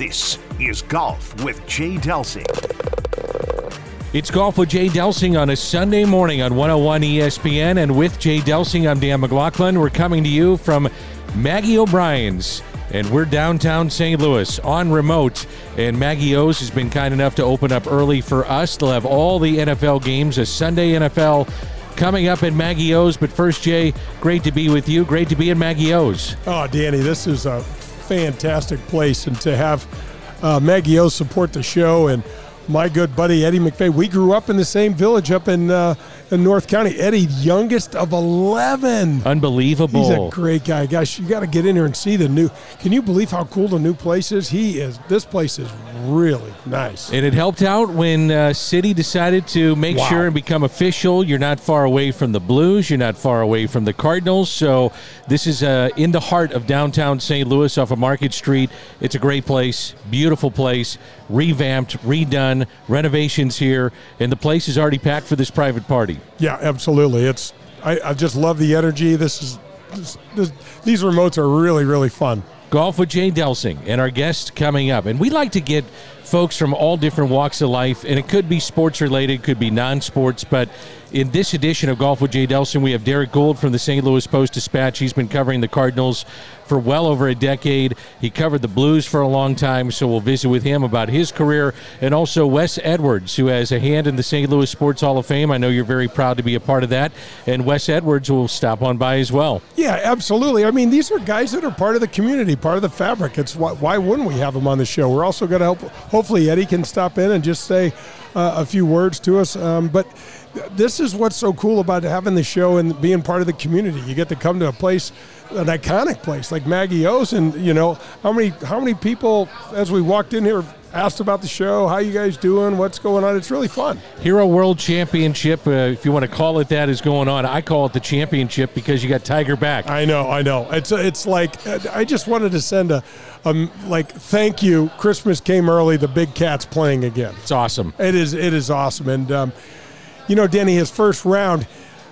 This is Golf with Jay Delsing. It's Golf with Jay Delsing on a Sunday morning on 101 ESPN. And with Jay Delsing, I'm Dan McLaughlin. We're coming to you from Maggie O'Brien's. And we're downtown St. Louis on remote. And Maggie O's has been kind enough to open up early for us. They'll have all the NFL games, a Sunday NFL coming up at Maggie O's. But first, Jay, great to be with you. Great to be in Maggie O's. Oh, Danny, this is a fantastic place. And to have uh, Maggie O support the show and my good buddy Eddie McVey. We grew up in the same village up in uh, in North County. Eddie, youngest of eleven. Unbelievable. He's a great guy. Guys, you got to get in here and see the new. Can you believe how cool the new place is? He is. This place is really nice. And it helped out when uh, City decided to make Wow. sure and become official. You're not far away from the Blues. You're not far away from the Cardinals. So this is uh, in the heart of downtown St. Louis off of Market Street. It's a great place, beautiful place, revamped, redone, renovations here, and the place is already packed for this private party. Yeah, absolutely. It's. I, I just love the energy. This is. This, this, these remotes are really really fun. Golf with Jay Delsing and our guest coming up. And we like to get folks from all different walks of life, and it could be sports related, could be non sports. But in this edition of Golf with Jay Delsing, we have Derrick Goold from the St. Louis Post Dispatch. He's been covering the Cardinals for well over a decade. He covered the Blues for a long time, so we'll visit with him about his career. And also Wes Edwards, who has a hand in the St. Louis Sports Hall of Fame. I know you're very proud to be a part of that. And Wes Edwards will stop on by as well. Yeah, absolutely. I mean, these are guys that are part of the community, part of the fabric. It's why, why wouldn't we have them on the show? We're also going to help. Hopefully, Eddie can stop in and just say uh, a few words to us. Um, but this is what's so cool about having the show and being part of the community. You get to come to a place, an iconic place like Maggie O's, and you know how many how many people as we walked in here asked about the show, how you guys doing, what's going on. It's really fun. Hero World Championship, uh, if you want to call it that, is going on. I call it the championship because you got Tiger back. I know, I know. It's it's like I just wanted to send a, um, like thank you. Christmas came early. The big cat's playing again. It's awesome. It is it is awesome. And um, you know, Danny, his first round,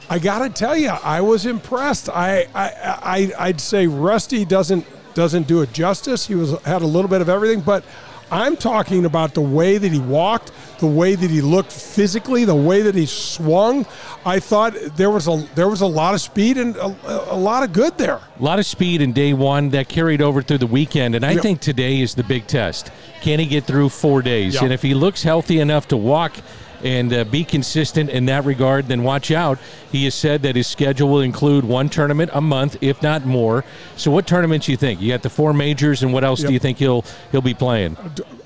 I gotta tell you, I was impressed. I I, I I'd say Rusty doesn't doesn't do it justice. He was had a little bit of everything, but. I'm talking about the way that he walked, the way that he looked physically, the way that he swung. I thought there was a there was a lot of speed and a, a lot of good there. A lot of speed in day one that carried over through the weekend, and I Yeah. think today is the big test. Can he get through four days? Yeah. And if he looks healthy enough to walk and uh, be consistent in that regard, then watch out. He has said that his schedule will include one tournament a month, if not more. So, what tournaments you think? You got the four majors, and what else do you think he'll he'll be playing?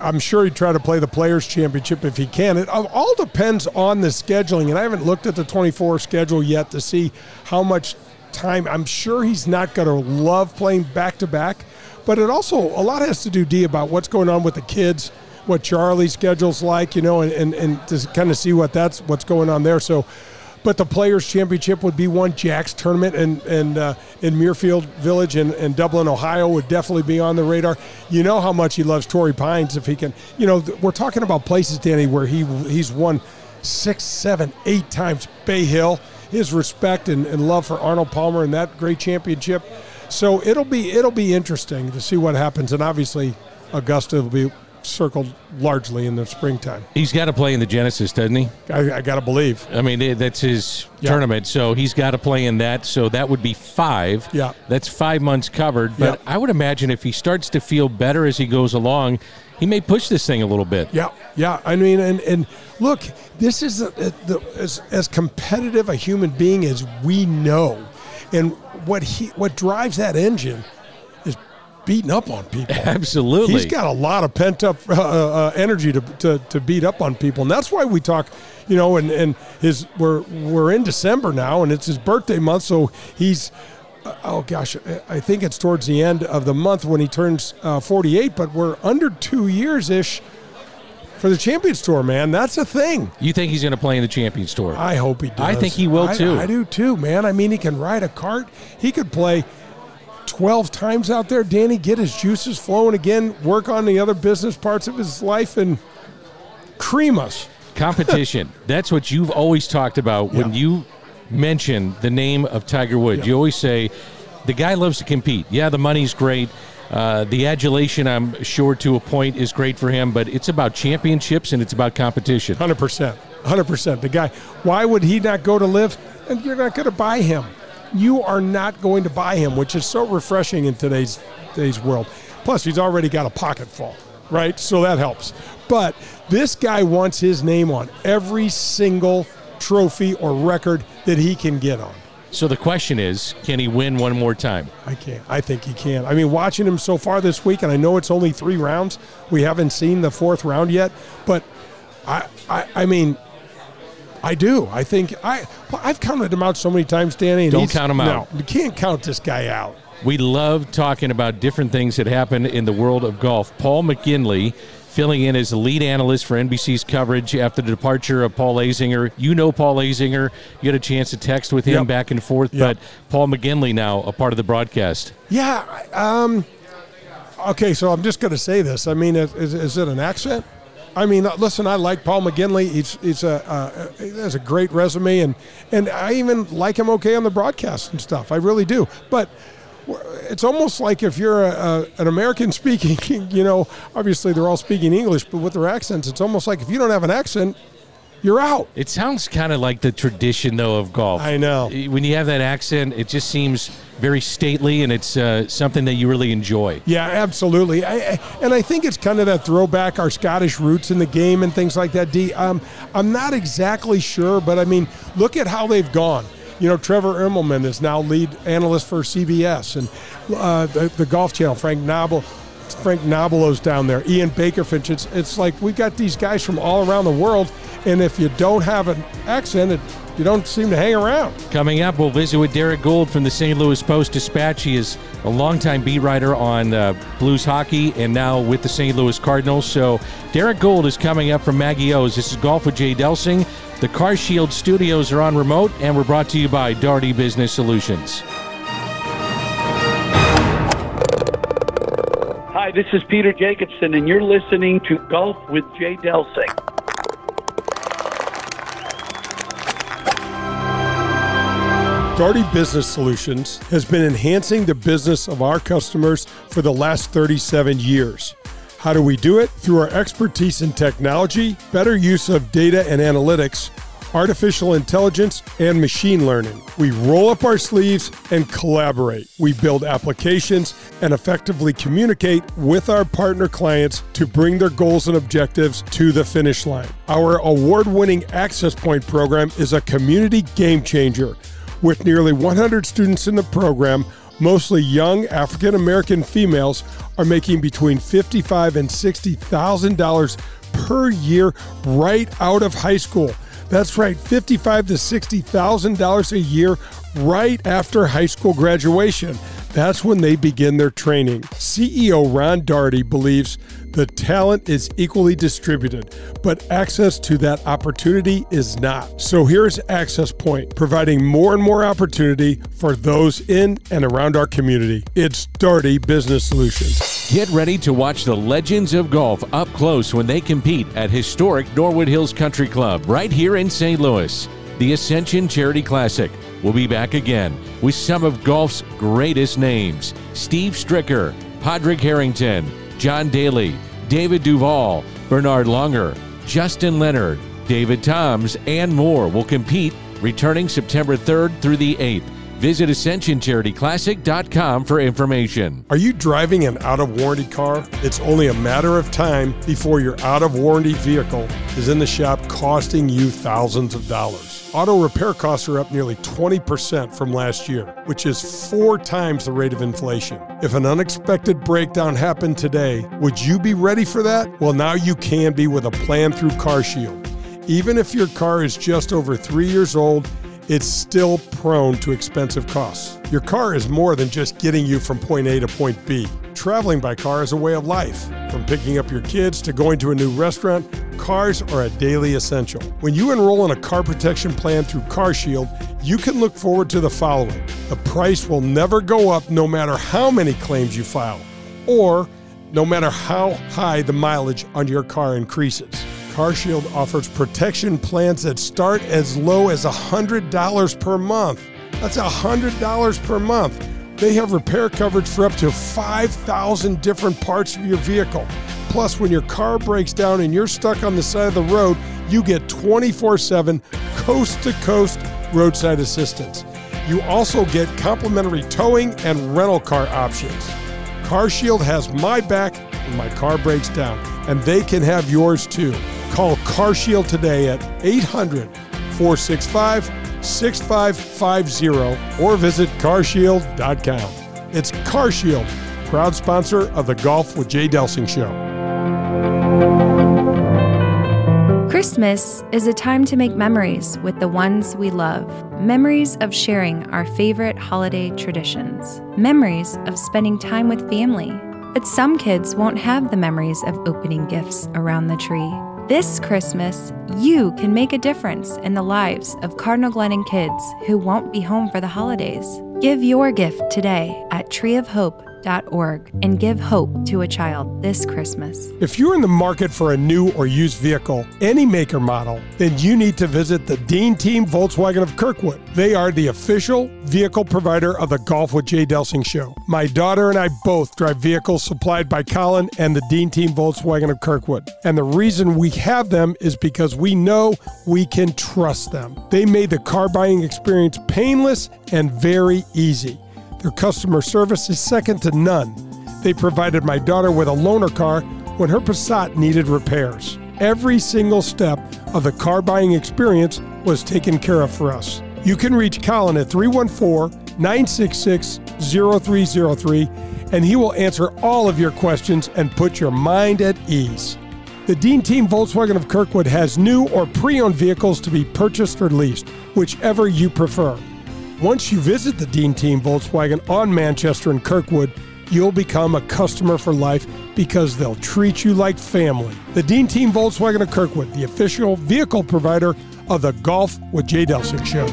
I'm sure he'd try to play the Players Championship if he can. It all depends on the scheduling, and I haven't looked at the 24 schedule yet to see how much time. I'm sure he's not going to love playing back to back, but it also a lot has to do D about what's going on with the kids, what Charlie's schedule's like, you know, and and, and to kind of see what that's what's going on there. So. But the Players Championship would be one. Jack's tournament and and uh, in Muirfield Village in Dublin, Ohio, would definitely be on the radar. You know how much he loves Torrey Pines. If he can, you know, we're talking about places, Danny, where he he's won six, seven, eight times. Bay Hill, his respect and, and love for Arnold Palmer and that great championship. So it'll be it'll be interesting to see what happens. And obviously, Augusta will be circled largely in the springtime. He's got to play in the Genesis, doesn't he? I, I got to believe. I mean, that's his Yeah. tournament, so he's got to play in that. So that would be five. Yeah. That's five months covered. But Yeah. I would imagine if he starts to feel better as he goes along, he may push this thing a little bit. Yeah, yeah. I mean, and and look, this is a, the, as as competitive a human being as we know, and what he what drives that engine beating up on people. Absolutely. He's got a lot of pent up uh, uh, energy to, to, to beat up on people, and that's why we talk. You know, and, and his we're we're in December now, and it's his birthday month, so he's uh, oh gosh, I- think it's towards the end of the month when he turns uh, 48, but we're under two years ish for the Champions Tour, man. That's a thing. You think he's going to play in the Champions Tour? I hope he does. I think he will I- too. I, do too, man. I mean, he can ride a cart. He could play 12 times out there, Danny, get his juices flowing again, work on the other business parts of his life, and cream us. Competition. That's what you've always talked about when you mention the name of Tiger Woods. Yeah. You always say the guy loves to compete. Yeah, the money's great. Uh, the adulation, I'm sure, to a point, is great for him, but it's about championships and it's about competition. Hundred percent, hundred percent. The guy. Why would he not go to live? And you're not going to buy him. You are not going to buy him, which is so refreshing in today's today's world. Plus, he's already got a pocket full, right? So that helps. But this guy wants his name on every single trophy or record that he can get on. So the question is, can he win one more time? I can't. I think he can. I mean, watching him so far this week, and I know it's only three rounds. We haven't seen the fourth round yet, but I, I, I mean, I do. I think I, well, I've counted him out so many times, Danny. Don't count him out. No, you can't count this guy out. We love talking about different things that happen in the world of golf. Paul McGinley filling in as lead analyst for NBC's coverage after the departure of Paul Azinger. You know Paul Azinger. You had a chance to text with him Yep. back and forth, Yep. but Paul McGinley now a part of the broadcast. Yeah. Um, okay, so I'm just going to say this. I mean, is, is it an accent? I mean, uh, listen, I like Paul McGinley. He's, he's a uh, he has a great resume, and and I even like him okay on the broadcast and stuff. I really do. But it's almost like if you're a, a, an American speaking, you know, obviously they're all speaking English, but with their accents, it's almost like if you don't have an accent, you're out. It sounds kind of like the tradition, though, of golf. I know. When you have that accent, it just seems very stately, and it's uh, something that you really enjoy. Yeah, absolutely. I, I, and I think it's kind of that throwback, our Scottish roots in the game and things like that. D, um, I'm not exactly sure, but I mean, look at how they've gone. You know, Trevor Immelman is now lead analyst for CBS, and uh, the, the Golf Channel, Frank Nobilo. Frank Nobilo's down there, Ian Baker-Finch. It's, it's like we've got these guys from all around the world, and if you don't have an accent, it, you don't seem to hang around. Coming up, we'll visit with Derrick Goold from the St. Louis Post Dispatch. He is a longtime beat writer on uh, Blues hockey and now with the St. Louis Cardinals. So, Derrick Goold is coming up from Maggie O's. This is Golf with Jay Delsing. The Car Shield studios are on remote, and we're brought to you by Daugherty Business Solutions. Hi, this is Peter Jacobson, and you're listening to Golf with Jay Delsing. Daugherty Business Solutions has been enhancing the business of our customers for the last 37 years. How do we do it? Through our expertise in technology, better use of data and analytics, artificial intelligence, and machine learning. We roll up our sleeves and collaborate. We build applications and effectively communicate with our partner clients to bring their goals and objectives to the finish line. Our award winning Access Point program is a community game changer. With nearly 100 students in the program, mostly young African American females are making between $55 and $60,000 per year right out of high school. That's right, 55 to $60,000 a year right after high school graduation. That's when they begin their training. CEO Ron Daugherty believes the talent is equally distributed, but access to that opportunity is not. So here's Access Point, providing more and more opportunity for those in and around our community. It's Daugherty Business Solutions. Get ready to watch the legends of golf up close when they compete at historic Norwood Hills Country Club right here in St. Louis. The Ascension Charity Classic will be back again with some of golf's greatest names Steve Stricker, Padraig Harrington, John Daly, David Duval, Bernhard Langer, Justin Leonard, David Toms, and more will compete returning September 3rd through the 8th. Visit AscensionCharityClassic.com for information. Are you driving an out of warranty car? It's only a matter of time before your out of warranty vehicle is in the shop costing you thousands of dollars. Auto repair costs are up nearly 20% from last year, which is four times the rate of inflation. If an unexpected breakdown happened today, would you be ready for that? Well, now you can be with a plan through CarShield. Even if your car is just over three years old, it's still prone to expensive costs. Your car is more than just getting you from point A to point B. Traveling by car is a way of life. From picking up your kids to going to a new restaurant, cars are a daily essential. When you enroll in a car protection plan through CarShield, you can look forward to the following the price will never go up no matter how many claims you file, or no matter how high the mileage on your car increases. CarShield offers protection plans that start as low as $100 per month. That's $100 per month. They have repair coverage for up to 5,000 different parts of your vehicle. Plus, when your car breaks down and you're stuck on the side of the road, you get 24 7 coast to coast roadside assistance. You also get complimentary towing and rental car options. CarShield has my back when my car breaks down, and they can have yours too. Call CarShield today at 800 465 6550 or visit carshield.com. It's CarShield, proud sponsor of the Golf with Jay Delsing show. Christmas is a time to make memories with the ones we love. Memories of sharing our favorite holiday traditions. Memories of spending time with family. But some kids won't have the memories of opening gifts around the tree. This Christmas, you can make a difference in the lives of Cardinal Glennon kids who won't be home for the holidays. Give your gift today at treeofhope.org and give hope to a child this Christmas. If you're in the market for a new or used vehicle, any maker model, then you need to visit the Dean Team Volkswagen of Kirkwood. They are the official vehicle provider of the Golf with Jay Delsing show. My daughter and I both drive vehicles supplied by Colin and the Dean Team Volkswagen of Kirkwood. And the reason we have them is because we know we can trust them. They made the car buying experience painless and very easy. Their customer service is second to none. They provided my daughter with a loaner car when her Passat needed repairs. Every single step of the car buying experience was taken care of for us. You can reach Colin at 314 966 0303 and he will answer all of your questions and put your mind at ease. The Dean Team Volkswagen of Kirkwood has new or pre owned vehicles to be purchased or leased, whichever you prefer. Once you visit the Dean Team Volkswagen on Manchester and Kirkwood, you'll become a customer for life because they'll treat you like family. The Dean Team Volkswagen of Kirkwood, the official vehicle provider of the Golf with Jay Delsing show.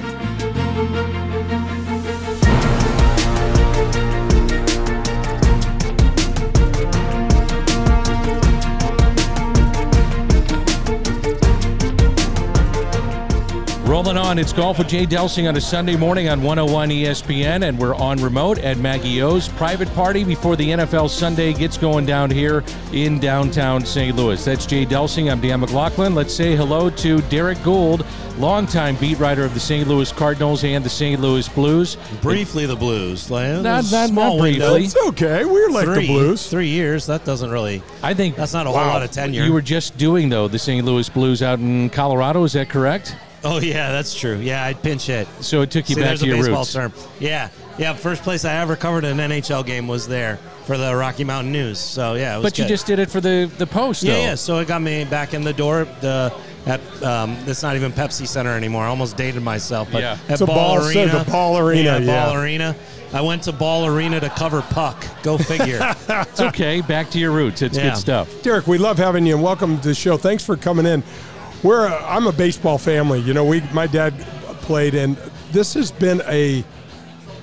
Rolling on, it's Golf with Jay Delsing on a Sunday morning on 101 ESPN, and we're on remote at Maggie O's private party before the NFL Sunday gets going down here in downtown St. Louis. That's Jay Delsing. I'm Dan McLaughlin. Let's say hello to Derrick Goold, longtime beat writer of the St. Louis Cardinals and the St. Louis Blues. Briefly, the Blues. Like, Not- not- small not briefly. It's okay. We're like three, the Blues. Three years. That doesn't really. I think That's not a whole lot of tenure. You were just doing though the St. Louis Blues out in Colorado. Is that correct? Oh yeah, that's true. Yeah, I'd pinch hit. So it took you See, back to a your baseball roots. term. Yeah, yeah. First place I ever covered an NHL game was there for the Rocky Mountain News. So yeah, it was But you good. just did it for the the post. yeah, though. yeah. So it got me back in the door. The at um, it's not even Pepsi Center anymore. I almost dated myself, but Yeah. at It's a Ball, ball- so Arena, the Ball Arena, yeah, yeah. Ball Arena. I went to Ball Arena to cover puck. Go figure. It's okay. Back to your roots. It's Yeah. good stuff. Derrick, we love having you and welcome to the show. Thanks for coming in. We're a, I'm a baseball family. You know, we my dad played, and this has been a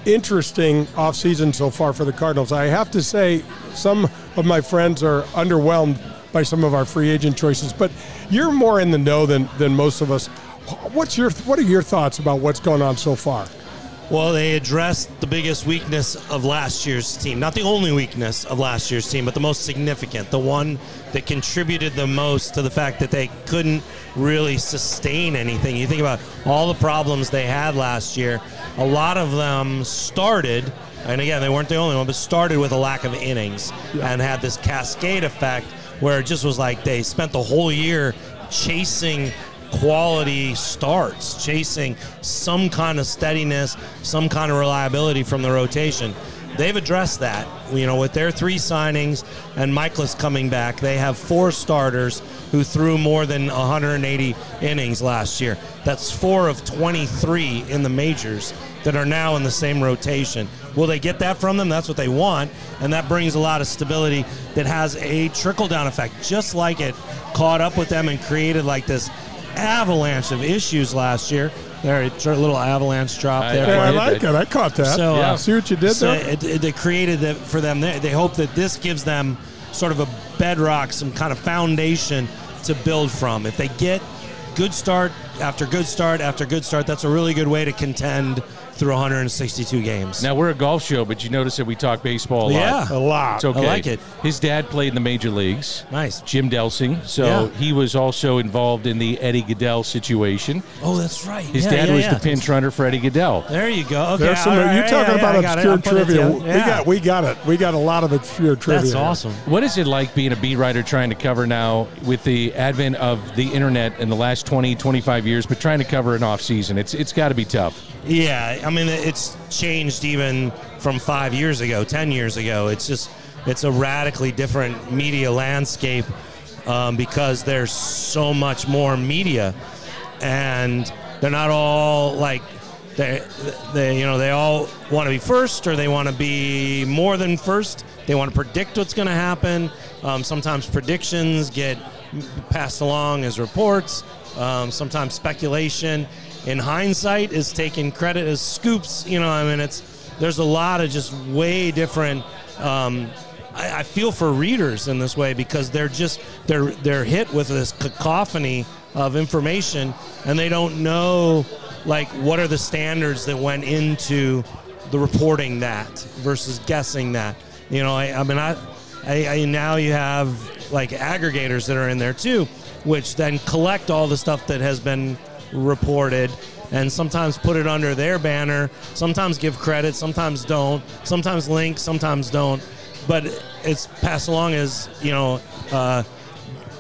interesting offseason so far for the Cardinals. I have to say, some of my friends are underwhelmed by some of our free agent choices, but you're more in the know than than most of us. What's your what are your thoughts about what's going on so far? Well, they addressed the biggest weakness of last year's team. Not the only weakness of last year's team, but the most significant. The one that contributed the most to the fact that they couldn't really sustain anything. You think about all the problems they had last year, a lot of them started, and again, they weren't the only one, but started with a lack of innings and had this cascade effect where it just was like they spent the whole year chasing quality starts, chasing some kind of steadiness, some kind of reliability from the rotation. they've addressed that. You know, with their three signings and Mikolas coming back, they have four starters who threw more than 180 innings last year. That's four of 23 in the majors that are now in the same rotation. Will they get that from them? That's what they want, and that brings a lot of stability that has a trickle down effect, just like it caught up with them and created like this avalanche of issues last year. There, a little avalanche drop I- there. Yeah, I like it. I caught that. So, uh, See what you did so there? it, it, it created that for them. They, they hope that this gives them sort of a bedrock, some kind of foundation to build from. If they get good start after good start after good start, that's a really good way to contend through 162 games. Now we're a golf show, but you notice that we talk baseball a lot. yeah, a lot. It's okay. I like it. His dad played in the major leagues. Nice. Jim Delsing. So Yeah. he was also involved in the Eddie Gaedel situation. Oh, that's right. His Yeah, dad yeah, was yeah. the pinch runner for Eddie Gaedel. There you go. Okay, There's some, all right, you're yeah, talking yeah, about I obscure I'll put it trivia. together. We Yeah. got we got it. We got a lot of obscure trivia. That's awesome. What is it like being a beat writer trying to cover now with the advent of the internet in the last 20, 25 years, but trying to cover an off season? It's it's got to be tough. Yeah, I mean it's changed even from five years ago, ten years ago. It's just it's a radically different media landscape um, because there's so much more media, and they're not all like they they you know they all want to be first or they want to be more than first. They want to predict what's going to happen. Um, sometimes predictions get passed along as reports. Um, sometimes speculation. In hindsight, is taking credit as scoops. You know, I mean, it's there's a lot of just way different. Um, I, I feel for readers in this way because they're just they're they're hit with this cacophony of information and they don't know like what are the standards that went into the reporting that versus guessing that. You know, I, I mean, I, I, I now you have like aggregators that are in there too, which then collect all the stuff that has been reported and sometimes put it under their banner, sometimes give credit, sometimes don't, sometimes link, sometimes don't. But it's passed along as, you know, uh,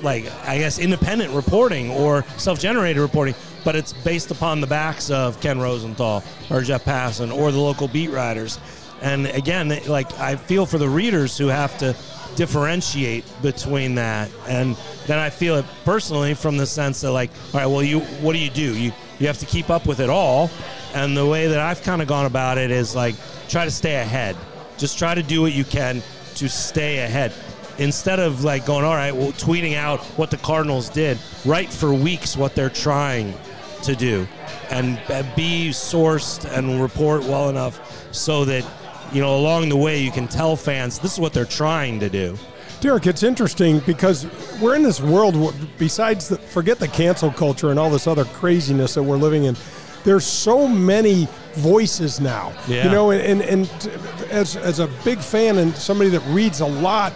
like I guess independent reporting or self-generated reporting, but it's based upon the backs of Ken Rosenthal or Jeff Passan or the local beat writers. And again, like I feel for the readers who have to differentiate between that, and then I feel it personally from the sense that like, all right, well, you what do you do? You you have to keep up with it all, and the way that I've kind of gone about it is like try to stay ahead. Just try to do what you can to stay ahead instead of like going, all right, well, tweeting out what the Cardinals did, write for weeks what they're trying to do, and be sourced and report well enough so that you know along the way you can tell fans this is what they're trying to do. Derrick, it's interesting because we're in this world. where- Besides, the, forget the cancel culture and all this other craziness that we're living in. There's so many voices now. Yeah. You know, and, and, and as as a big fan and somebody that reads a lot,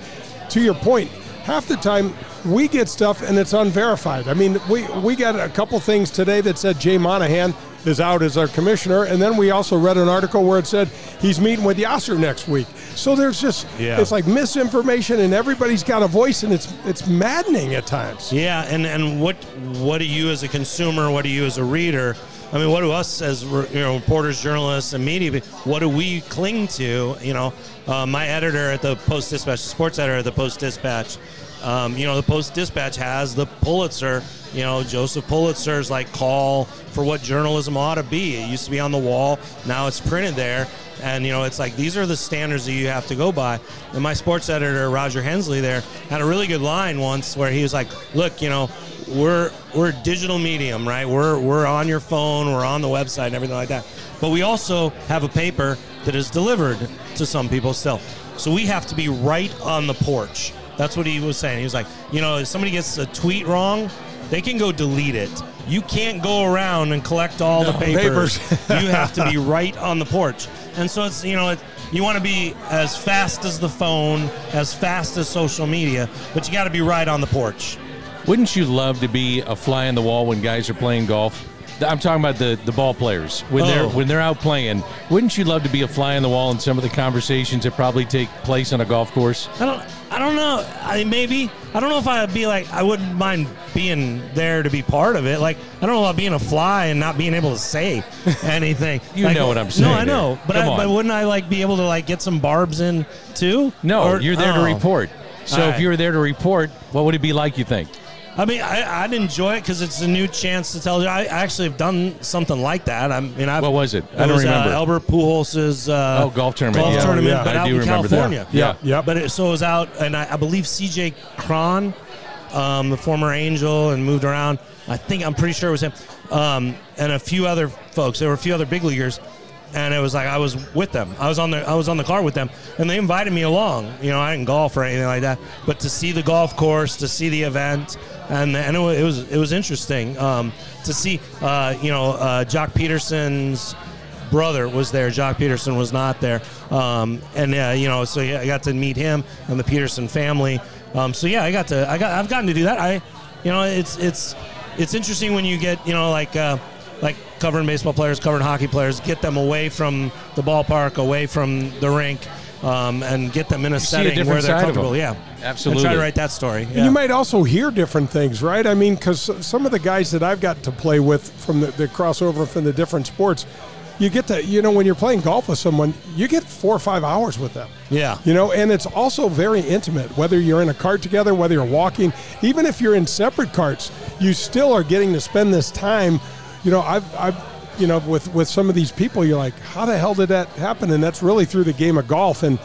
to your point, half the time we get stuff and it's unverified. I mean, we we got a couple things today that said Jay Monahan is out as our commissioner, and then we also read an article where it said he's meeting with Yasir next week. So there's just Yeah. it's like misinformation, and everybody's got a voice, and it's it's maddening at times. Yeah, and and what what do you as a consumer? What do you as a reader? I mean, what do us as you know reporters, journalists, and media? What do we cling to? You know, uh, my editor at the Post Dispatch, the sports editor at the Post Dispatch. Um, you know, the Post Dispatch has the Pulitzer. You know, Joseph Pulitzer's like call for what journalism ought to be. It used to be on the wall. Now it's printed there. And you know, it's like these are the standards that you have to go by. And my sports editor, Roger Hensley, there had a really good line once where he was like, "Look, you know, we're we're a digital medium, right? We're we're on your phone, we're on the website, and everything like that. But we also have a paper that is delivered to some people still. So we have to be right on the porch. That's what he was saying. He was like, you know, if somebody gets a tweet wrong, they can go delete it. You can't go around and collect all the papers. you have to be right on the porch. And so it's, you know, it, you want to be as fast as the phone, as fast as social media, but you got to be right on the porch. Wouldn't you love to be a fly on the wall when guys are playing golf? I'm talking about the, the ball players when they're Oh. when they're out playing. Wouldn't you love to be a fly on the wall in some of the conversations that probably take place on a golf course? I don't. I don't know. I maybe I don't know if I'd be like I wouldn't mind being there to be part of it. Like I don't know about being a fly and not being able to say anything. You Like, know what I'm saying? No, I know, but I, but wouldn't I like be able to like get some barbs in too? No, Or- you're there to oh. report. So All if right. you were there to report, what would it be like? You think? I mean, I, I'd enjoy it because it's a new chance to tell you. I actually have done something like that. I mean, I've, What was it? I don't was, remember. Uh, Albert Pujols' uh, Oh, golf tournament, golf yeah. tournament, Yeah. but I out do in remember that. California. Yeah. Yep. But it, so it was out, and I, I believe C.J. Cron, um, the former Angel, and moved around. I think I'm pretty sure it was him, um, and a few other folks. There were a few other big leaguers, and it was like I was with them. I was on the I was on the car with them, and they invited me along. You know, I didn't golf or anything like that, but to see the golf course, to see the event, and and it was it was, it was interesting um, to see. Uh, you know, uh, Joc Pederson's brother was there. Jock Peterson was not there, um, and uh, you know, so yeah, I got to meet him and the Pederson family. Um, so yeah, I got to, I got, I've gotten to do that. I, you know, it's it's it's interesting when you get, you know, like uh, like covering baseball players, covering hockey players, get them away from the ballpark, away from the rink. Um, and get them in a see a setting different where they're comfortable. Yeah, Absolutely. And try to write that story. And Yeah. you might also hear different things, right? I mean, because some of the guys that I've got to play with from the, the crossover from the different sports, you get to, you know, when you're playing golf with someone, you get four or five hours with them. Yeah. You know, and it's also very intimate, whether you're in a cart together, whether you're walking, even if you're in separate carts, you still are getting to spend this time. You know, I've, I've, you know, with, with some of these people, you're like, how the hell did that happen? And that's really through the game of golf. And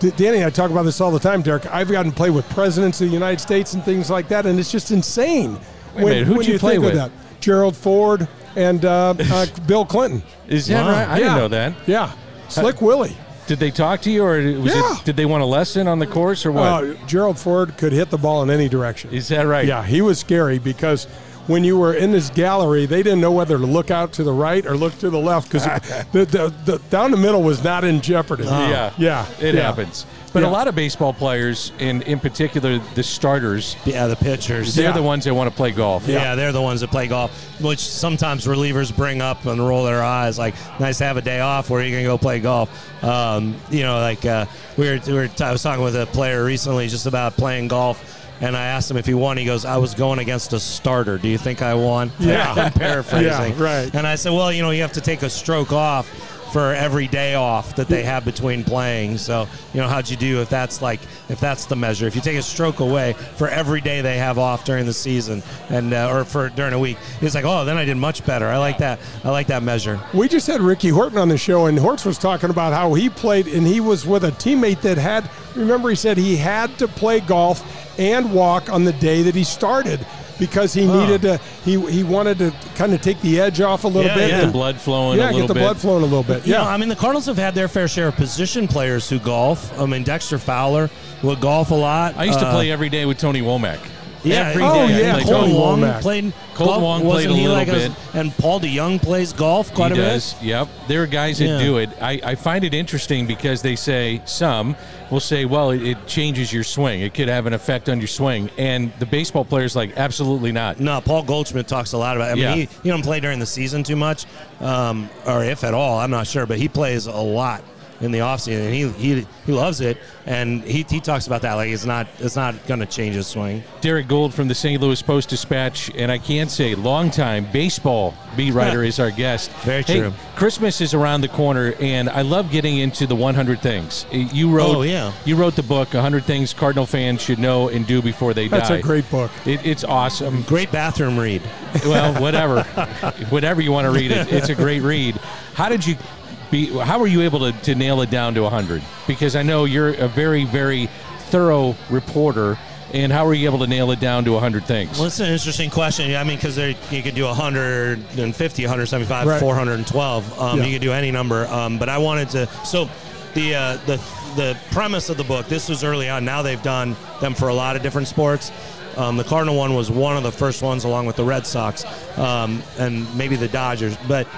D- Danny I talk about this all the time, Derrick. I've gotten to play with presidents of the United States and things like that, and it's just insane. Wait a minute, who'd you play think with? that. Gerald Ford and uh, uh, Bill Clinton. Is that Wow. right? I didn't know that. Yeah. Slick Willie. Did they talk to you, or was Yeah. it? Did they want a lesson on the course, or what? Uh, Gerald Ford could hit the ball in any direction. Is that right? Yeah, he was scary because when you were in this gallery, they didn't know whether to look out to the right or look to the left because the, the, the, down the middle was not in jeopardy. Yeah, yeah, it yeah. happens. But Yeah. a lot of baseball players, and in particular the starters, yeah, the pitchers. they're Yeah. the ones that want to play golf. Yeah. they're the ones that play golf, which sometimes relievers bring up and roll their eyes, like, "Nice to have a day off. Where are you gonna go play golf?" Um, you know, like uh, we were, we were I was talking with a player recently just about playing golf, and I asked him if he won. He goes, "I was going against a starter. Do you think I won?" Yeah. I'm paraphrasing. Yeah, right. And I said, "Well, you know, you have to take a stroke off." For every day off that they have between playing, so you know how'd you do if that's like if that's the measure? If you take a stroke away for every day they have off during the season, and uh, or for during a week, he's like, oh, then I did much better. I like that. I like that measure. We just had Ricky Horton on the show, and Hortz was talking about how he played, and he was with a teammate that had. Remember, he said he had to play golf and walk on the day that he started because he needed to. He he wanted to kind of take the edge off a little Yeah, bit. yeah. The and- blood flowing yeah, a little get the bit. blood flowing a little bit. You Yeah, know, I mean, the Cardinals have had their fair share of position players who golf. I mean, Dexter Fowler would golf a lot. I used to Uh, play every day with Tony Womack. Yeah, every Oh, day yeah, played Cole Tony. Wong Womack. played. Cole. Wong played a he little like bit. and Paul DeJong plays golf quite he a bit. Yep. There are guys that Yeah. do it. I, I find it interesting because they say some will say, well, it, it changes your swing. It could have an effect on your swing. And the baseball players like, absolutely not. No, Paul Goldschmidt talks a lot about. It. I mean, Yeah. he, he don't play during the season too much, um, or if at all. I'm not sure, but he plays a lot in the offseason, and he he he loves it. And he, he talks about that like it's not it's not going to change his swing. Derrick Goold from the St. Louis Post Dispatch, and I can't say, longtime baseball beat writer is our guest. Very Hey, true. Christmas is around the corner, and I love getting into the 100 things. You wrote, Oh, yeah. you wrote the book, 100 Things Cardinal Fans Should Know and Do Before They that's Die. That's a great book. It, it's awesome. Great bathroom read. well, whatever, whatever you want to read it, it's a great read. How did you be? How were you able to, to nail it down to hundred? Because I know you're a very, very thorough reporter, and how were you able to nail it down to hundred things? Well, it's an interesting question. I mean, because you could do 150, 175, Right. 412. Um, Yeah. You could do any number. Um, but I wanted to. So the uh, the the premise of the book. This was early on. Now they've done them for a lot of different sports. Um, the Cardinal one was one of the first ones, along with the Red Sox um, and maybe the Dodgers. But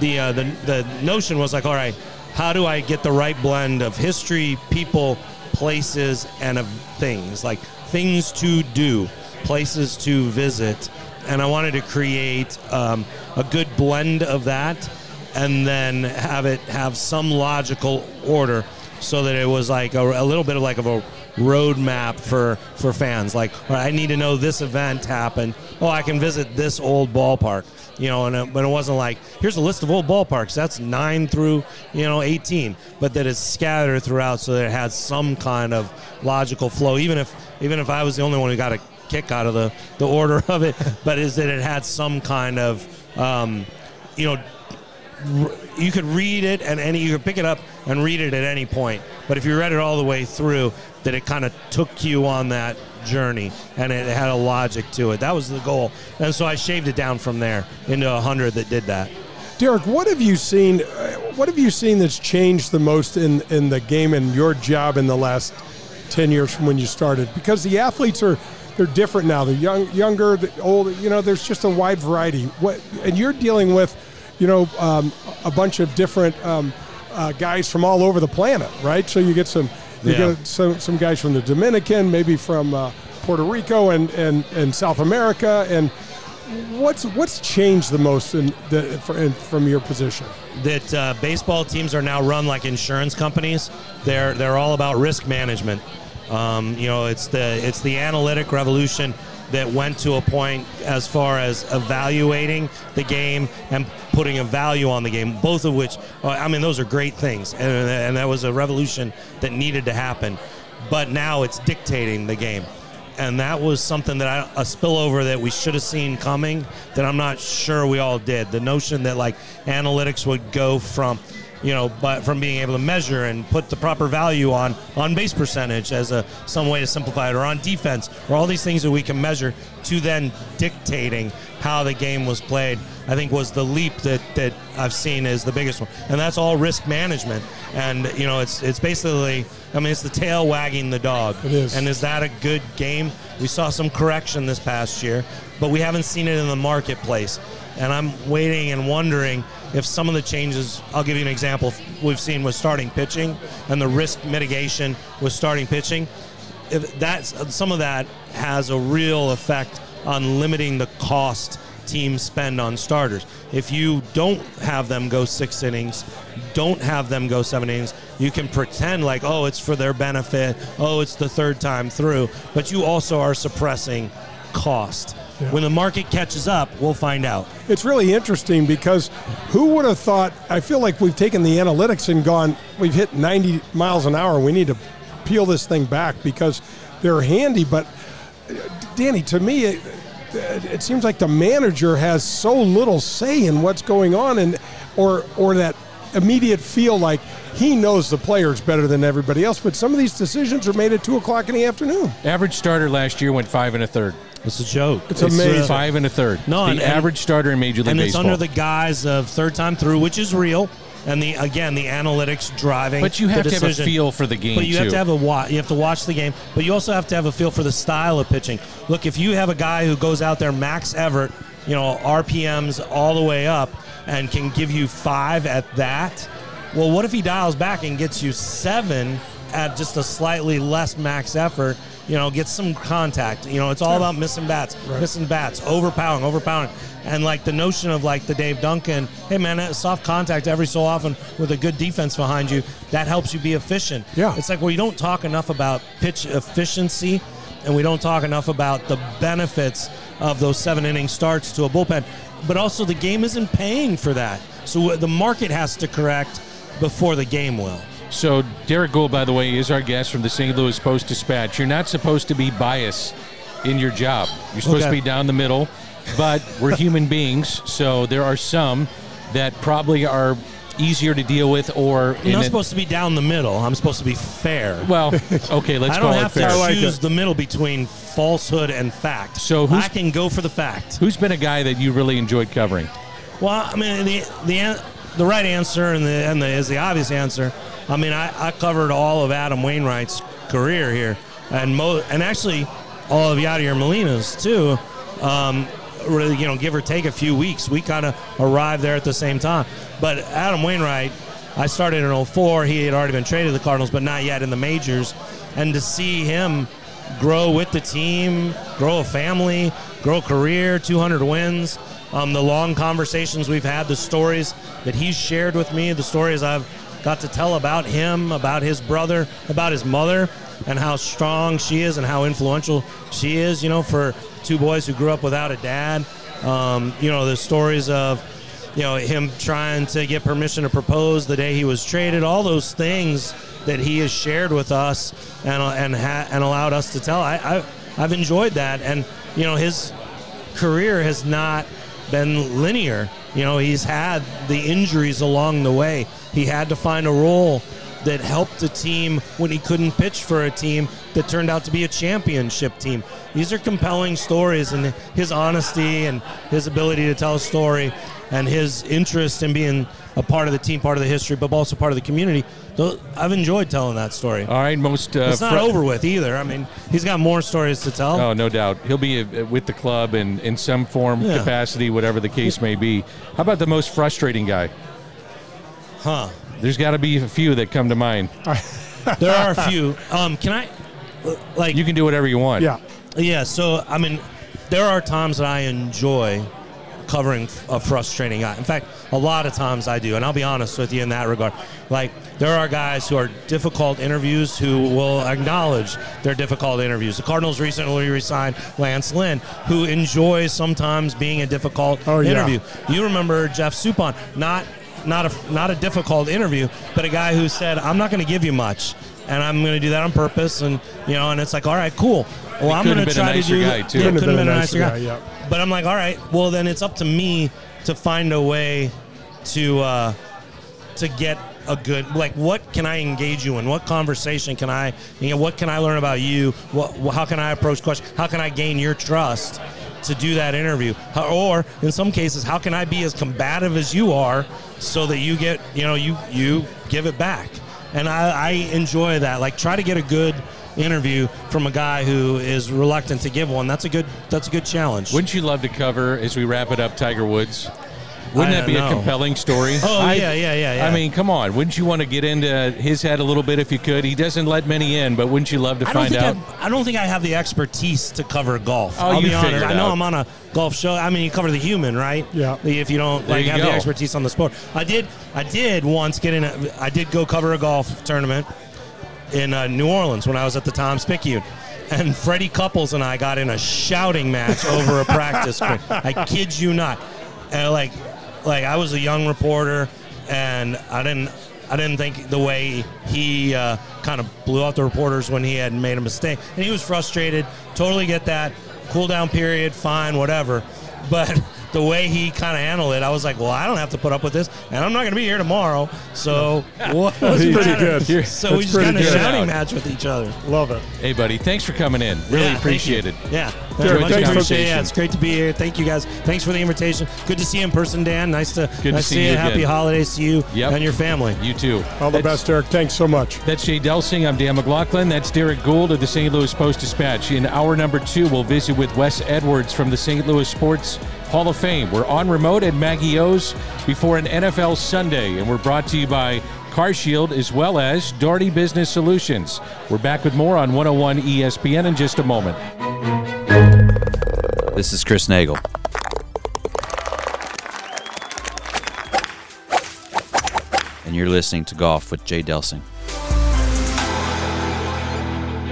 the, uh, the the notion was like, all right, how do I get the right blend of history, people, places, and of things like things to do, places to visit, and I wanted to create um, a good blend of that, and then have it have some logical order, so that it was like a, a little bit of like of a roadmap for for fans. Like, right, I need to know this event happened. Oh, I can visit this old ballpark. You know, and it, but it wasn't like here's a list of old ballparks. That's nine through you know 18, but that is scattered throughout, so that it had some kind of logical flow. Even if even if I was the only one who got a kick out of the the order of it, but is that it had some kind of um, you know you could read it and any you could pick it up and read it at any point. But if you read it all the way through, that it kind of took you on that journey and it had a logic to it. That was the goal, and so I shaved it down from there into a hundred that did that. Derrick, what have you seen? uh, What have you seen that's changed the most in in the game and your job in the last ten years from when you started? Because the athletes are they're different now. They're young, younger, the old. You know, there's just a wide variety. What and you're dealing with, you know, um, a bunch of different um, uh, guys from all over the planet, right? So you get some you Yeah. get some some guys from the Dominican, maybe from uh, Puerto Rico and, and and South America and. What's what's changed the most in the, in, from your position? that uh, baseball teams are now run like insurance companies. They're they're all about risk management. Um, you know, it's the it's the analytic revolution that went to a point as far as evaluating the game and putting a value on the game. Both of which, uh, I mean, those are great things, and, and that was a revolution that needed to happen. But now it's dictating the game and that was something that I, a spillover that we should have seen coming that I'm not sure we all did. The notion that like analytics would go from, you know, but from being able to measure and put the proper value on on base percentage as a some way to simplify it, or on defense, or all these things that we can measure to then dictating how the game was played. I think was the leap that that I've seen is the biggest one, and that's all risk management. And you know, it's it's basically, I mean, it's the tail wagging the dog. It is. And is that a good game? We saw some correction this past year, but we haven't seen it in the marketplace. And I'm waiting and wondering if some of the changes, I'll give you an example, we've seen with starting pitching and the risk mitigation with starting pitching. If that's some of that has a real effect on limiting the cost teams spend on starters. If you don't have them go six innings, don't have them go seven innings, you can pretend like, oh, it's for their benefit, oh, it's the third time through, but you also are suppressing cost. When the market catches up, we'll find out. It's really interesting because who would have thought? I feel like we've taken the analytics and gone, we've hit 90 miles an hour. We need to peel this thing back because they're handy. But, uh, Danny, to me, it, it seems like the manager has so little say in what's going on, and or or that immediate feel like he knows the players better than everybody else. But some of these decisions are made at two o'clock in the afternoon. Average starter last year went five and a third. It's a joke. It's uh, amazing. Five and a third. No, the and- and- average starter in Major League and it's under the guise of third time through, which is real. And the again, the analytics driving. but you have the to have a feel for the game But you too. have to have a watch. You have to watch the game, but you also have to have a feel for the style of pitching. Look, if you have a guy who goes out there, Max Everett, you know RPMs all the way up, and can give you five at that. Well, what if he dials back and gets you seven at just a slightly less max effort? You know, get some contact. You know, it's all about missing bats, missing bats, overpowering, overpowering. And like the notion of like the Dave Duncan, hey man, that soft contact every so often with a good defense behind you, that helps you be efficient. Yeah. It's like well, you don't talk enough about pitch efficiency, and we don't talk enough about the benefits of those seven inning starts to a bullpen. But also, the game isn't paying for that. So the market has to correct before the game will. So Derrick Goold, by the way, is our guest from the St. Louis Post Dispatch. You're not supposed to be biased in your job. You're supposed to be down the middle, but we're human beings, so there are some that probably are easier to deal with, or I'm not it- supposed to be down the middle. I'm supposed to be fair. well, okay, let's I don't it have to like choose the middle between falsehood and fact. So I can go for the fact. Who's been a guy that you really enjoyed covering? Well, I mean, the the an- the right answer and the and the is the obvious answer. I mean, I, I covered all of Adam Wainwright's career here, and mo- and actually all of Yadier Molina's too. Um, really, you know, give or take a few weeks, we kind of arrived there at the same time. But Adam Wainwright, I started in 04. He had already been traded to the Cardinals, but not yet in the majors. And to see him grow with the team, grow a family, grow a career, 200 wins. Um, the long conversations we've had, the stories that he's shared with me, the stories I've got to tell about him, about his brother, about his mother. and how strong she is and how influential she is. You know, for two boys who grew up without a dad. Um, you know, the stories of you know him trying to get permission to propose the day he was traded. All those things that he has shared with us and and ha- and allowed us to tell. I, I I've enjoyed that, and you know his career has not been linear. You know, he's had the injuries along the way. He had to find a role that helped a team when he couldn't pitch for a team that turned out to be a championship team. These are compelling stories, and his honesty and his ability to tell a story and his interest in being a part of the team, part of the history, but also part of the community. I've enjoyed telling that story. All right, most uh, it's not fr- over with either. I mean, he's got more stories to tell. Oh, no doubt. He'll be uh, with the club in in some form, yeah. capacity, whatever the case may be. How about the most frustrating guy? Huh? There's got to be a few that come to mind. there are a few. Um, can I? Like you can do whatever you want. Yeah. Yeah. So I mean, there are times that I enjoy covering a frustrating guy. In fact, a lot of times I do, and I'll be honest with you in that regard. Like, there are guys who are difficult interviews who will acknowledge they're difficult interviews. The Cardinals recently resigned Lance Lynn, who enjoys sometimes being a difficult oh, interview. Yeah. You remember Jeff Suppan, not not a not a difficult interview, but a guy who said, "I'm not going to give you much." And I'm going to do that on purpose, and you know, and it's like, all right, cool. Well, I'm going to try to do. Guy too. Yeah, could have been, a nicer guy. guy. Yeah. But I'm like, all right, well then it's up to me to find a way to uh, to get a good like what can I engage you in? What conversation can I you know what can I learn about you? What how can I approach questions? How can I gain your trust to do that interview? Or in some cases, how can I be as combative as you are so that you get you know you you give it back? And I, I enjoy that. Like try to get a good interview from a guy who is reluctant to give one. That's a good that's a good challenge. Wouldn't you love to cover as we wrap it up Tiger Woods? Wouldn't that be know. a compelling story? Oh I, yeah, yeah, yeah, yeah. I mean, come on. Wouldn't you want to get into his head a little bit if you could? He doesn't let many in, but wouldn't you love to I find out? I, I don't think I have the expertise to cover golf. Oh, I'll you be honest. I know I'm on a golf show. I mean, you cover the human, right? Yeah. If you don't like you have go. the expertise on the sport, I did. I did once get in. A, I did go cover a golf tournament in uh, New Orleans when I was at the Times-Picayune and Freddie Couples and I got in a shouting match over a practice screen. I kid you not. And like, like I was a young reporter, and I didn't, I didn't think the way he uh, kind of blew out the reporters when he had made a mistake, and he was frustrated. Totally get that. Cool down period, fine, whatever. But the way he kind of handled it, I was like, well, I don't have to put up with this, and I'm not going to be here tomorrow. So what's pretty good. So we just kind of shouting match with each other. Love it. Hey, buddy, thanks for coming in. Really yeah, appreciate it. Yeah, Jared, much thanks appreciate. Yeah, it's great to be here. Thank you guys. Thanks for the invitation. Good to see you in person, Dan. Nice to, Good nice to see you. you. Happy holidays to you Yep. and your family. You too. All the That's- best, Eric. Thanks so much. That's Jay Delsing. I'm Dan McLaughlin. That's Derrick Goold of the St. Louis Post Dispatch. In hour number two, we'll visit with Wes Edwards from the St. Louis Sports Hall of Fame. We're on remote at Maggie O's before an NFL Sunday, and we're brought to you by CarShield as well as Daugherty Business Solutions. We're back with more on 101 ESPN in just a moment. This is Chris Nagel. And you're listening to Golf with Jay Delsing.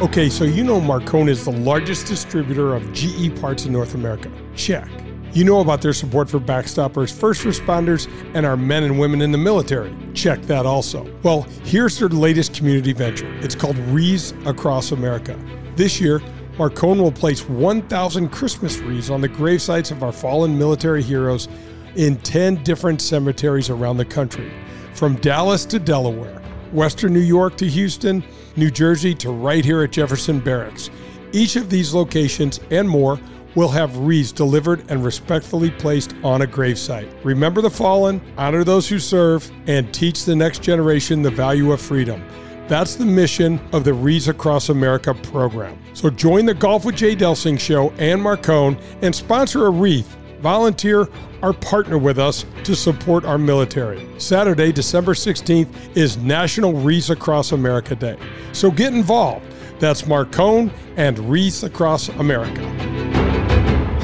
Okay, so you know Marcone is the largest distributor of GE parts in North America. Check. You know about their support for backstoppers, first responders, and our men and women in the military. Check that also. Well, here's their latest community venture. It's called Wreaths Across America. This year, Marcone will place 1,000 Christmas wreaths on the gravesites of our fallen military heroes in 10 different cemeteries around the country, from Dallas to Delaware, Western New York to Houston, New Jersey to right here at Jefferson Barracks. Each of these locations and more will have wreaths delivered and respectfully placed on a gravesite. Remember the fallen, honor those who serve, and teach the next generation the value of freedom. That's the mission of the Wreaths Across America program. So join the Golf with Jay Delsing show and Marcone and sponsor a wreath. Volunteer or partner with us to support our military. Saturday, December 16th is National Wreaths Across America Day. So get involved. That's Marcone and Wreaths Across America.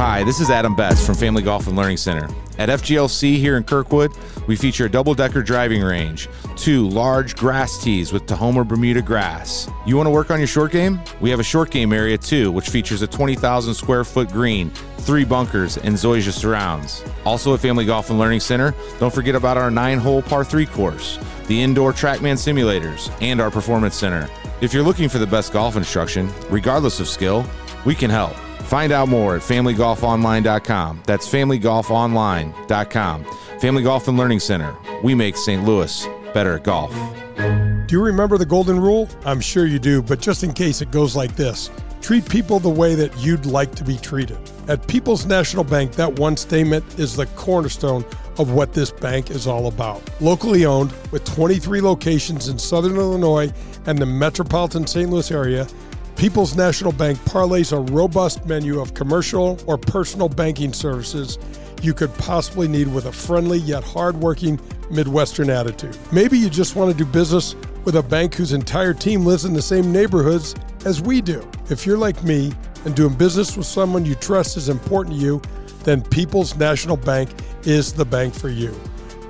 Hi, this is Adam Betts from Family Golf and Learning Center. At FGLC here in Kirkwood, we feature a double decker driving range, two large grass tees with Tahoma Bermuda grass. You want to work on your short game? We have a short game area too, which features a 20,000 square foot green, three bunkers, and Zoysia surrounds. Also at Family Golf and Learning Center, don't forget about our nine hole par three course, the indoor Trackman simulators, and our performance center. If you're looking for the best golf instruction, regardless of skill, we can help. Find out more at familygolfonline.com. That's familygolfonline.com. Family Golf and Learning Center. We make St. Louis better at golf. Do you remember the golden rule? I'm sure you do, but just in case it goes like this treat people the way that you'd like to be treated. At People's National Bank, that one statement is the cornerstone of what this bank is all about. Locally owned, with 23 locations in Southern Illinois and the metropolitan St. Louis area, People's National Bank parlays a robust menu of commercial or personal banking services you could possibly need with a friendly yet hardworking Midwestern attitude. Maybe you just want to do business with a bank whose entire team lives in the same neighborhoods as we do. If you're like me and doing business with someone you trust is important to you, then People's National Bank is the bank for you.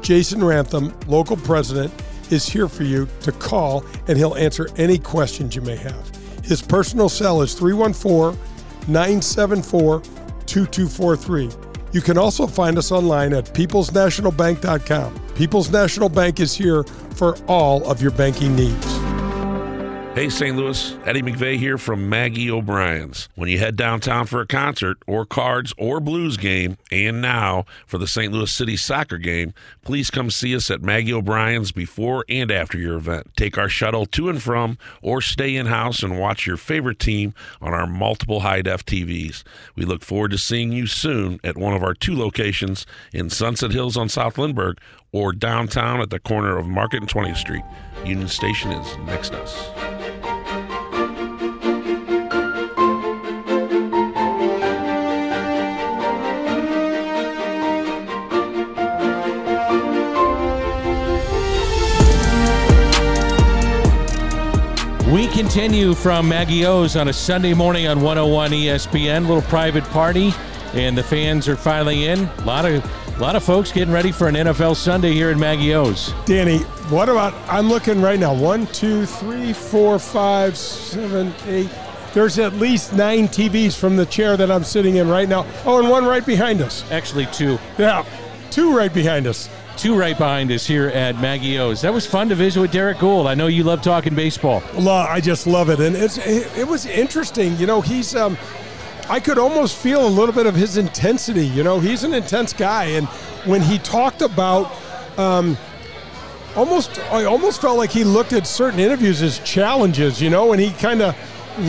Jason Rantham, local president, is here for you to call and he'll answer any questions you may have. His personal cell is 314 974 2243. You can also find us online at peoplesnationalbank.com. People's National Bank is here for all of your banking needs. Hey, St. Louis, Eddie McVey here from Maggie O'Brien's. When you head downtown for a concert or cards or blues game, and now for the St. Louis City soccer game, please come see us at Maggie O'Brien's before and after your event. Take our shuttle to and from, or stay in house and watch your favorite team on our multiple high def TVs. We look forward to seeing you soon at one of our two locations in Sunset Hills on South Lindbergh or downtown at the corner of Market and 20th Street. Union Station is next to us. We continue from Maggie O's on a Sunday morning on 101 ESPN. Little private party, and the fans are filing in. A lot of a lot of folks getting ready for an NFL Sunday here in Maggie O's. Danny, what about? I'm looking right now. One, two, three, four, five, seven, eight. There's at least nine TVs from the chair that I'm sitting in right now. Oh, and one right behind us. Actually, two. Yeah, two right behind us. Two right behind us here at Maggie O's. That was fun to visit with Derrick Goold. I know you love talking baseball. I just love it, and it's it, it was interesting. You know, he's um, I could almost feel a little bit of his intensity. You know, he's an intense guy, and when he talked about, um, almost I almost felt like he looked at certain interviews as challenges. You know, and he kind of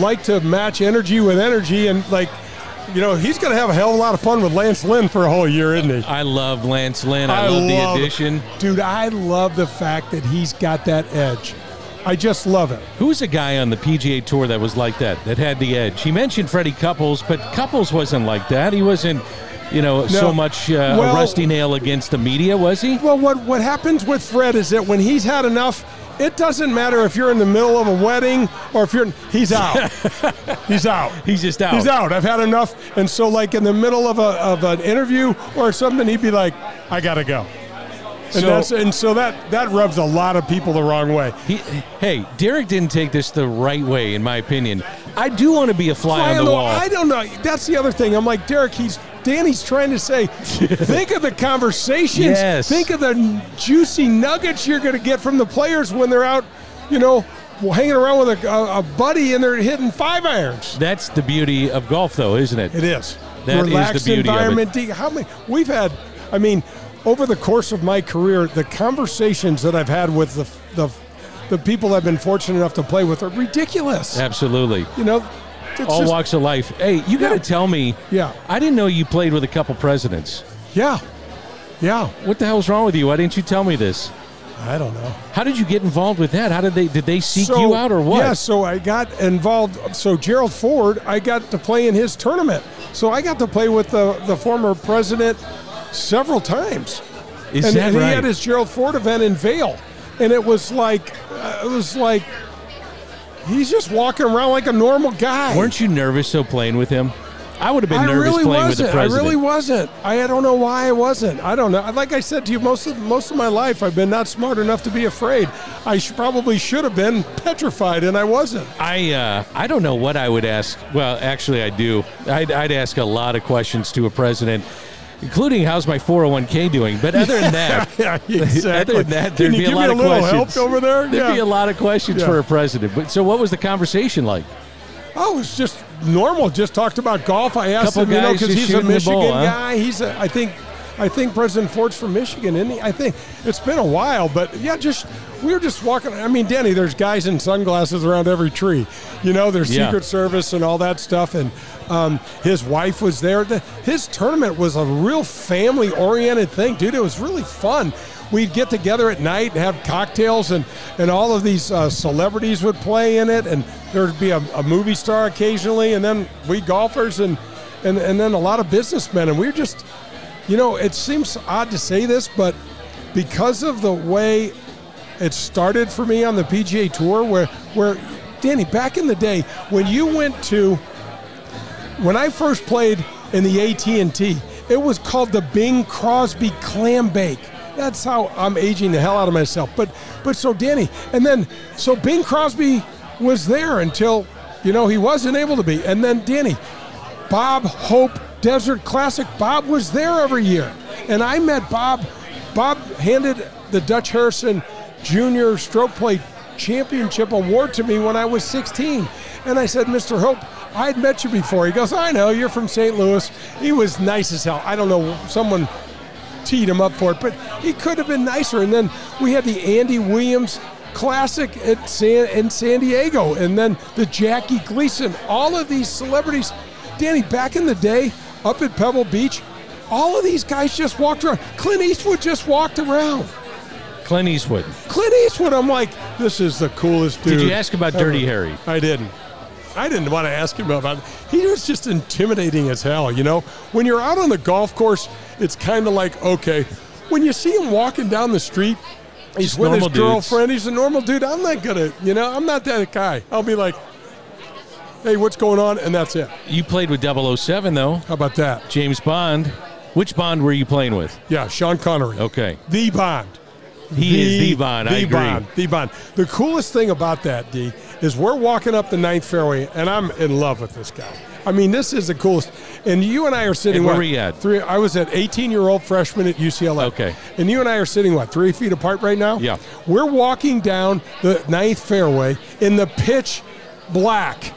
liked to match energy with energy, and like. You know, he's going to have a hell of a lot of fun with Lance Lynn for a whole year, isn't he? I love Lance Lynn. I, love the addition. Dude, I love the fact that he's got that edge. I just love it. Who's a guy on the PGA Tour that was like that, that had the edge? He mentioned Freddie Couples, but Couples wasn't like that. He wasn't, you know, so much uh, Well- a rusty nail against the media, was he? Well, what what happens with Fred is that when he's had enough, it doesn't matter if you're in the middle of a wedding or if you're he's out. he's out. He's just out. He's out. I've had enough. And so, like in the middle of a of an interview or something, he'd be like, "I gotta go." And So- that's and so that that rubs a lot of people the wrong way. He, hey, Derrick didn't take this the right way, in my opinion. I do want to be a fly, Fly on the wall. I don't know. That's the other thing. I'm like Derrick. He's Danny's trying to say. think of the conversations. Yes. Think of the juicy nuggets you're going to get from the players when they're out. You know, hanging around with a, a, a buddy and they're hitting five irons. That's the beauty of golf, though, isn't it? It is. That is the Relaxed beauty of it. environment. How many? We've had. I mean, over the course of my career, the conversations that I've had with the the, the people I've been fortunate enough to play with are ridiculous. Absolutely. You know, it's All just- walks of life. Hey, you got to tell me. Yeah. I didn't know you played with a couple presidents. Yeah, yeah. What the hell's wrong with you? Why didn't you tell me this? I don't know. How did you get involved with that? How did they did they seek So- you out or what? Yeah, so I got involved. So Gerald Ford, I got to play in his tournament. So I got to play with the, the former president several times. Is and, that and right? he had his Gerald Ford event in Vail, and it was like uh, it was like he's just walking around like a normal guy. Weren't you nervous though playing with him? I would have been I nervous really playing with wasn't. the president. I really wasn't. I don't know why I wasn't. I don't know. Like I said to you, most of most of my life, I've been not smart enough to be afraid. I sh- probably should have been petrified, and I wasn't. I uh, I don't know what I would ask. Well, actually, I do. I'd, I'd ask a lot of questions to a president, including how's my 401k doing. But other than that, yeah, exactly. other than that, there'd be a lot a of questions over there? There'd Yeah. be a lot of questions Yeah. for a president. But so, what was the conversation like? Oh, it's just normal. Just talked about golf. I asked Couple him, you know, because he's a Michigan ball, huh? guy. He's a, I think, I think President Ford's from Michigan, isn't he? I think it's been a while, but yeah, just we were just walking. I mean, Danny, there's guys in sunglasses around every tree. You know, there's Yeah. Secret Service and all that stuff, and um, his wife was there. The, his tournament was a real family-oriented thing, dude. It was really fun. We'd get together at night and have cocktails, and, and all of these uh, celebrities would play in it, and there'd be a, a movie star occasionally, and then we golfers, and, and and then a lot of businessmen, and we were just, you know, it seems odd to say this, but because of the way it started for me on the PGA Tour, where where Danny, back in the day when you went to when I first played in the AT&T, it was called the Bing Crosby Clam Bake. That's how I'm aging the hell out of myself. But but so Danny, and then so Bing Crosby was there until you know he wasn't able to be. And then Danny, Bob Hope Desert Classic, Bob was there every year. And I met Bob. Bob handed the Dutch Harrison Junior Stroke Play Championship Award to me when I was 16. And I said, Mr. Hope, I'd met you before. He goes, I know, you're from St. Louis. He was nice as hell. I don't know, someone teed him up for it, but he could have been nicer. And then we had the Andy Williams Classic at San, in San Diego, and then the Jackie Gleason. All of these celebrities, Danny, back in the day, up at Pebble Beach, all of these guys just walked around. Clint Eastwood just walked around. Clint Eastwood. Clint Eastwood, I'm like, this is the coolest dude. Did you ask about ever. Dirty Harry? I didn't. I didn't want to ask him about it. He was just intimidating as hell, you know? When you're out on the golf course, it's kind of like, okay, when you see him walking down the street, he's Just with his dudes. girlfriend, he's a normal dude. I'm not gonna, you know, I'm not that guy. I'll be like, hey, what's going on? And that's it. You played with 007, though. How about that? James Bond. Which Bond were you playing with? Yeah, Sean Connery. Okay. The Bond. He is the Bond. I The agree. Bond. The Bond. The coolest thing about that, D, is we're walking up the ninth fairway, and I'm in love with this guy. I mean, this is the coolest. And you and I are sitting. And where what, were you at? Three. I was at 18 year old freshman at UCLA. Okay. And you and I are sitting what three feet apart right now? Yeah. We're walking down the ninth fairway in the pitch black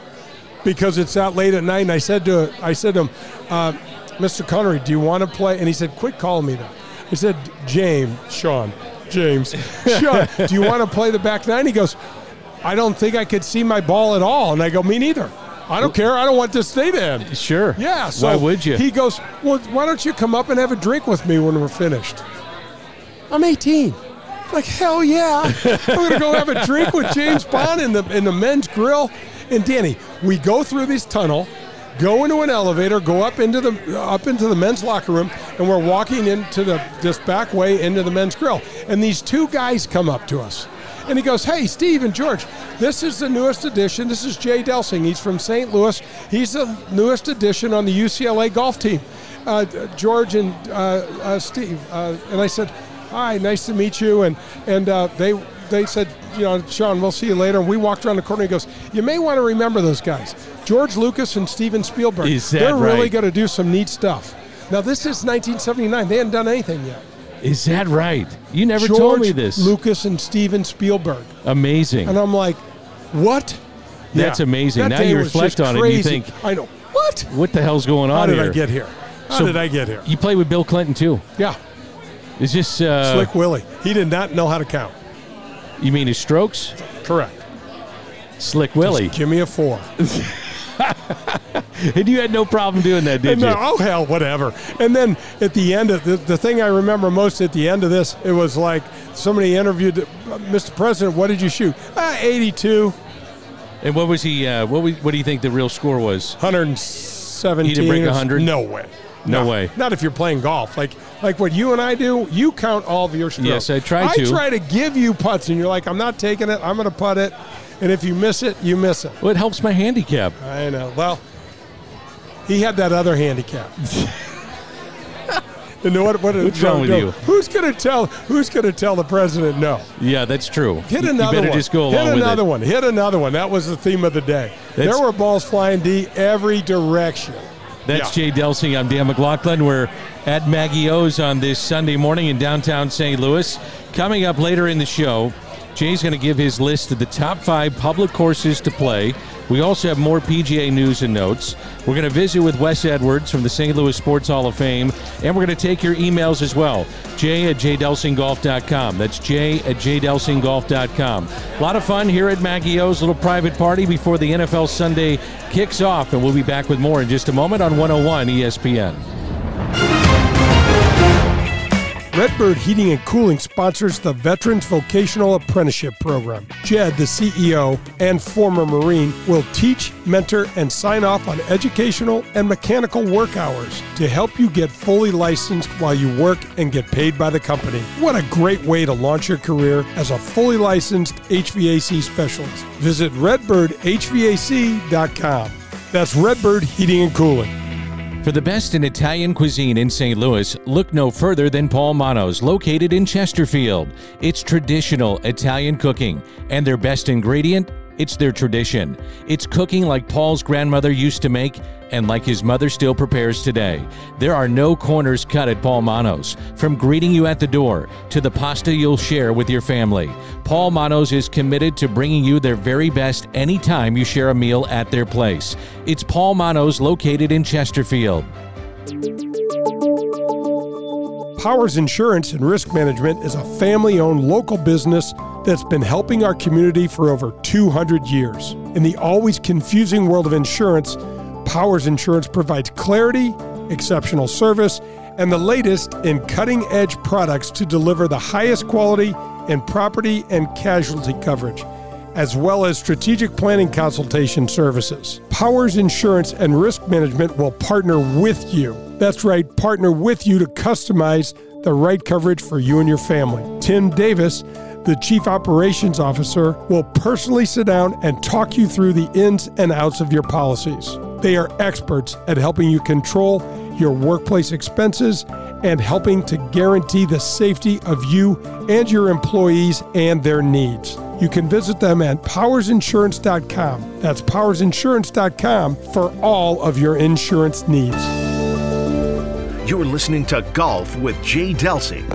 because it's that late at night. And I said to I said to him, uh, Mr. Connery, do you want to play? And he said, Quit calling me that. I said, James, Sean, James, Sean, do you want to play the back nine? He goes, I don't think I could see my ball at all. And I go, Me neither. I don't care. I don't want this stay to end. Sure. Yeah. So Why would you? He goes, Well, why don't you come up and have a drink with me when we're finished? I'm 18. Like hell yeah! I'm gonna go have a drink with James Bond in the in the men's grill. And Danny, we go through this tunnel, go into an elevator, go up into the up into the men's locker room, and we're walking into the this back way into the men's grill. And these two guys come up to us. And he goes, Hey, Steve and George, this is the newest edition. This is Jay Delsing. He's from St. Louis. He's the newest addition on the UCLA golf team. Uh, George and uh, uh, Steve. Uh, and I said, Hi, nice to meet you. And and uh, they they said, you know, Sean, we'll see you later. And we walked around the corner. He goes, You may want to remember those guys, George Lucas and Steven Spielberg. Is that They're really going to do some neat stuff. Now this is 1979. They hadn't done anything yet. Is that right? You never George told me this. Lucas and Steven Spielberg. Amazing. And I'm like, what? That's Yeah. amazing. That now you reflect on it and you think, I know. What? what the hell's going on How did here? I get here? How So- did I get here? You played with Bill Clinton too. Yeah, Is this uh, Slick Willie. He did not know how to count. You mean his strokes? Correct. Slick Willie. Give me a four. and you had no problem doing that, did And you? oh hell, whatever. And then at the end of the, the thing I remember most at the end of this, it was like somebody interviewed uh, Mr. President. What did you shoot? Ah, 82, And what was he? Uh, what, was, what do you think the real score was? 117. He didn't break 100? No way. No way. Not if you're playing golf. Like like what you and I do. You count all of your strokes. Yes, I try I to. try to give you putts, and you're like, I'm not taking it. I'm going to putt it. And if you miss it, you miss it. Well, it helps my handicap. I know. Well, He had that other handicap. you know what? what What's wrong with you? Who's going to tell? Who's going to tell the president no? Yeah, that's true. Hit You- another you better one. just go Hit along with another it. one. Hit another one. That was the theme of the day. That's- there were balls flying D every direction. That's Jay Delsing. I'm Dan McLaughlin. We're at Maggie O's on this Sunday morning in downtown St. Louis. Coming up later in the show, Jay's going to give his list of the top five public courses to play. We also have more PGA news and notes. We're going to visit with Wes Edwards from the St. Louis Sports Hall of Fame, and we're going to take your emails as well. Jay at jdelsinggolf.com. That's Jay at jdelsinggolf.com. A lot of fun here at Maggie O's little private party before the NFL Sunday kicks off, and we'll be back with more in just a moment on 101 ESPN. Redbird Heating and Cooling sponsors the Veterans Vocational Apprenticeship Program. Jed, the CEO and former Marine, will teach, mentor, and sign off on educational and mechanical work hours to help you get fully licensed while you work and get paid by the company. What a great way to launch your career as a fully licensed HVAC specialist. Visit redbirdhvac.com. That's Redbird Heating and Cooling. For the best in Italian cuisine in St. Louis, look no further than Paul Mano's, located in Chesterfield. It's traditional Italian cooking, and their best ingredient? It's their tradition. It's cooking like Paul's grandmother used to make and like his mother still prepares today. There are no corners cut at Paul Mano's, from greeting you at the door to the pasta you'll share with your family. Paul Mano's is committed to bringing you their very best anytime you share a meal at their place. It's Paul Mano's located in Chesterfield. Powers Insurance and Risk Management is a family owned local business that's been helping our community for over 200 years. In the always confusing world of insurance, Powers Insurance provides clarity, exceptional service, and the latest in cutting edge products to deliver the highest quality in property and casualty coverage as well as strategic planning consultation services. Powers Insurance and Risk Management will partner with you. That's right, partner with you to customize the right coverage for you and your family. Tim Davis, the Chief Operations Officer, will personally sit down and talk you through the ins and outs of your policies. They are experts at helping you control your workplace expenses and helping to guarantee the safety of you and your employees and their needs. You can visit them at powersinsurance.com. That's powersinsurance.com for all of your insurance needs. You're listening to Golf with Jay Delsing.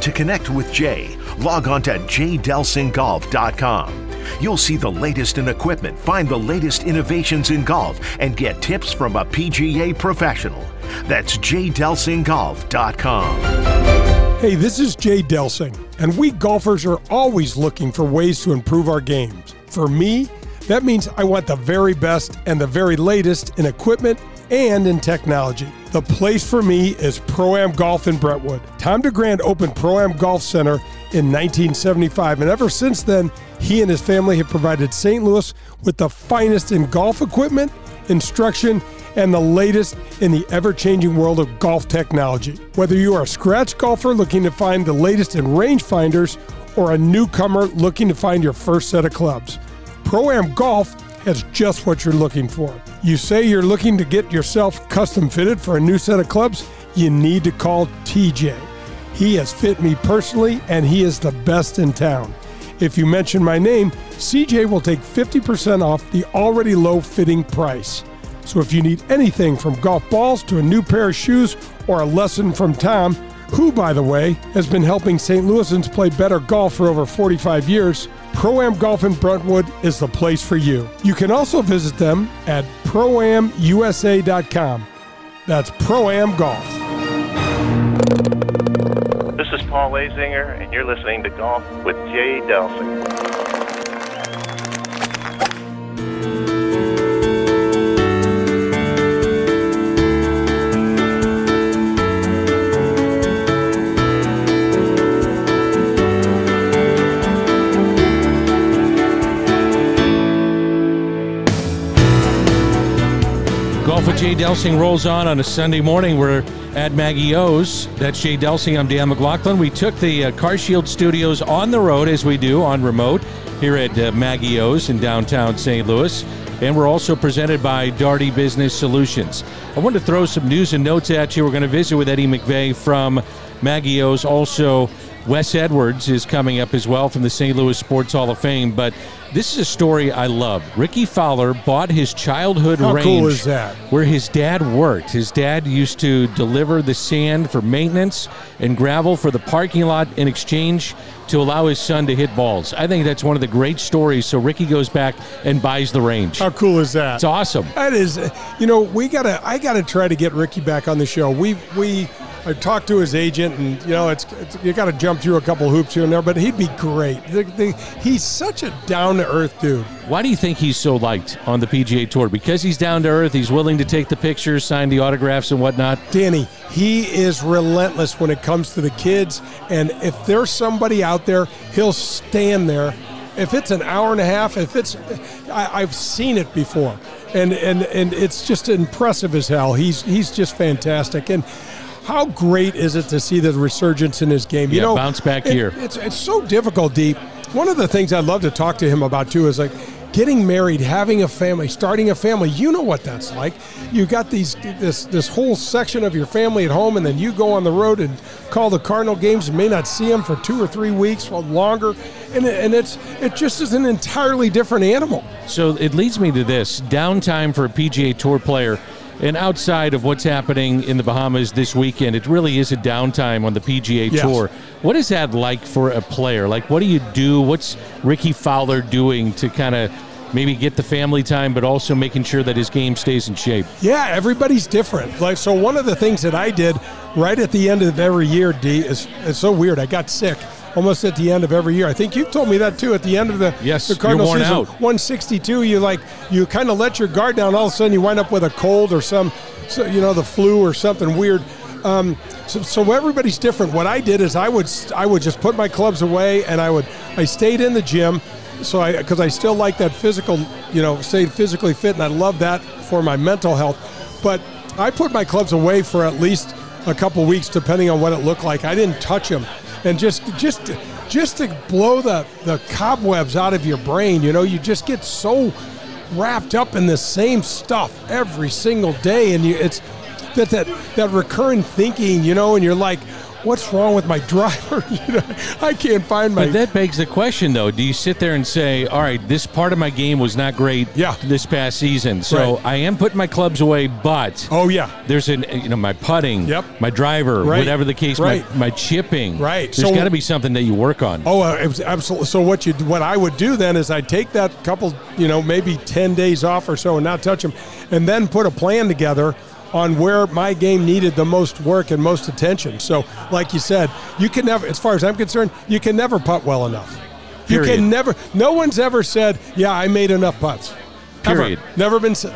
To connect with Jay, log on to jdelsinggolf.com. You'll see the latest in equipment, find the latest innovations in golf, and get tips from a PGA professional. That's jdelsinggolf.com. Hey, this is Jay Delsing, and we golfers are always looking for ways to improve our games. For me, that means I want the very best and the very latest in equipment and in technology. The place for me is Pro Am Golf in Brentwood. Tom DeGrand opened Pro Am Golf Center in 1975, and ever since then, he and his family have provided St. Louis with the finest in golf equipment, instruction, and the latest in the ever changing world of golf technology. Whether you are a scratch golfer looking to find the latest in rangefinders or a newcomer looking to find your first set of clubs, Pro Am Golf has just what you're looking for. You say you're looking to get yourself custom fitted for a new set of clubs? You need to call TJ. He has fit me personally, and he is the best in town. If you mention my name, CJ will take 50% off the already low fitting price. So if you need anything from golf balls to a new pair of shoes or a lesson from Tom, who, by the way, has been helping St. Louisans play better golf for over 45 years, Pro Am Golf in Brentwood is the place for you. You can also visit them at proamusa.com. That's Pro Am Golf. This is Paul Azinger, and you're listening to Golf with Jay Delsing. Jay Delsing rolls on on a Sunday morning. We're at Maggie O's. That's Jay Delsing. I'm Dan McLaughlin. We took the uh, Car Shield Studios on the road as we do on remote here at uh, Maggie O's in downtown St. Louis. And we're also presented by Daugherty Business Solutions. I wanted to throw some news and notes at you. We're going to visit with Eddie McVey from Maggie O's. Also, Wes Edwards is coming up as well from the St. Louis Sports Hall of Fame. But this is a story I love. Rickie Fowler bought his childhood How range cool is that? where his dad worked. His dad used to deliver the sand for maintenance and gravel for the parking lot in exchange to allow his son to hit balls. I think that's one of the great stories. So Rickie goes back and buys the range. How cool is that? It's awesome. That is, you know, we gotta. I gotta try to get Rickie back on the show. We we. I talked to his agent, and you know, it's, it's you got to jump through a couple hoops here and there, but he'd be great. The, the, he's such a down to earth dude. Why do you think he's so liked on the PGA Tour? Because he's down to earth. He's willing to take the pictures, sign the autographs, and whatnot. Danny, he is relentless when it comes to the kids, and if there's somebody out there, he'll stand there. If it's an hour and a half, if it's, I, I've seen it before, and and and it's just impressive as hell. He's he's just fantastic, and how great is it to see the resurgence in his game? You Yeah, know, bounce back it- here. It's it's so difficult, Deep. One of the things I'd love to talk to him about too is like getting married, having a family, starting a family. You know what that's like. You got these this this whole section of your family at home, and then you go on the road and call the Cardinal games and may not see them for two or three weeks or longer, and it, and it's it just is an entirely different animal. So it leads me to this downtime for a PGA Tour player. And outside of what's happening in the Bahamas this weekend, it really is a downtime on the PGA Yes. Tour. What is that like for a player? Like, what do you do? What's Rickie Fowler doing to kind of maybe get the family time, but also making sure that his game stays in shape? Yeah, everybody's different. Like so, one of the things that I did right at the end of every year, D, is it's so weird. I got sick almost at the end of every year. I think you've told me that too. At the end of the Yes, the Cardinal season, out. 162, you like you kind of let your guard down. All of a sudden, you wind up with a cold or some, so, you know, the flu or something weird. Um, so, so everybody's different. What I did is I would I would just put my clubs away and I would I stayed in the gym. So I because I still like that physical, you know, stayed physically fit, and I love that for my mental health. But I put my clubs away for at least a couple weeks, depending on what it looked like. I didn't touch them, and just just just to blow the the cobwebs out of your brain. You know, you just get so wrapped up in the same stuff every single day, and you it's that that that recurrent thinking. You know, and you're like. What's wrong with my driver? you know, I can't find my. But that begs the question, though. Do you sit there and say, "All right, this part of my game was not great Yeah. this past season, so Right. I am putting my clubs away, but oh yeah, there's an you know my putting, Yep. my driver, Right. whatever the case, Right. my, my chipping, Right. There's So- got to be something that you work on. Oh, uh, absolutely. So what you what I would do then is I'd take that couple, you know, maybe ten days off or so, and not touch them, and then put a plan together on where my game needed the most work and most attention. So, like you said, you can never, as far as I'm concerned, you can never putt well enough. You can never. No one's ever said, "Yeah, I made enough putts." Ever. Period. Never been said.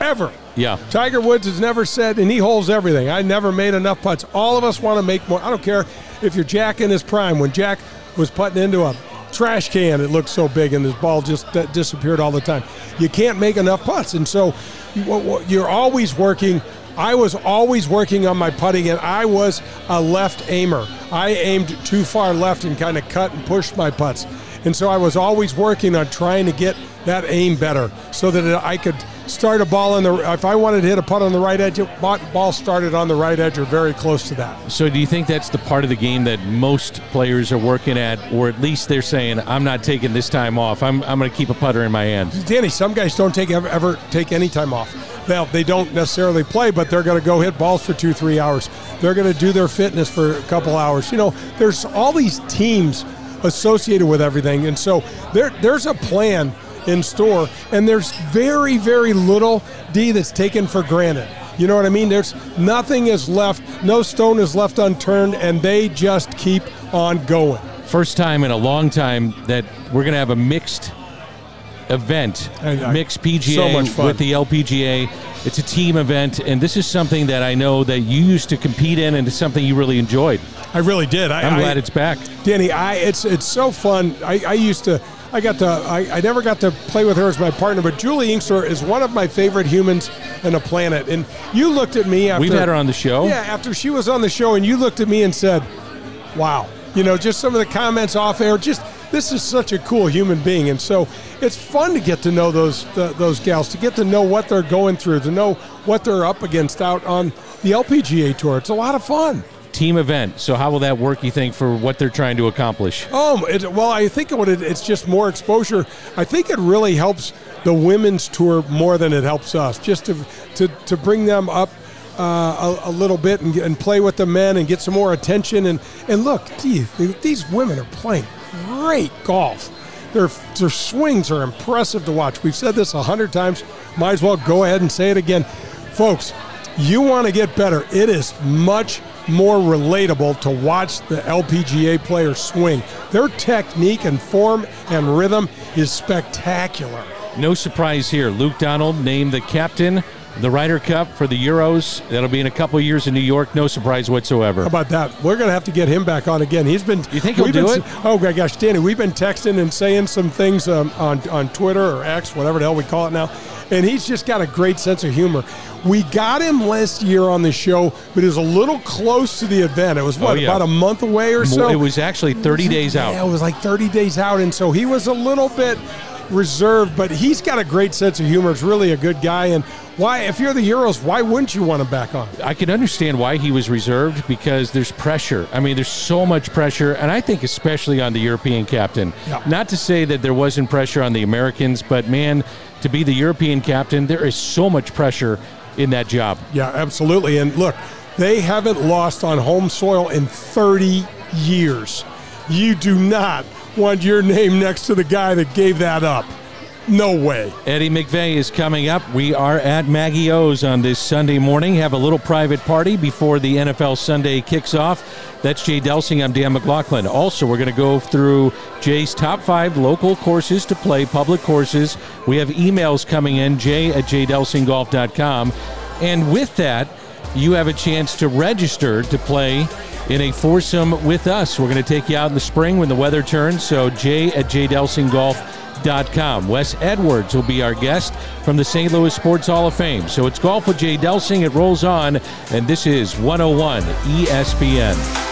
Ever. Yeah. Tiger Woods has never said, and he holds everything. I never made enough putts. All of us want to make more. I don't care if you're Jack in his prime. When Jack was putting into a trash can, it looked so big, and his ball just disappeared all the time. You can't make enough putts, and so you're always working. I was always working on my putting, and I was a left aimer. I aimed too far left and kind of cut and pushed my putts. And so I was always working on trying to get that aim better so that I could start a ball on the if I wanted to hit a putt on the right edge, ball ball started on the right edge or very close to that. So, do you think that's the part of the game that most players are working at, or at least they're saying, "I'm not taking this time off. I'm, I'm going to keep a putter in my hand." Danny, some guys don't take ever, ever take any time off. Well, they don't necessarily play, but they're going to go hit balls for two, three hours. They're going to do their fitness for a couple hours. You know, there's all these teams associated with everything, and so there there's a plan in store, and there's very, very little D that's taken for granted. You know what I mean? There's nothing is left, no stone is left unturned, and they just keep on going. First time in a long time that we're going to have a mixed event, I- mixed PGA so with the LPGA. It's a team event, and this is something that I know that you used to compete in, and it's something you really enjoyed. I really did. I, I'm I- glad it's back. Danny, I it's it's so fun. I, I used to I got to I, I never got to play with her as my partner, but Juli Inkster is one of my favorite humans on the planet. And you looked at me after We've had her on the show. Yeah, after she was on the show, and you looked at me and said, "Wow, You know, just some of the comments off air. Just this is such a cool human being, and so it's fun to get to know those the, those gals, to get to know what they're going through, to know what they're up against out on the LPGA tour. It's a lot of fun. Team event. So how will that work? You think for what they're trying to accomplish? Oh, it, well, I think what it, it's just more exposure. I think it really helps the women's tour more than it helps us. Just to to, to bring them up uh, a, a, little bit and, and, play with the men and get some more attention. And, and look, these women are playing great golf. Their, their swings are impressive to watch. We've said this a hundred times. Might as well go ahead and say it again. Folks, you want to get better. It is much more relatable to watch the LPGA players swing. Their technique and form and rhythm is spectacular. No surprise here. Luke Donald named the captain the Ryder Cup for the Euros. That'll be in a couple years in New York. No surprise whatsoever. How about that? We're going to have to get him back on again. He's been. You think he'll do been, it? Oh my gosh, Danny, we've been texting and saying some things um, on on Twitter or X, whatever the hell we call it now, and he's just got a great sense of humor. We got him last year on the show, but it was a little close to the event. It was what oh, yeah. about a month away or so. It was actually 30 days out. Yeah, it was like 30 days out, and so he was a little bit reserved, but he's got a great sense of humor. He's really a good guy. And why, if you're the Euros, why wouldn't you want him back on? I can understand why he was reserved because there's pressure. I mean, there's so much pressure, and I think especially on the European captain. Yeah. Not to say that there wasn't pressure on the Americans, but man, to be the European captain, there is so much pressure in that job. Yeah, absolutely. And look, they haven't lost on home soil in 30 years. You do not want your name next to the guy that gave that up. No way. Eddie McVey is coming up. We are at Maggie O's on this Sunday morning. Have a little private party before the NFL Sunday kicks off. That's Jay Delsing. I'm Dan McLaughlin. Also, we're going to go through Jay's top five local courses to play, public courses. We have emails coming in, jay at jdelsinggolf.com. And with that, you have a chance to register to play in a foursome with us. We're going to take you out in the spring when the weather turns. So, jay at jdelsinggolf.com. Wes Edwards will be our guest from the St. Louis Sports Hall of Fame. So, it's Golf with Jay Delsing. It rolls on, and this is 101 ESPN.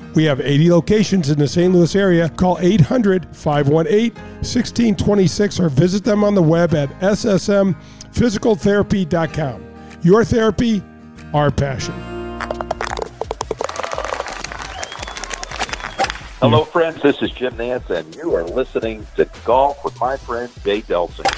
We have 80 locations in the St. Louis area. Call 800 518 1626 or visit them on the web at ssmphysicaltherapy.com. Your therapy, our passion. Hello, friends. This is Jim Nantz, and you are listening to Golf with my friend Jay Delsing.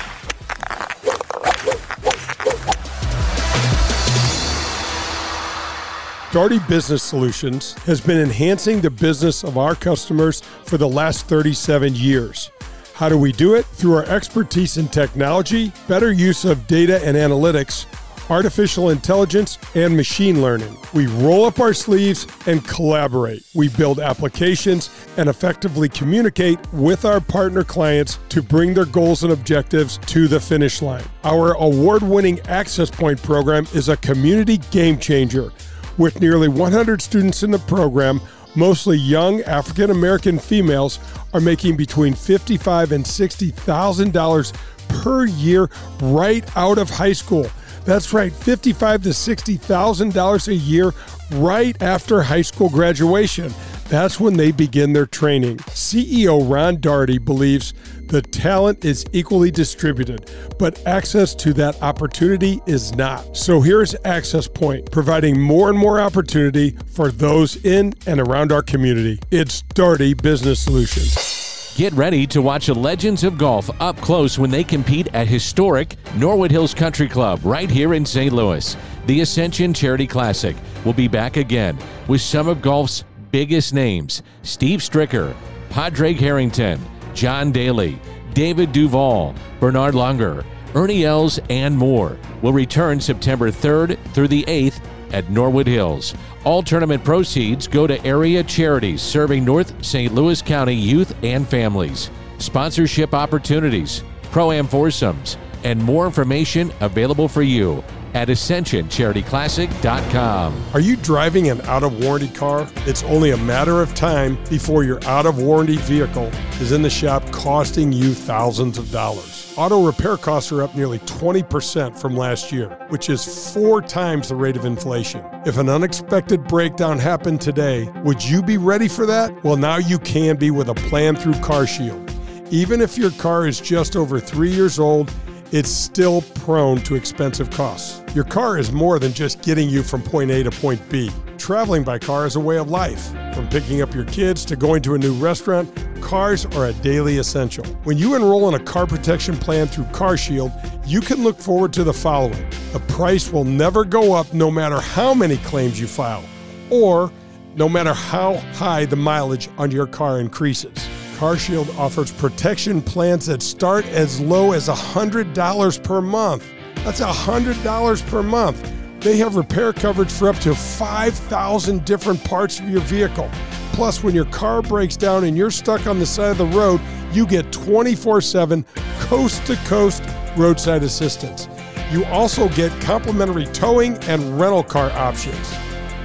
Daugherty Business Solutions has been enhancing the business of our customers for the last 37 years. How do we do it? Through our expertise in technology, better use of data and analytics, artificial intelligence, and machine learning. We roll up our sleeves and collaborate. We build applications and effectively communicate with our partner clients to bring their goals and objectives to the finish line. Our award winning Access Point program is a community game changer with nearly 100 students in the program, mostly young African American females, are making between 55 and $60,000 per year right out of high school. That's right, 55 to $60,000 a year right after high school graduation. That's when they begin their training. CEO Ron Daugherty believes the talent is equally distributed, but access to that opportunity is not. So here's Access Point, providing more and more opportunity for those in and around our community. It's Daugherty Business Solutions. Get ready to watch the legends of golf up close when they compete at historic Norwood Hills Country Club right here in St. Louis. The Ascension Charity Classic will be back again with some of golf's biggest names Steve Stricker, Padraig Harrington, John Daly, David Duval, Bernhard Langer, Ernie Els, and more will return September 3rd through the 8th at Norwood Hills. All tournament proceeds go to area charities serving North St. Louis County youth and families. Sponsorship opportunities, pro am foursomes, and more information available for you at ascensioncharityclassic.com. Are you driving an out of warranty car? It's only a matter of time before your out of warranty vehicle is in the shop costing you thousands of dollars. Auto repair costs are up nearly 20% from last year, which is four times the rate of inflation. If an unexpected breakdown happened today, would you be ready for that? Well, now you can be with a plan through CarShield. Even if your car is just over three years old, it's still prone to expensive costs. Your car is more than just getting you from point A to point B. Traveling by car is a way of life. From picking up your kids to going to a new restaurant, cars are a daily essential. When you enroll in a car protection plan through CarShield, you can look forward to the following the price will never go up no matter how many claims you file, or no matter how high the mileage on your car increases. CarShield offers protection plans that start as low as $100 per month. That's $100 per month. They have repair coverage for up to 5,000 different parts of your vehicle. Plus, when your car breaks down and you're stuck on the side of the road, you get 24 7 coast to coast roadside assistance. You also get complimentary towing and rental car options.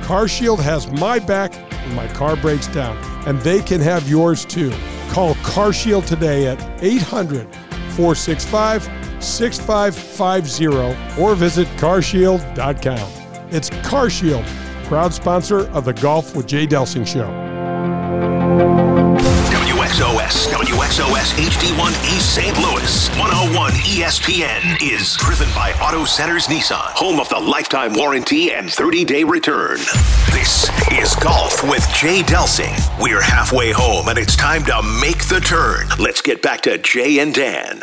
CarShield has my back when my car breaks down, and they can have yours too. Call CarShield today at 800 465 6550 or visit carshield.com. It's CarShield, proud sponsor of the Golf with Jay Delsing show. WXOS, WXOS HD1 East St. Louis, 101 ESPN is driven by Auto Centers Nissan, home of the lifetime warranty and 30 day return. This is Golf with Jay Delsing. We're halfway home and it's time to make the turn. Let's get back to Jay and Dan.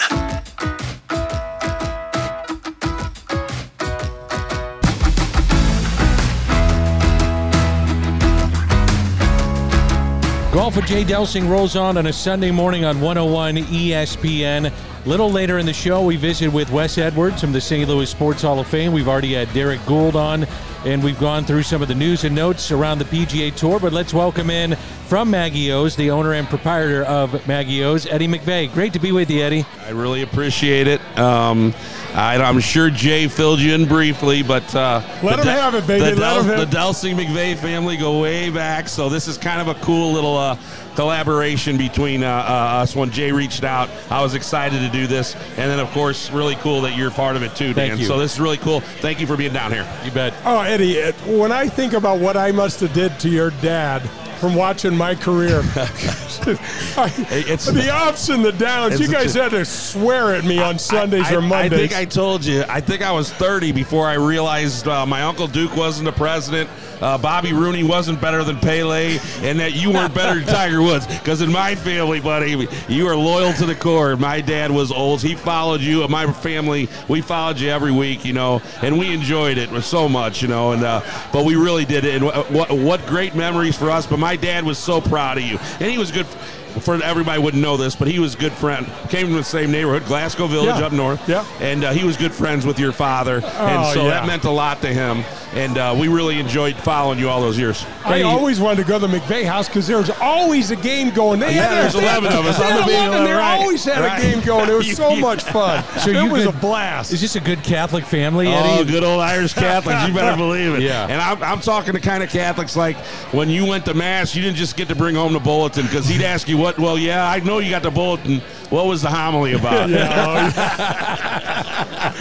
Golf with Jay Delsing rolls on on a Sunday morning on 101 ESPN. A little later in the show, we visit with Wes Edwards from the St. Louis Sports Hall of Fame. We've already had Derrick Goold on, and we've gone through some of the news and notes around the PGA Tour. But let's welcome in from Maggie O's, the owner and proprietor of Maggie O's, Eddie McVey. Great to be with you, Eddie. I really appreciate it. Um, I, am sure Jay filled you in briefly, but uh, let him have it, baby. The, let Del- him the Delsing McVey family go way back, so this is kind of a cool little uh, collaboration between uh, uh, us. When Jay reached out, I was excited to do this, and then of course, really cool that you're part of it too, Thank Dan. you. So this is really cool. Thank you for being down here. You bet. Oh, Eddie, when I think about what I must have did to your dad from watching my career, I- it's- the ups and the downs, you guys had to swear at me on Sundays I, or Mondays. I think I told you. I think I was 30 before I realized uh, my uncle Duke wasn't the president. Uh, Bobby Rooney wasn't better than Pele, and that you weren't better than Tiger Woods. Because in my family, buddy, you are loyal to the core. My dad was old. He followed you. My family, we followed you every week, you know, and we enjoyed it so much, you know. And uh, but we really did it. And what what great memories for us. But my dad was so proud of you, and he was good. For everybody wouldn't know this, but he was a good friend. Came from the same neighborhood, Glasgow Village Yeah. up north. Yeah. And uh, he was good friends with your father, and Oh, so yeah. that meant a lot to him. And uh, we really enjoyed following you all those years. I always wanted to go to the McVey house because there was always a game going. They Yeah, there's 11 of us. They, I'm had gonna be 11, they right. always had Right. a game going. It was so you- much fun. So it you was could- a blast. Is this a good Catholic family, Eddie? Oh, Eddie? good old Irish Catholics. You better believe it. Yeah. And I'm, I'm talking to kind of Catholics like when you went to Mass, you didn't just get to bring home the bulletin because he'd ask you, what, well, yeah, I know you got the bulletin. What was the homily about? Oh,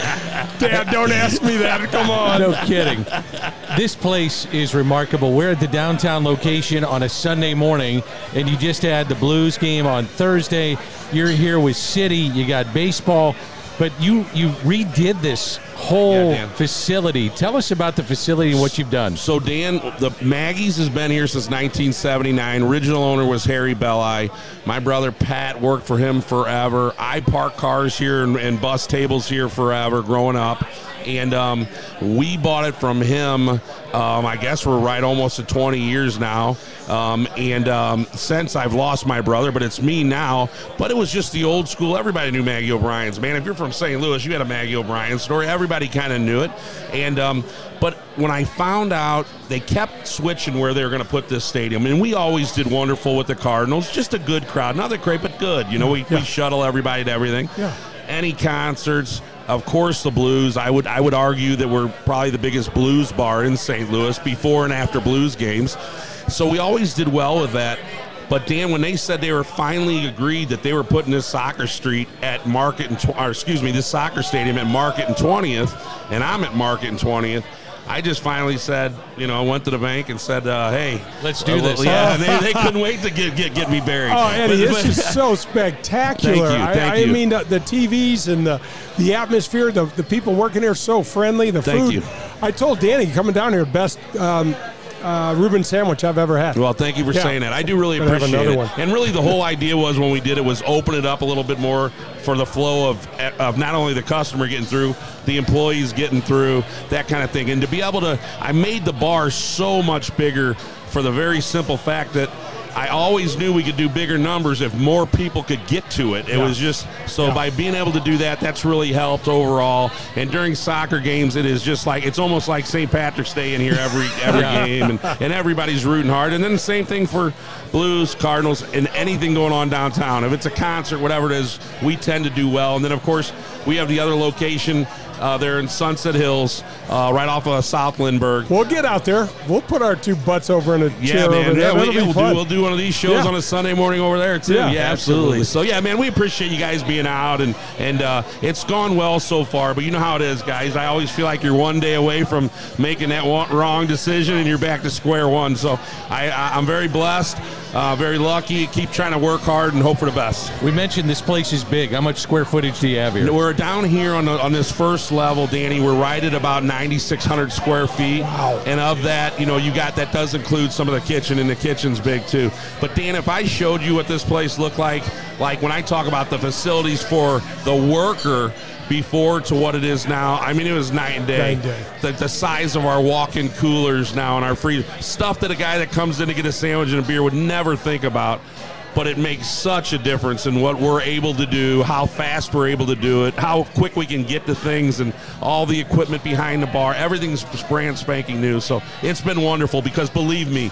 Dad, don't ask me that. Come on. No kidding. This place is remarkable. We're at the downtown location on a Sunday morning, and you just had the Blues game on Thursday. You're here with City. You got baseball, but you you redid this whole Yeah, facility. Tell us about the facility and what you've done. So Dan, the Maggie's has been here since 1979. Original owner was Harry Belli. My brother Pat worked for him forever. I park cars here and, and bus tables here forever growing up. And um, we bought it from him. Um, I guess we're right almost to 20 years now. Um, and um, since I've lost my brother, but it's me now. But it was just the old school. Everybody knew Maggie O'Brien's. Man, if you're from St. Louis, you had a Maggie O'Brien story. Everybody kind of knew it. And um, but when I found out they kept switching where they were going to put this stadium, and we always did wonderful with the Cardinals. Just a good crowd, not that great, but good. You know, we, we shuttle everybody to everything. Yeah. Any concerts, of course, the blues. I would I would argue that we're probably the biggest blues bar in St. Louis before and after blues games. So we always did well with that. But Dan, when they said they were finally agreed that they were putting this soccer street at Market and tw- or excuse me, this soccer stadium at Market and Twentieth, and I'm at Market and Twentieth. I just finally said, you know, I went to the bank and said, uh, "Hey, Let's do uh, this. Yeah, they, they couldn't wait to get get, get me buried. Oh, Eddie, But- this is so spectacular. Thank you, I, thank I you. mean, the, the TVs and the the atmosphere, the, the people working here are so friendly. The Thank food. you. I told Danny coming down here, best um, uh, Reuben sandwich I've ever had. Well, thank you for Yeah. saying that. I do really Gonna appreciate it. one. And really, the whole idea was when we did it was open it up a little bit more for the flow of of not only the customer getting through, the employees getting through, that kind of thing. And to be able to, I made the bar so much bigger for the very simple fact that. I always knew we could do bigger numbers if more people could get to it. It Yeah. was just so by being able to do that, that's really helped overall. And during soccer games, it is just like it's almost like St. Patrick's Day in here every every Yeah. game, and, and everybody's rooting hard. And then the same thing for Blues, Cardinals, and anything going on downtown. If it's a concert, whatever it is, we tend to do well. And then of course we have the other location uh, there in Sunset Hills, uh, right off of South Lindbergh. We'll get out there. We'll put our two butts over in a Yeah, chair man. over there. Yeah, we, That'll be will do, we'll do one of these shows Yeah. on a Sunday morning over there too. Yeah, Yeah, absolutely. absolutely. So yeah, man, we appreciate you guys being out and and uh, it's gone well so far. But you know how it is, guys. I always feel like you're one day away from making that one, wrong decision and you're back to square one. So I, I I'm very blessed, uh, very lucky. Keep trying to work hard and hope for the best. We mentioned this place is big. How much square footage do you have here? We're down here on the, on this first level, Danny. We're right at about 9,600 square feet. Wow. And of that, you know, you got that does include some of the kitchen, and the kitchen's big too. But Dan, if I showed you what this place looked like, like when I talk about the facilities for the worker before to what it is now, I mean, it was night and day. Night and day. The, the size of our walk-in coolers now and our freezer, stuff that a guy that comes in to get a sandwich and a beer would never think about but it makes such a difference in what we're able to do, how fast we're able to do it, how quick we can get to things, and all the equipment behind the bar. Everything's brand spanking new. So it's been wonderful because believe me,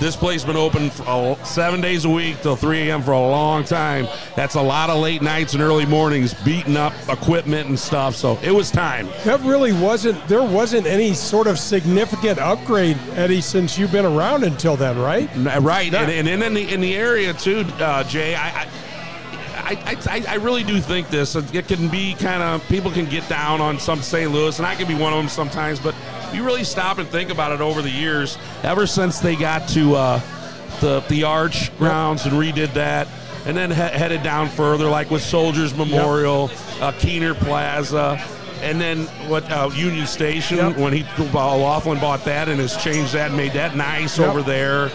this place has been open for uh, seven days a week till 3 a.m. for a long time. That's a lot of late nights and early mornings beating up equipment and stuff. So it was time. That really wasn't. There wasn't any sort of significant upgrade, Eddie, since you've been around until then, right? Right, and, and in the in the area too, uh, Jay. I, I I, I, I really do think this. It can be kind of people can get down on some St. Louis, and I can be one of them sometimes. But you really stop and think about it over the years. Ever since they got to uh, the the Arch grounds and redid that, and then he- headed down further, like with Soldiers Memorial, uh, Kiener Plaza. And then what uh, Union Station Yep. when he Laughlin bought that and has changed that and made that nice Yep. over there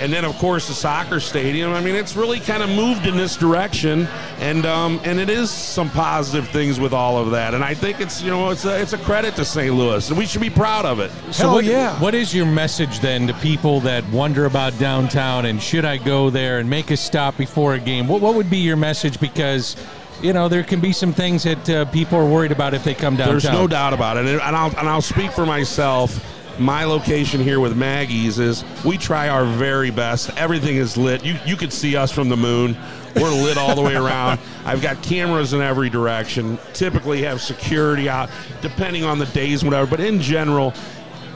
and then of course the soccer stadium. I mean, it's really kind of moved in this direction, and um, and it is some positive things with all of that. And I think it's you know it's a, it's a credit to St. Louis, and we should be proud of it. So Hell what, yeah. What is your message then to people that wonder about downtown and should I go there and make a stop before a game? What what would be your message? Because you know there can be some things that uh, people are worried about if they come downtown. There's no doubt about it, and I'll and I'll speak for myself. My location here with Maggie's is we try our very best. Everything is lit. You you could see us from the moon. We're lit all the way around. I've got cameras in every direction. Typically have security out, depending on the days, whatever. But in general,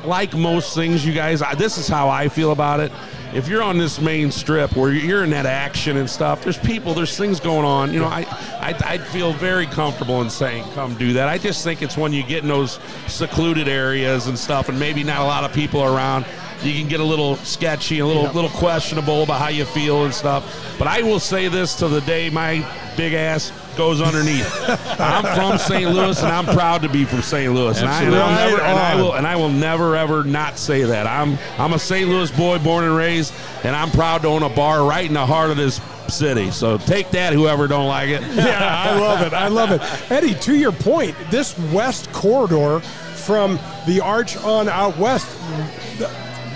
like most things, you guys, I, this is how I feel about it. If you're on this main strip where you're in that action and stuff, there's people, there's things going on. You know, I, I, I'd feel very comfortable in saying, come do that. I just think it's when you get in those secluded areas and stuff, and maybe not a lot of people around. You can get a little sketchy, a little little questionable about how you feel and stuff. But I will say this to the day my big ass goes underneath. I'm from St. Louis, and I'm proud to be from St. Louis. And I, and, I'll never, and I will and I will never ever not say that. I'm I'm a St. Louis boy, born and raised, and I'm proud to own a bar right in the heart of this City. So take that, whoever don't like it. yeah, I love it. I love it. Eddie, to your point, this west corridor from the arch on out west,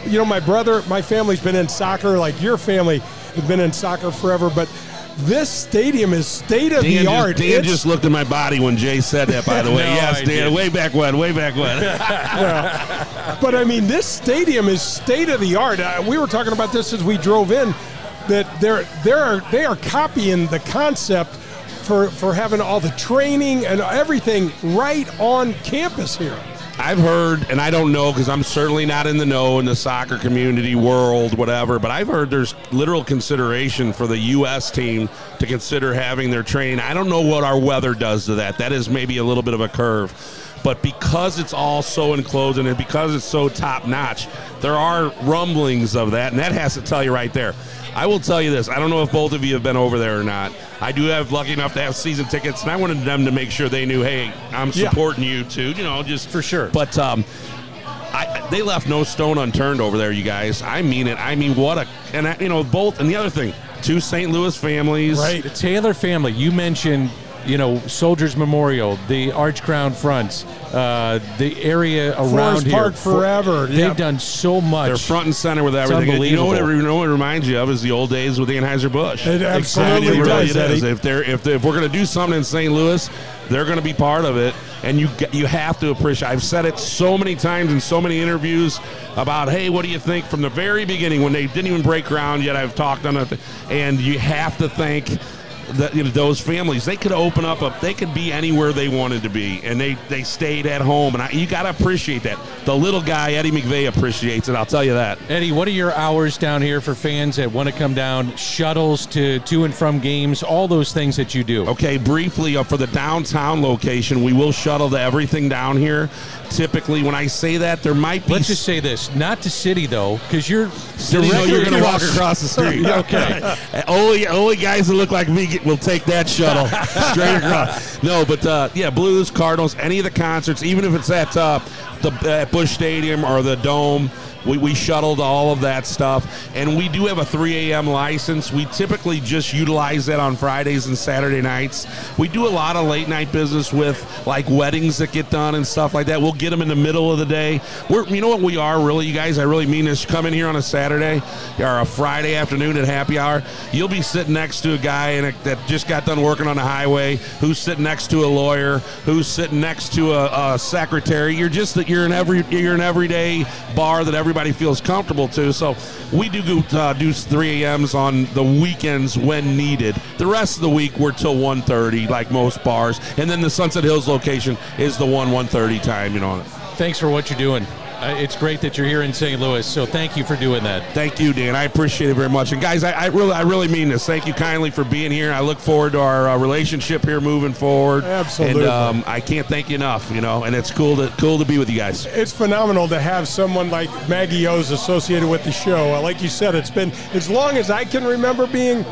you know, my brother, my family's been in soccer, like your family has been in soccer forever, but this stadium is state of Dan, the art. just, Dan just looked at my body when Jay said that, by the way. No, yes, I Dan, didn't. way back when, way back when. But I mean, this stadium is state of the art. Uh, we were talking about this as we drove in. That they're they're they are copying the concept for for having all the training and everything right on campus here. I've heard, and I don't know because I'm certainly not in the know in the soccer community world, whatever, but I've heard there's literal consideration for the U.S. team to consider having their training. I don't know what our weather does to that. That is maybe a little bit of a curve. But because it's all so enclosed and because it's so top notch, there are rumblings of that, and that has to tell you right there. I will tell you this. I don't know if both of you have been over there or not. I do have lucky enough to have season tickets, and I wanted them to make sure they knew, hey, I'm Yeah. supporting you too. You know, just for sure. But um, I, they left no stone unturned over there, you guys. I mean it. I mean what a and I, you know both. And the other thing, two St. Louis families, right? The Taylor family. You mentioned, you know, Soldiers Memorial, the Arch Crown Fronts, uh, the area around Forest here. Park forever. They've Yeah. done so much. They're front and center with It's everything. You know what, it, unbelievable. you know what it reminds you of is the old days with Anheuser Busch. It absolutely it really does, is. If they're if they if we're going to do something in St. Louis, they're going to be part of it, and you you have to appreciate. I've said it so many times in so many interviews about, hey, what do you think from the very beginning when they didn't even break ground yet? I've talked on it, and you have to thank. That, you know, those families they could open up a they could be anywhere they wanted to be and they they stayed at home and I, you got to appreciate that the little guy Eddie McVey appreciates it I'll tell you that Eddie, what are your hours down here for fans that want to come down? Shuttles to to and from games, all those things that you do. Okay, briefly uh, for the downtown location, we will shuttle to everything down here. Typically, when I say that, there might be. Let's just say this: not to city though, because you're City, no, you're going to walk across the street. okay. Only, only guys that look like me get, will take that shuttle straight across. No, but uh, yeah, Blues, Cardinals, any of the concerts, even if it's at uh, the at Busch Stadium or the Dome. We, we shuttled all of that stuff, and we do have a 3 a.m. license. We typically just utilize that on Fridays and Saturday nights. We do a lot of late night business with like weddings that get done and stuff like that. We'll get them in the middle of the day. We're, you know what we are really, you guys. I really mean this. Come in here on a Saturday or a Friday afternoon at happy hour. You'll be sitting next to a guy in a, that just got done working on the highway, who's sitting next to a lawyer, who's sitting next to a, a secretary. You're just that you're an every you're an everyday bar that everybody feels comfortable to. So we do uh, do 3 a.m.s on the weekends when needed. The rest of the week we're till 1:30 like most bars, and then the Sunset Hills location is the one 1:30 time. You know. Thanks for what you're doing. Uh, it's great that you're here in St. Louis. So thank you for doing that. Thank you, Dan. I appreciate it very much. And guys, I, I really, I really mean this. Thank you kindly for being here. I look forward to our uh, relationship here moving forward. Absolutely. And um, I can't thank you enough. You know, and it's cool to cool to be with you guys. It's phenomenal to have someone like Maggie O's associated with the show. Uh, Like you said, it's been as long as I can remember being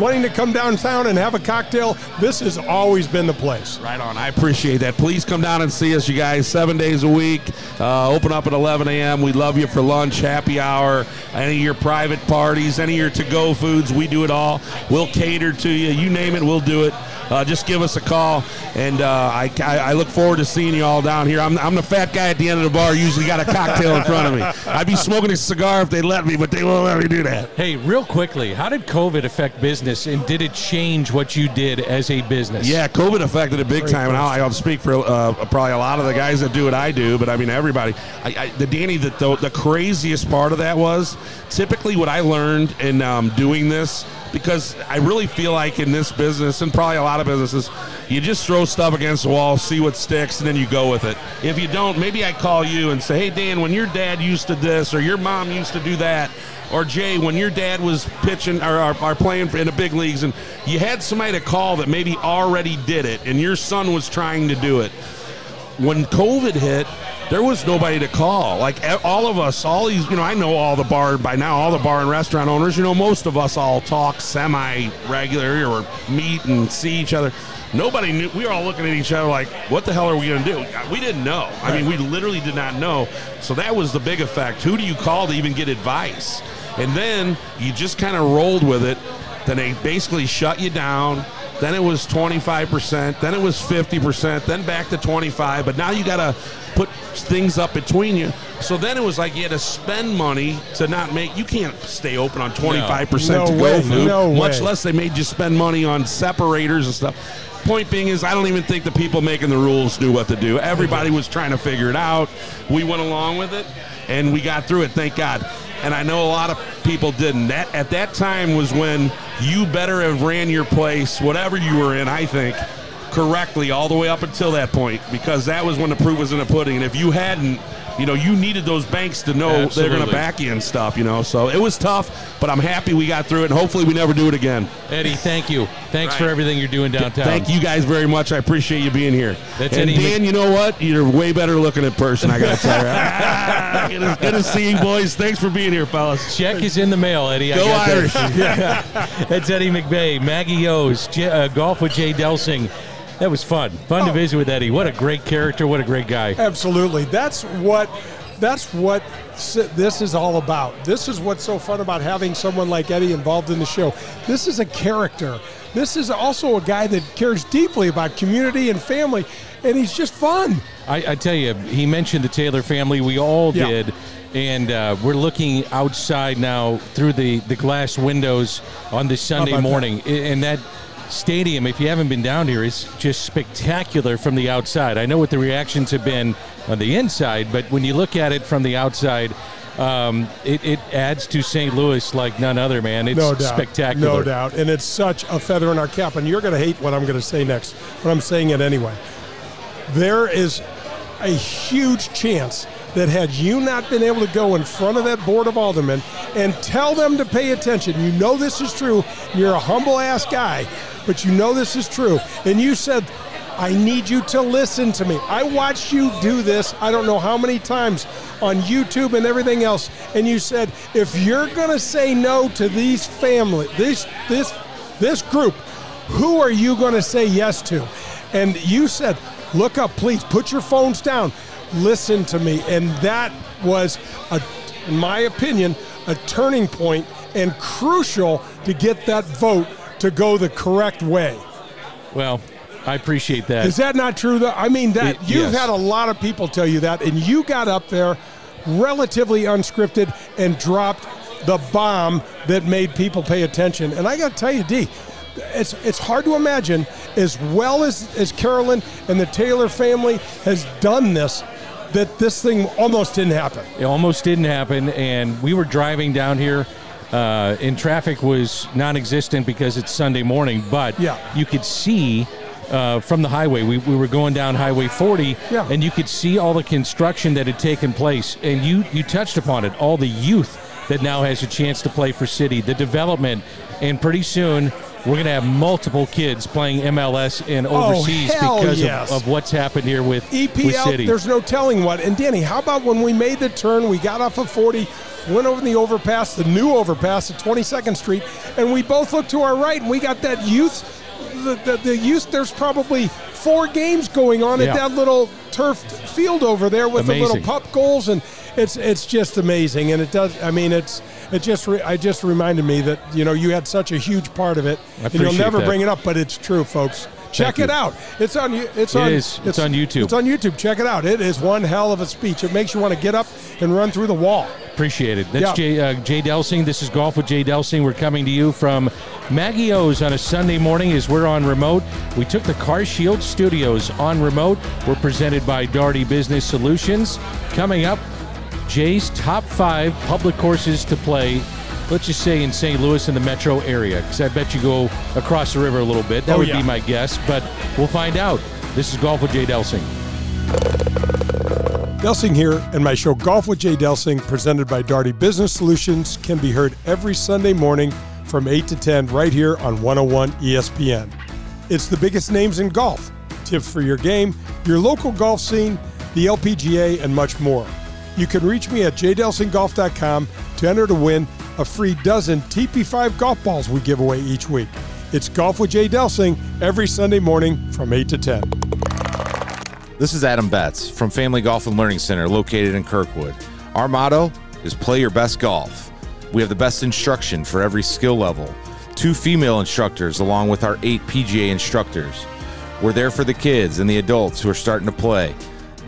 wanting to come downtown and have a cocktail. This has always been the place. Right on. I appreciate that. Please come down and see us, you guys. Seven days a week. Uh, open up at 11 a.m. We love you for lunch, happy hour, any of your private parties, any of your to-go foods. We do it all. We'll cater to you. You name it, we'll do it. Uh, just give us a call, and uh, I, I, I look forward to seeing you all down here. I'm, I'm the fat guy at the end of the bar. Usually got a cocktail in front of me. I'd be smoking a cigar if they let me, but they won't let me do that. Hey, real quickly, how did COVID affect business, and did it change what you did as a business? Yeah, COVID affected it big Great time, and I'll, I'll speak for uh, probably a lot of the guys that do what I do, but I mean everybody. I, I, the Danny, the, the the craziest part of that was typically what I learned in um, doing this because I really feel like in this business and probably a lot of businesses, you just throw stuff against the wall, see what sticks, and then you go with it. If you don't, maybe I call you and say, "Hey Dan, when your dad used to this or your mom used to do that." Or Jay, when your dad was pitching or, or, or playing in the big leagues, and you had somebody to call that maybe already did it, and your son was trying to do it. When COVID hit, there was nobody to call. Like all of us, all these, you know, I know all the bar by now, all the bar and restaurant owners. You know, most of us all talk semi regular or meet and see each other. Nobody knew. We were all looking at each other like, "What the hell are we going to do?" We didn't know. I mean, we literally did not know. So that was the big effect. Who do you call to even get advice? And then you just kind of rolled with it. then they basically shut you down. Then it was 25%, then it was 50%, then back to 25, but now you got to put things up between you. So then it was like you had to spend money to not make you can't stay open on 25% No to way, go food, no much way. less they made you spend money on separators and stuff. Point being is, I don't even think the people making the rules knew what to do. Everybody was trying to figure it out. We went along with it, and we got through it. Thank God. And I know a lot of people didn't. That at that time was when you better have ran your place, whatever you were in. I think correctly all the way up until that point, because that was when the proof was in the pudding. And if you hadn't, you know, you needed those banks to know they're going to back you and stuff. You know, so it was tough, but I'm happy we got through it, and hopefully we never do it again. Eddie, thank you. Thanks for everything you're doing downtown. Thank you guys very much. I appreciate you being here. That's and Eddie Dan, you know what? You're way better looking in person. I got to tell you. good, to, good to see you, boys. Thanks for being here, fellas. Check is in the mail, Eddie. Go that. Irish. That's Eddie McVey, Maggie O's, J- uh, golf with Jay Delsing. That was fun. Fun Oh. to visit with Eddie. What a great character. What a great guy. Absolutely. That's what that's what this is all about. This is what's so fun about having someone like Eddie involved in the show. This is a character. This is also a guy that cares deeply about community and family, and he's just fun. I, I tell you, he mentioned the Taylor family. We all Yeah. did. And uh, we're looking outside now through the, the glass windows on this Sunday about that? morning. And that stadium, if you haven't been down here, is just spectacular from the outside. I know what the reactions have been on the inside, but when you look at it from the outside, um, it, it adds to St. Louis like none other, man. It's no doubt. spectacular. No doubt. And it's such a feather in our cap. And you're going to hate what I'm going to say next, but I'm saying it anyway. There is a huge chance that had you not been able to go in front of that board of aldermen and tell them to pay attention, you know this is true. You're a humble ass guy, but you know this is true. And you said, I need you to listen to me. I watched you do this, I don't know how many times on YouTube and everything else. And you said, if you're going to say no to these family, this, this, this group, who are you going to say yes to? And you said, look up, please, put your phones down, listen to me. And that was, a, in my opinion, a turning point and crucial to get that vote to go the correct way. Well, I appreciate that. Is that not true, though? I mean, that It- you've yes. had a lot of people tell you that, and you got up there relatively unscripted and dropped the bomb that made people pay attention. And I got to tell you, D, it's it's hard to imagine as well as as Carolyn and the Taylor family has done this that this thing almost didn't happen. It almost didn't happen, and we were driving down here, uh, and traffic was non-existent because it's Sunday morning. But Yeah. you could see uh, from the highway. We, we were going down Highway 40, Yeah. and you could see all the construction that had taken place. And you you touched upon it, all the youth that now has a chance to play for City, the development, and pretty soon. We're going to have multiple kids playing MLS and overseas Oh, because yes. of, of what's happened here with, with City. There's no telling what. And Danny, how about when we made the turn, we got off of 40, went over the overpass, the new overpass at 22nd Street, and we both looked to our right, and we got that youth, the, the, the youth, there's probably four games going on Yeah. at that little turf field over there with the little pup goals, and it's it's just amazing. And it does, I mean, it's it just re, I just reminded me that you know you had such a huge part of it, I and you'll never that. bring it up, but it's true, folks. Check you. it out. It's on. It's It on. is. It's on YouTube. It's on YouTube. Check it out. It is one hell of a speech. It makes you want to get up and run through the wall. Appreciate it. That's Yeah. Jay, uh, Jay Delsing. This is Golf with Jay Delsing. We're coming to you from Maggie O's on a Sunday morning as we're on remote. We took the Car Shield Studios on remote. We're presented by Daugherty Business Solutions. Coming up, Jay's top five public courses to play. Let's just say in St. Louis in the metro area, because I bet you go across the river a little bit. That Oh, would yeah. be my guess, but we'll find out. This is Golf with Jay Delsing. Delsing here, and my show Golf with Jay Delsing, presented by Daugherty Business Solutions, can be heard every Sunday morning from 8 to 10 right here on 101 ESPN. It's the biggest names in golf, tips for your game, your local golf scene, the LPGA, and much more. You can reach me at jdelsinggolf.com to enter to win a free dozen TP5 golf balls we give away each week. It's Golf with Jay Delsing every Sunday morning from 8 to 10. This is Adam Betts from Family Golf and Learning Center located in Kirkwood. Our motto is play your best golf. We have the best instruction for every skill level. two female instructors, along with our eight PGA instructors. We're there for the kids and the adults who are starting to play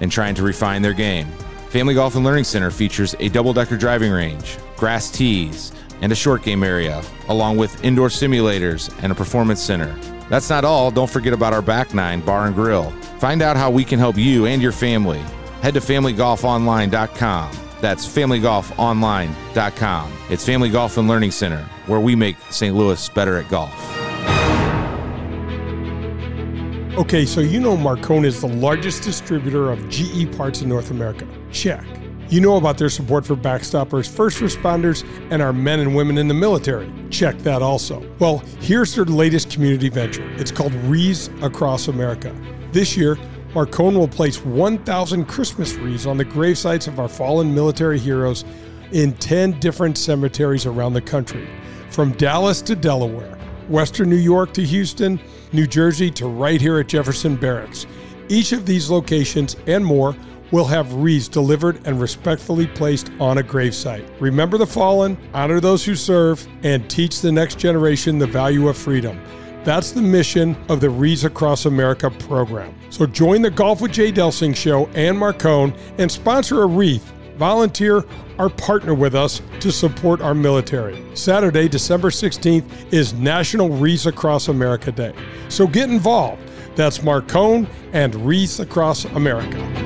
and trying to refine their game. Family Golf and Learning Center features a double decker driving range, grass tees, and a short game area, along with indoor simulators and a performance center. That's not all, don't forget about our back nine bar and grill. Find out how we can help you and your family. Head to familygolfonline.com. That's familygolfonline.com. It's Family Golf and Learning Center, where we make St. Louis better at golf. Okay, so you know Marcone is the largest distributor of GE parts in North America. Check. You know about their support for backstoppers, first responders, and our men and women in the military. Check that also. Well, here's their latest community venture. It's called Wreaths Across America. This year, Marcone will place 1,000 Christmas wreaths on the gravesites of our fallen military heroes in 10 different cemeteries around the country, from Dallas to Delaware, Western New York to Houston, New Jersey to right here at Jefferson Barracks. Each of these locations and more will have wreaths delivered and respectfully placed on a gravesite. Remember the fallen, honor those who serve, and teach the next generation the value of freedom. That's the mission of the Wreaths Across America program. So join the Golf with Jay Delsing show and Marcone and sponsor a wreath. Volunteer or partner with us to support our military. Saturday, December 16th is National Wreaths Across America Day. So get involved. That's Marcone and Wreaths Across America.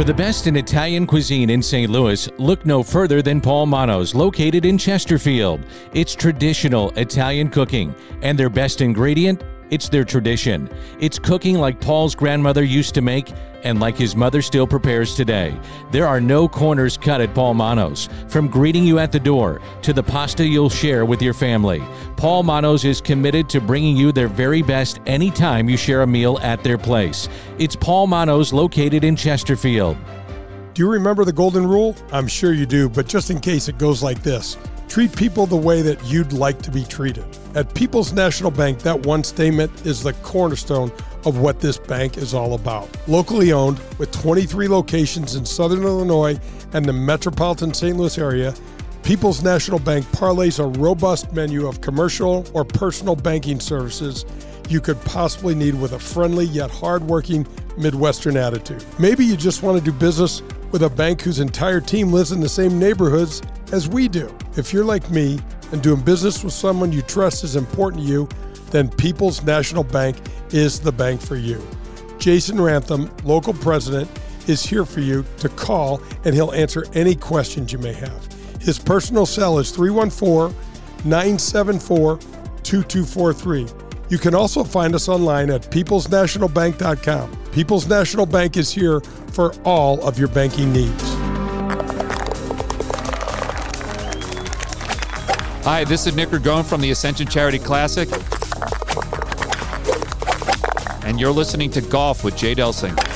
For the best in Italian cuisine in St. Louis, look no further than Paul Manno's, located in Chesterfield. It's traditional Italian cooking, and their best ingredient? It's their tradition. It's cooking like Paul's grandmother used to make and like his mother still prepares today. There are no corners cut at Paul Manno's. From greeting you at the door to the pasta you'll share with your family, Paul Manno's is committed to bringing you their very best anytime you share a meal at their place. It's Paul Manno's located in Chesterfield. Do you remember the golden rule? I'm sure you do, but just in case it goes like this treat people the way that you'd like to be treated. At People's National Bank, that one statement is the cornerstone of what this bank is all about. Locally owned, with 23 locations in Southern Illinois and the metropolitan St. Louis area, People's National Bank parlays a robust menu of commercial or personal banking services you could possibly need with a friendly yet hardworking Midwestern attitude. Maybe you just want to do business with a bank whose entire team lives in the same neighborhoods as we do. If you're like me and doing business with someone you trust is important to you, then People's National Bank is the bank for you. Jason Rantham, local president, is here for you to call and he'll answer any questions you may have. His personal cell is 314 974 2243. You can also find us online at peoplesnationalbank.com. People's National Bank is here for all of your banking needs. Hi, this is Nick Ragone from the Ascension Charity Classic. And you're listening to Golf with Jay Delsing.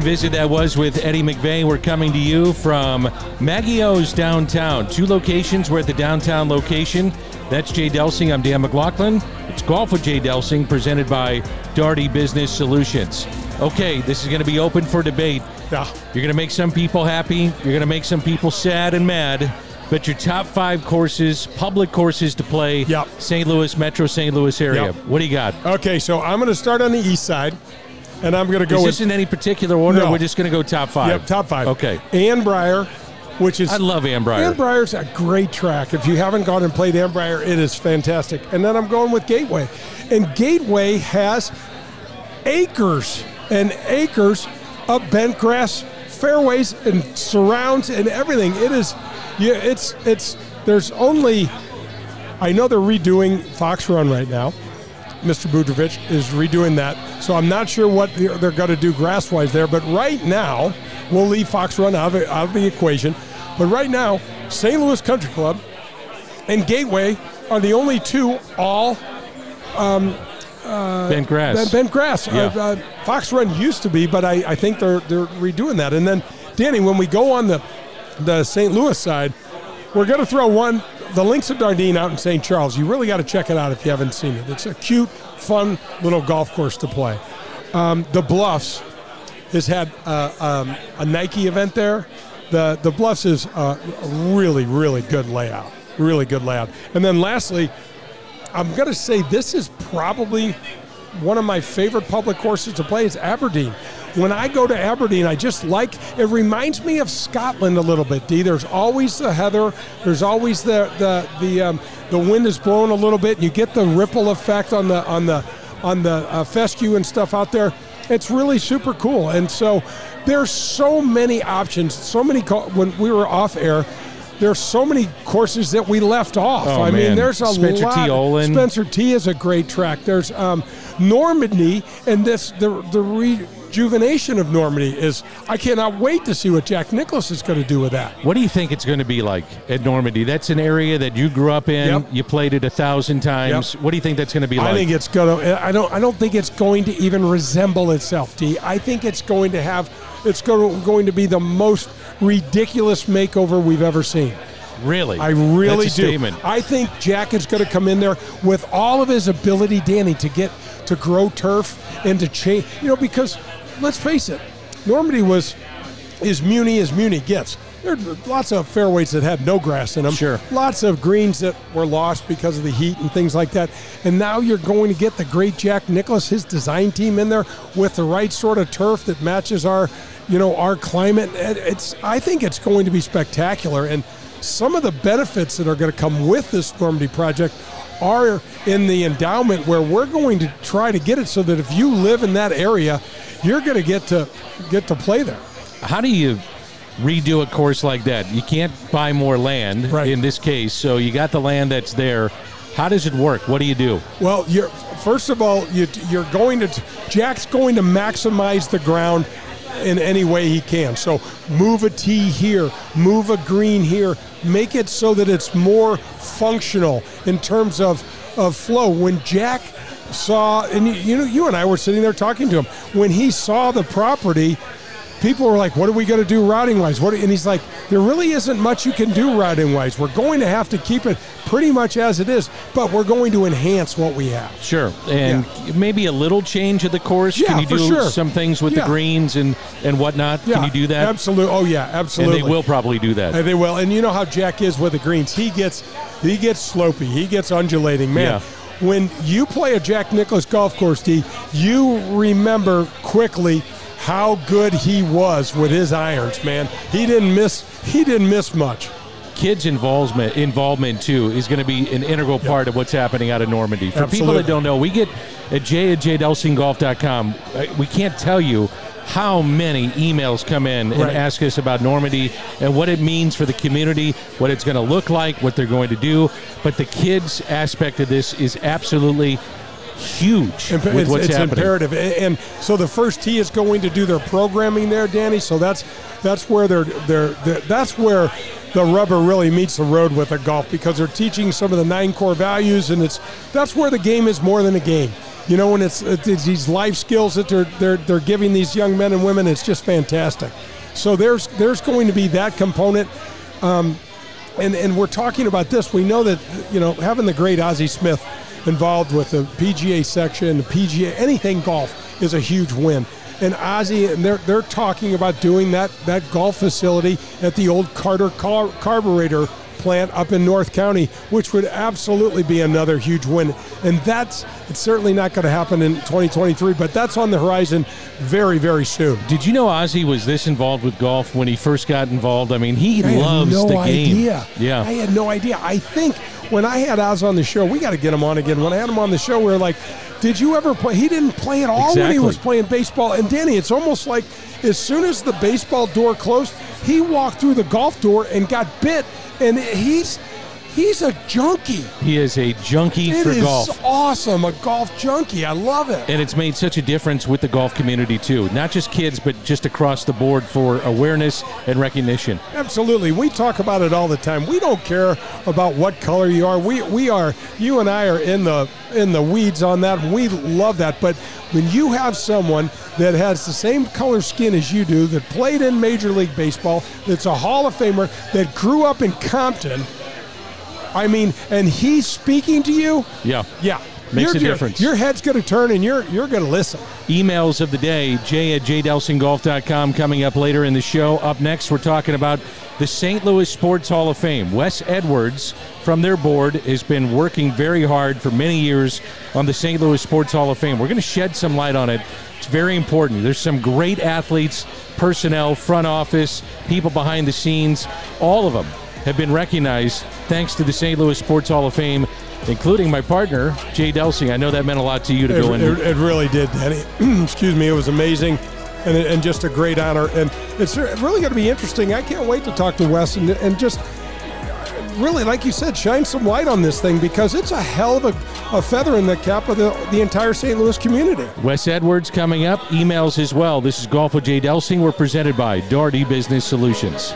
Fun visit that was with Eddie McVey. We're coming to you from Maggie O's downtown. Two locations. We're at the downtown location. That's Jay Delsing. I'm Dan McLaughlin. It's Golf with Jay Delsing, presented by Daugherty Business Solutions. Okay, this is going to be open for debate. Yeah. You're going to make some people happy. You're going to make some people sad and mad. But your top five courses, public courses to play, Yep. St. Louis, Metro St. Louis area. Yep. What do you got? Okay, so I'm going to start on the east side, and I'm going to go Is with this in any particular order? No. Or we're just going to go top five. Yep, top five. Okay. Annbriar, which is I love Annbriar. Ann Breyer's a great track. If you haven't gone and played Annbriar, it is fantastic. And then I'm going with Gateway, and Gateway has acres and acres of bent grass fairways and surrounds and everything. It is, yeah, it's it's. There's only, I know they're redoing Fox Run right now. Mr. Budrovich is redoing that. So I'm not sure what they're, they're going to do grass wise there. But right now, we'll leave Fox Run out of, out of the equation. But right now, St. Louis Country Club and Gateway are the only two all um, uh, Bent grass. Bent, bent grass. Yeah. Uh, uh, Fox Run used to be, but I, I think they're they're redoing that. And then, Danny, when we go on the the St. Louis side, we're going to throw one, the Links of Dardenne out in St. Charles. You really got to check it out if you haven't seen it. It's a cute, fun little golf course to play. Um, the Bluffs has had uh, um, a Nike event there. The the Bluffs is a really really good layout, really good layout. And then lastly, I'm going to say this is probably one of my favorite public courses to play is Aberdeen. When I go to Aberdeen, I just like it reminds me of Scotland a little bit. D. There's always the heather. There's always the the the um, the wind is blowing a little bit. And you get the ripple effect on the on the on the uh, fescue and stuff out there. It's really super cool. And so there's so many options. So many co- when we were off air. There's so many courses that we left off. Oh, I mean, there's a Spencer lot. T. Olin. Spencer T is a great track. There's um, Normandy, and this the the rejuvenation of Normandy is. I cannot wait to see what Jack Nicklaus is going to do with that. What do you think it's going to be like at Normandy? That's an area that you grew up in. Yep. You played it a thousand times. What do you think that's going to be like? I think it's going to. I don't. I don't think it's going to even resemble itself. D. I think it's going to have. It's going to be the most ridiculous makeover we've ever seen. really? I really do. Statement. I think Jack is going to come in there with all of his ability, Danny, to get to grow turf and to change. You know, because let's face it, Normandy was as Muni as Muni gets. There are lots of fairways that had no grass in them. Sure. Lots of greens that were lost because of the heat and things like that. And now you're going to get the great Jack Nicklaus, his design team in there with the right sort of turf that matches our, you know, our climate. It's I think it's going to be spectacular. And some of the benefits that are going to come with this Normandy project are in the endowment where we're going to try to get it so that if you live in that area, you're going to get to get to play there. How do you redo a course like that? You can't buy more land in this case, so you got the land that's there. How does it work? What do you do? Well, you're first of all, you, you're going to Jack's going to maximize the ground in any way he can. So move a tee here, move a green here, make it so that it's more functional in terms of of flow. When Jack saw, and you, you know, you and I were sitting there talking to him when he saw the property. People were like, "What are we going to do routing wise?" What? And he's like, "There really isn't much you can do routing wise. We're going to have to keep it pretty much as it is, but we're going to enhance what we have." Sure, and maybe a little change of the course. Yeah, Can you for do sure. some things with Yeah. the greens and and whatnot? Yeah, Can you do that? Absolutely. Oh yeah, absolutely. And they will probably do that. And they will. And you know how Jack is with the greens. He gets he gets slopey. He gets undulating. Man, Yeah. when you play a Jack Nicklaus golf course, D, you remember quickly how good he was with his irons, man. He didn't miss he didn't miss much. Kids' involvement involvement too is going to be an integral part of what's happening out of Normandy. For people that don't know, we get at j at jdelsinggolf.com. uh, We can't tell you how many emails come in and ask us about Normandy and what it means for the community, what it's going to look like, what they're going to do. But the kids aspect of this is absolutely huge Imp- with it's, what's it's imperative, and so the first tee is going to do their programming there, Danny. So that's that's where they're, they're, they're that's where the rubber really meets the road with the golf because they're teaching some of the nine core values, and it's that's where the game is more than a game. You know, when it's, it's these life skills that they're they're they're giving these young men and women, it's just fantastic. So there's there's going to be that component. Um, and and we're talking about this. We know that you know having the great Ozzie Smith involved with the PGA section, the PGA, anything golf is a huge win. And Ozzie, and they're they're talking about doing that that golf facility at the old Carter car, carburetor plant up in North County, which would absolutely be another huge win. And that's it's certainly not going to happen in 2023, but that's on the horizon very very soon. Did you know Ozzie was this involved with golf when he first got involved? I mean, he I loves no the game. idea. Yeah. I had no idea. I think when I had Oz on the show, we got to get him on again. When I had him on the show, we were like, "Did you ever play?" He didn't play at all when he was playing baseball. And Danny, it's almost like as soon as the baseball door closed, he walked through the golf door and got bit. And he's He's a junkie. He is a junkie It for is golf. awesome. A golf junkie. I love it. And it's made such a difference with the golf community, too. Not just kids, but just across the board for awareness and recognition. Absolutely. We talk about it all the time. We don't care about what color you are. We we are you and I are in the in the weeds on that. We love that. But when you have someone that has the same color skin as you do, that played in Major League Baseball, that's a Hall of Famer, that grew up in Compton, I mean, and he's speaking to you, Yeah. yeah. Makes Your- a your- difference. Your head's going to turn and you're you're going to listen. Emails of the day, jay at jdelsinggolf.com coming up later in the show. Up next, we're talking about the St. Louis Sports Hall of Fame. Wes Edwards from their board has been working very hard for many years on the St. Louis Sports Hall of Fame. We're going to shed some light on it. It's very important. There's some great athletes, personnel, front office, people behind the scenes. All of them have been recognized thanks to the St. Louis Sports Hall of Fame, including my partner, Jay Delsing. I know that meant a lot to you to It, go in. it, it really did, Danny. Excuse me. It was amazing. And, and just a great honor. And it's really going to be interesting. I can't wait to talk to Wes and, and just really, like you said, shine some light on this thing because it's a hell of a, a feather in the cap of the, the entire St. Louis community. Wes Edwards coming up. Emails as well. This is Golf with Jay Delsing. We're presented by Daugherty Business Solutions.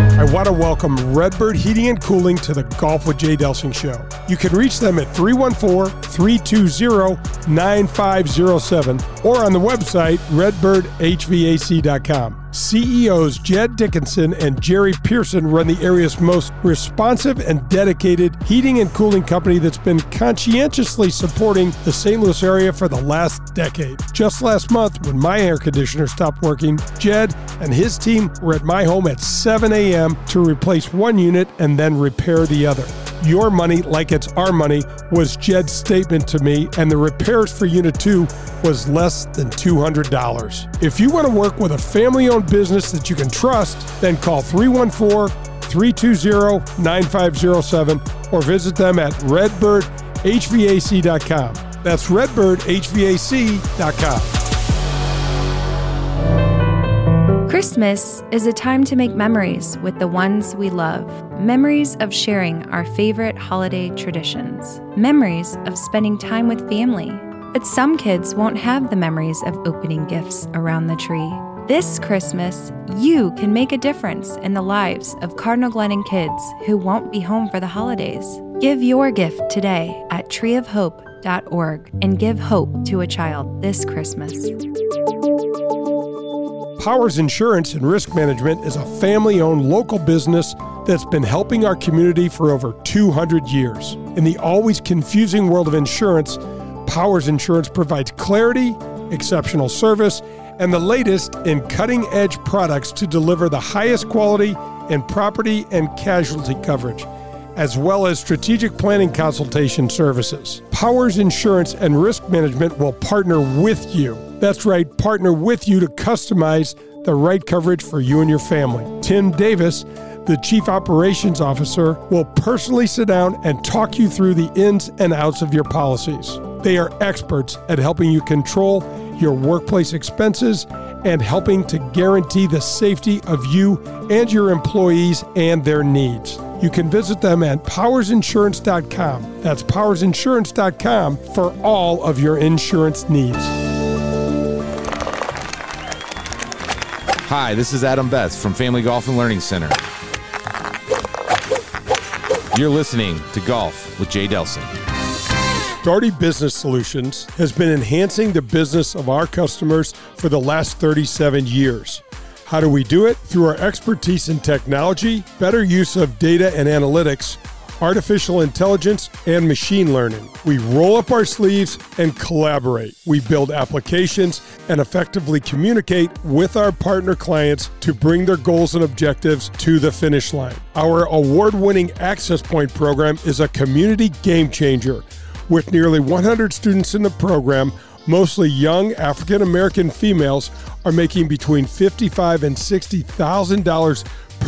I want to welcome Redbird Heating and Cooling to the Golf with Jay Delsing show. You can reach them at 314 320 9507 or on the website redbirdhvac.com. CEOs Jed Dickinson and Jerry Pearson run the area's most responsive and dedicated heating and cooling company that's been conscientiously supporting the St. Louis area for the last decade. Just last month, when my air conditioner stopped working, Jed and his team were at my home at 7 a.m. to replace one unit and then repair the other. Your money, like it's our money, was Jed's statement to me, and the repairs for Unit 2 was less than $200. If you want to work with a family owned business that you can trust, then call 314 320 9507 or visit them at redbirdhvac.com. That's redbirdhvac.com. Christmas is a time to make memories with the ones we love. Memories of sharing our favorite holiday traditions. Memories of spending time with family. But some kids won't have the memories of opening gifts around the tree. This Christmas, you can make a difference in the lives of Cardinal Glennon kids who won't be home for the holidays. Give your gift today at treeofhope.org and give hope to a child this Christmas. Powers Insurance and Risk Management is a family owned local business that's been helping our community for over 200 years. In the always confusing world of insurance, Powers Insurance provides clarity, exceptional service, and the latest in cutting edge products to deliver the highest quality in property and casualty coverage, as well as strategic planning consultation services. Powers Insurance and Risk Management will partner with you. That's right, partner with you to customize the right coverage for you and your family. Tim Davis, the Chief Operations Officer, will personally sit down and talk you through the ins and outs of your policies. They are experts at helping you control your workplace expenses and helping to guarantee the safety of you and your employees and their needs. You can visit them at powersinsurance.com. That's powersinsurance.com for all of your insurance needs. Hi, this is Adam Betts from Family Golf and Learning Center. You're listening to Golf with Jay Delsing. Daugherty Business Solutions has been enhancing the business of our customers for the last 37 years. How do we do it? Through our expertise in technology, better use of data and analytics, artificial intelligence, and machine learning. We roll up our sleeves and collaborate. We build applications and effectively communicate with our partner clients to bring their goals and objectives to the finish line. Our award winning Access Point program is a community game changer. With nearly 100 students in the program, mostly young African American females are making between $55 and $60,000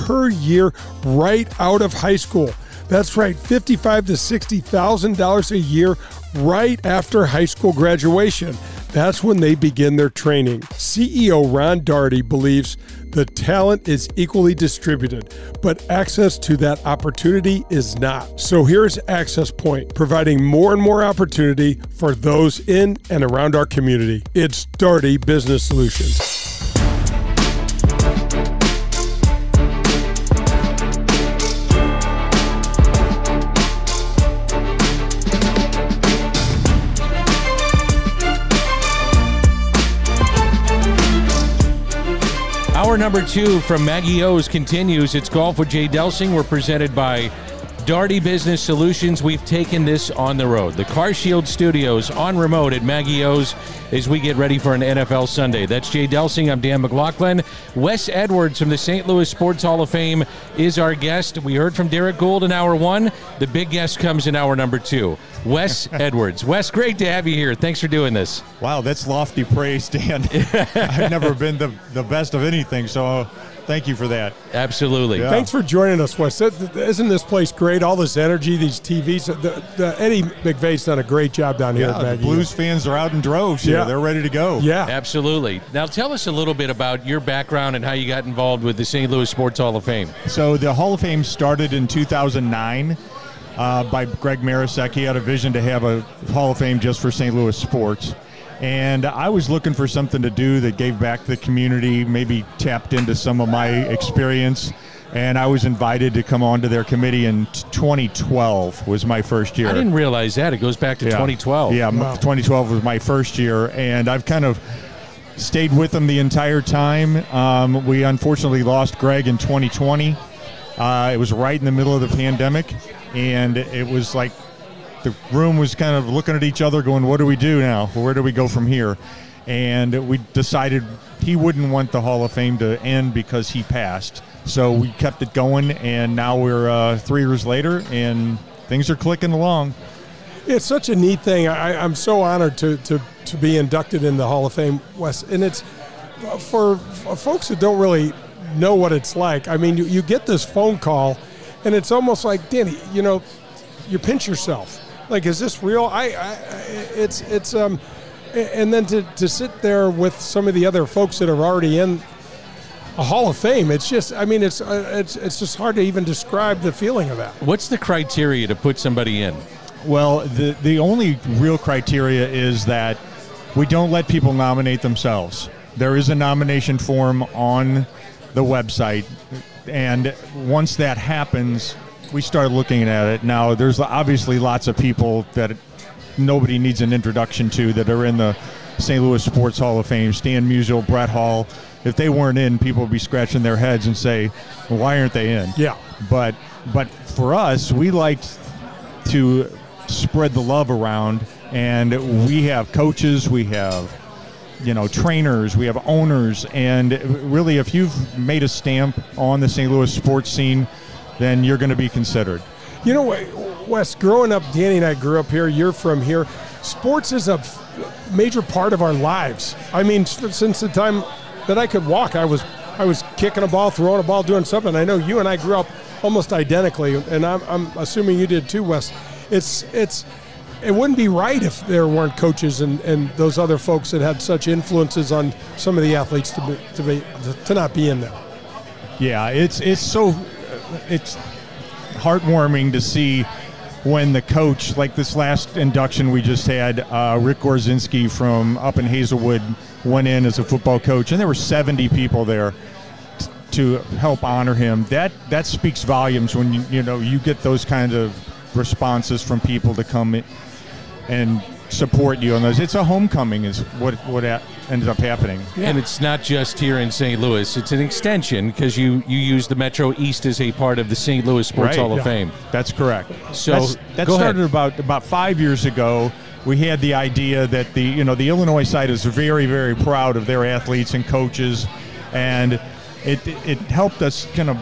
per year right out of high school. That's right, 55 to $60,000 a year right after high school graduation. That's when they begin their training. CEO Ron Daugherty believes the talent is equally distributed, but access to that opportunity is not. So here's Access Point, providing more and more opportunity for those in and around our community. It's Daugherty Business Solutions. Number two from Maggie O's continues. It's Golf with Jay Delsing. We're presented by Daugherty Business Solutions. We've taken this on the road. The Car Shield Studios on remote at Maggie O's as we get ready for an NFL Sunday. That's Jay Delsing. I'm Dan McLaughlin. Wes Edwards from the St. Louis Sports Hall of Fame is our guest. We heard from Derrick Goold in hour one. The big guest comes in hour number two. Wes Edwards. Wes, great to have you here. Thanks for doing this. Wow, that's lofty praise, Dan. I've never been the, the best of anything, so thank you for that. Absolutely. Yeah. Thanks for joining us, Wes. Isn't this place great? All this energy, these TVs. The, the, Eddie McVey's done a great job down here Yeah, at the Maggie. Blues fans are out in droves here. Yeah. They're ready to go. Yeah. Absolutely. Now tell us a little bit about your background and how you got involved with the St. Louis Sports Hall of Fame. So the Hall of Fame started in 2009 uh, by Greg Marecek. He had a vision to have a Hall of Fame just for St. Louis sports. And I was looking for something to do that gave back to the community, maybe tapped into some of my experience. And I was invited to come onto their committee in 2012 was my first year. I didn't realize that. It goes back to Yeah. 2012. Yeah, m- 2012 was my first year, and I've kind of stayed with them the entire time. Um, we unfortunately lost Greg in 2020. Uh, it was right in the middle of the pandemic, and it was like the room was kind of looking at each other, going, "What do we do now? Where do we go from here?" And we decided he wouldn't want the Hall of Fame to end because he passed. So we kept it going, and now we're uh, three years later, and things are clicking along. It's such a neat thing. I, I'm so honored to, to, to be inducted in the Hall of Fame, Wes. And it's for, for folks that don't really know what it's like. I mean, you, you get this phone call, and it's almost like, Danny, you know, you pinch yourself. Like, is this real? I, I it's it's um, and then to, to sit there with some of the other folks that are already in a Hall of Fame. It's just, I mean, it's uh, it's it's just hard to even describe the feeling of that. What's the criteria to put somebody in? Well, the the only real criteria is that we don't let people nominate themselves. There is a nomination form on the website, and once that happens, we started looking at it. Now, there's obviously lots of people that nobody needs an introduction to that are in the St. Louis Sports Hall of Fame. Stan Musial, Brett Hull. If they weren't in, people would be scratching their heads and say, well, "Why aren't they in?" Yeah. But but for us, we liked to spread the love around, and we have coaches, we have you know trainers, we have owners, and really, if you've made a stamp on the St. Louis sports scene, then you're going to be considered. You know, Wes, growing up, Danny and I grew up here. You're from here. Sports is a major part of our lives. I mean, since the time that I could walk, I was I was kicking a ball, throwing a ball, doing something. I know you and I grew up almost identically, and I'm, I'm assuming you did too, Wes. It's it's it wouldn't be right if there weren't coaches and, and those other folks that had such influences on some of the athletes to be, to be to not be in there. Yeah, it's it's so it's heartwarming to see when the coach, like this last induction we just had, uh, Rick Gorzinski from up in Hazelwood went in as a football coach, and there were 70 people there to help honor him. That that speaks volumes when you you know you get those kinds of responses from people to come and support you on those. It's a homecoming, is what what a- ended up happening. And it's not just here in St. Louis. It's an extension because you, you use the Metro East as a part of the St. Louis Sports Right. Hall of Yeah. Fame. That's correct. So That's- that started ahead. about about five years ago. We had the idea that the you know the Illinois side is very very proud of their athletes and coaches, and it it helped us kind of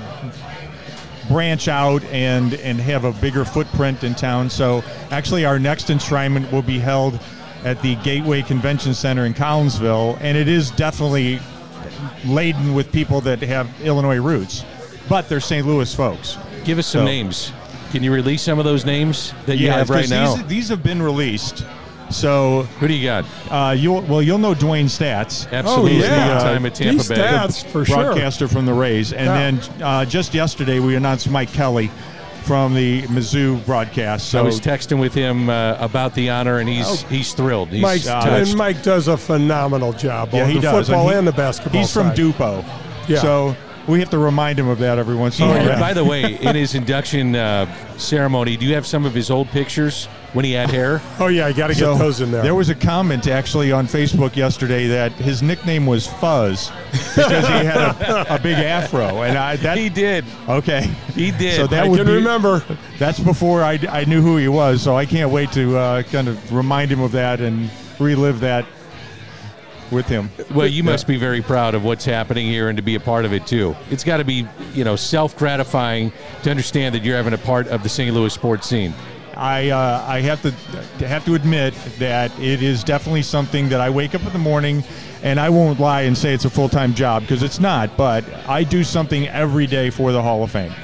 branch out and and have a bigger footprint in town. So actually, our next enshrinement will be held at the Gateway Convention Center in Collinsville, and it is definitely laden with people that have Illinois roots, but they're St. Louis folks. Give us some So- names. Can you release some of those names that you have right now? These, these have been released. So who do you got? Uh, you well, you'll know Dewayne Staats. Absolutely. He's the, Long time at Tampa He's Bay. Staats for sure. broadcaster from the Rays, and Yeah. then uh, just yesterday we announced Mike Kelly from the Mizzou broadcast. So I was texting with him uh, about the honor, and he's he's thrilled. He's Mike touched. and Mike does a phenomenal job yeah, on he the does. football he- and the basketball. He's from side. Dupo, Yeah. so we have to remind him of that every once in Oh, a while. by the way, in his induction uh, ceremony, do you have some of his old pictures when he had hair? Oh yeah, I got to get So, those in there. There was a comment actually on Facebook yesterday that his nickname was Fuzz because he had a, a big afro, and I that he did. Okay, He did. So that I would can be, remember. That's before I, I knew who he was, so I can't wait to uh, kind of remind him of that and relive that with him. Well, you must be very proud of what's happening here and to be a part of it too. It's got to be, you know, self gratifying to understand that you're having a part of the St. Louis sports scene. I uh, I have to have to admit that it is definitely something that I wake up in the morning, and I won't lie and say it's a full time job because it's not. But I do something every day for the Hall of Fame,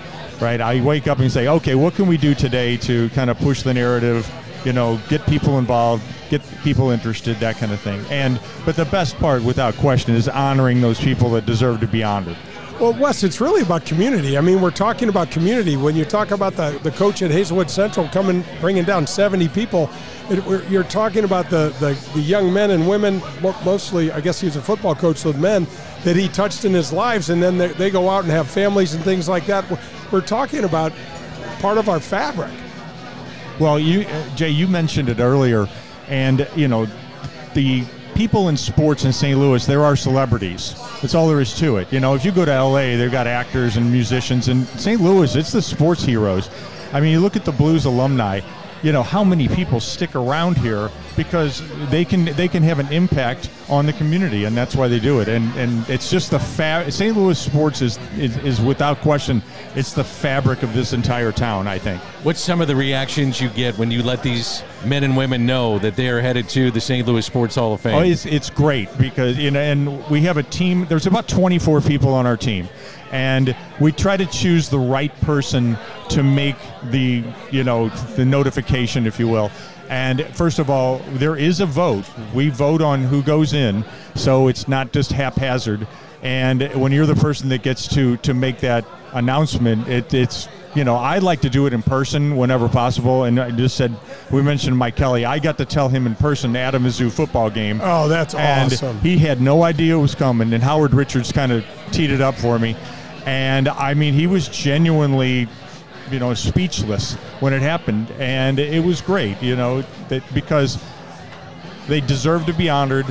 right? I wake up and say, okay, what can we do today to kind of push the narrative? You know, get people involved, get people interested, that kind of thing. And but the best part, without question, is honoring those people that deserve to be honored. Well, Wes, it's really about community. I mean, we're talking about community. When you talk about the, the coach at Hazelwood Central coming, bringing down 70 people, it, you're talking about the, the, the young men and women, mostly, I guess he's a football coach with men, that he touched in his lives, and then they, they go out and have families and things like that. We're, we're talking about part of our fabric. Well, you, Jay, you mentioned it earlier, and you know, the people in sports in St. Louis, there are celebrities. That's all there is to it. You know, if you go to LA, they've got actors and musicians. In St. Louis, it's the sports heroes. I mean, you look at the Blues alumni. You know how many people stick around here because they can they can have an impact on the community, and that's why they do it. And and it's just the fa- St. Louis sports is, is is without question it's the fabric of this entire town. I think. What's some of the reactions you get when you let these men and women know that they are headed to the St. Louis Sports Hall of Fame? Oh, it's, it's great because you know, and we have a team. There's about 24 people on our team, and we try to choose the right person to make the you know the notification, if you will. And first of all, there is a vote. We vote on who goes in, so it's not just haphazard. And when you're the person that gets to to make that announcement, it, it's you know I like to do it in person whenever possible. And I just said we mentioned Mike Kelly. I got to tell him in person at a Mizzou football game. Oh, that's and awesome. He had no idea it was coming, and Howard Richards kind of teed it up for me. And I mean, he was genuinely, you know, speechless when it happened, and it was great, you know, that because they deserve to be honored,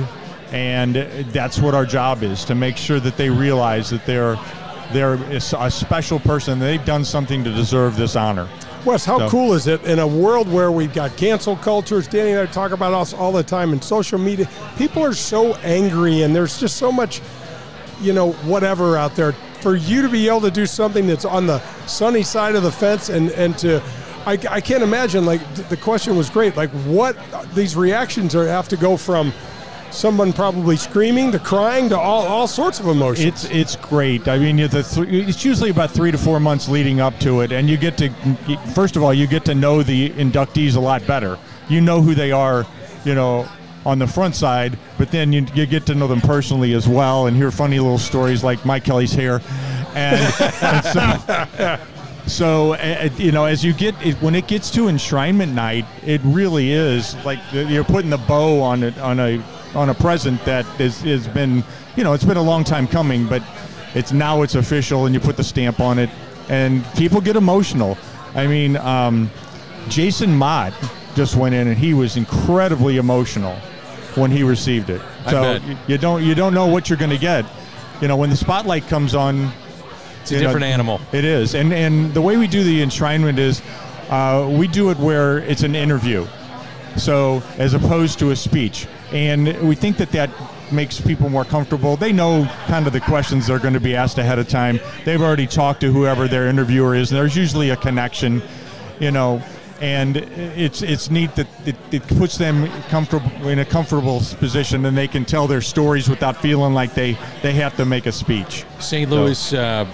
and that's what our job is to make sure that they realize that they're they're a special person. They've done something to deserve this honor. Wes, how So- cool is it in a world where we've got cancel cultures? Danny and I talk about us all the time in social media. People are so angry, and there's just so much, you know, whatever out there. For you to be able to do something that's on the sunny side of the fence, and and to, I, I can't imagine. Like the question was great. Like what these reactions are have to go from someone probably screaming to crying to all, all sorts of emotions. It's it's great. I mean, it's usually about three to four months leading up to it, and you get to first of all you get to know the inductees a lot better. You know who they are, you know, on the front side, but then you, you get to know them personally as well, and hear funny little stories like Mike Kelly's hair, and, and so, so uh, you know as you get it, when it gets to enshrinement night, it really is like you're putting the bow on it on a on a present that is has been you know it's been a long time coming, but it's now it's official and you put the stamp on it, and people get emotional. I mean, um, Jason Mott just went in and he was incredibly emotional when he received it. So you don't you don't know what you're going to get. You know when the spotlight comes on, It's a you know, different animal. It is, and and the way we do the enshrinement is, uh, we do it where it's an interview, so as opposed to a speech, and we think that that makes people more comfortable. They know kind of the questions they're going to be asked ahead of time. They've already talked to whoever their interviewer is, and there's usually a connection, you know. And it's it's neat that it, it puts them comfortable in a comfortable position, and they can tell their stories without feeling like they, they have to make a speech. St. So- Louis uh,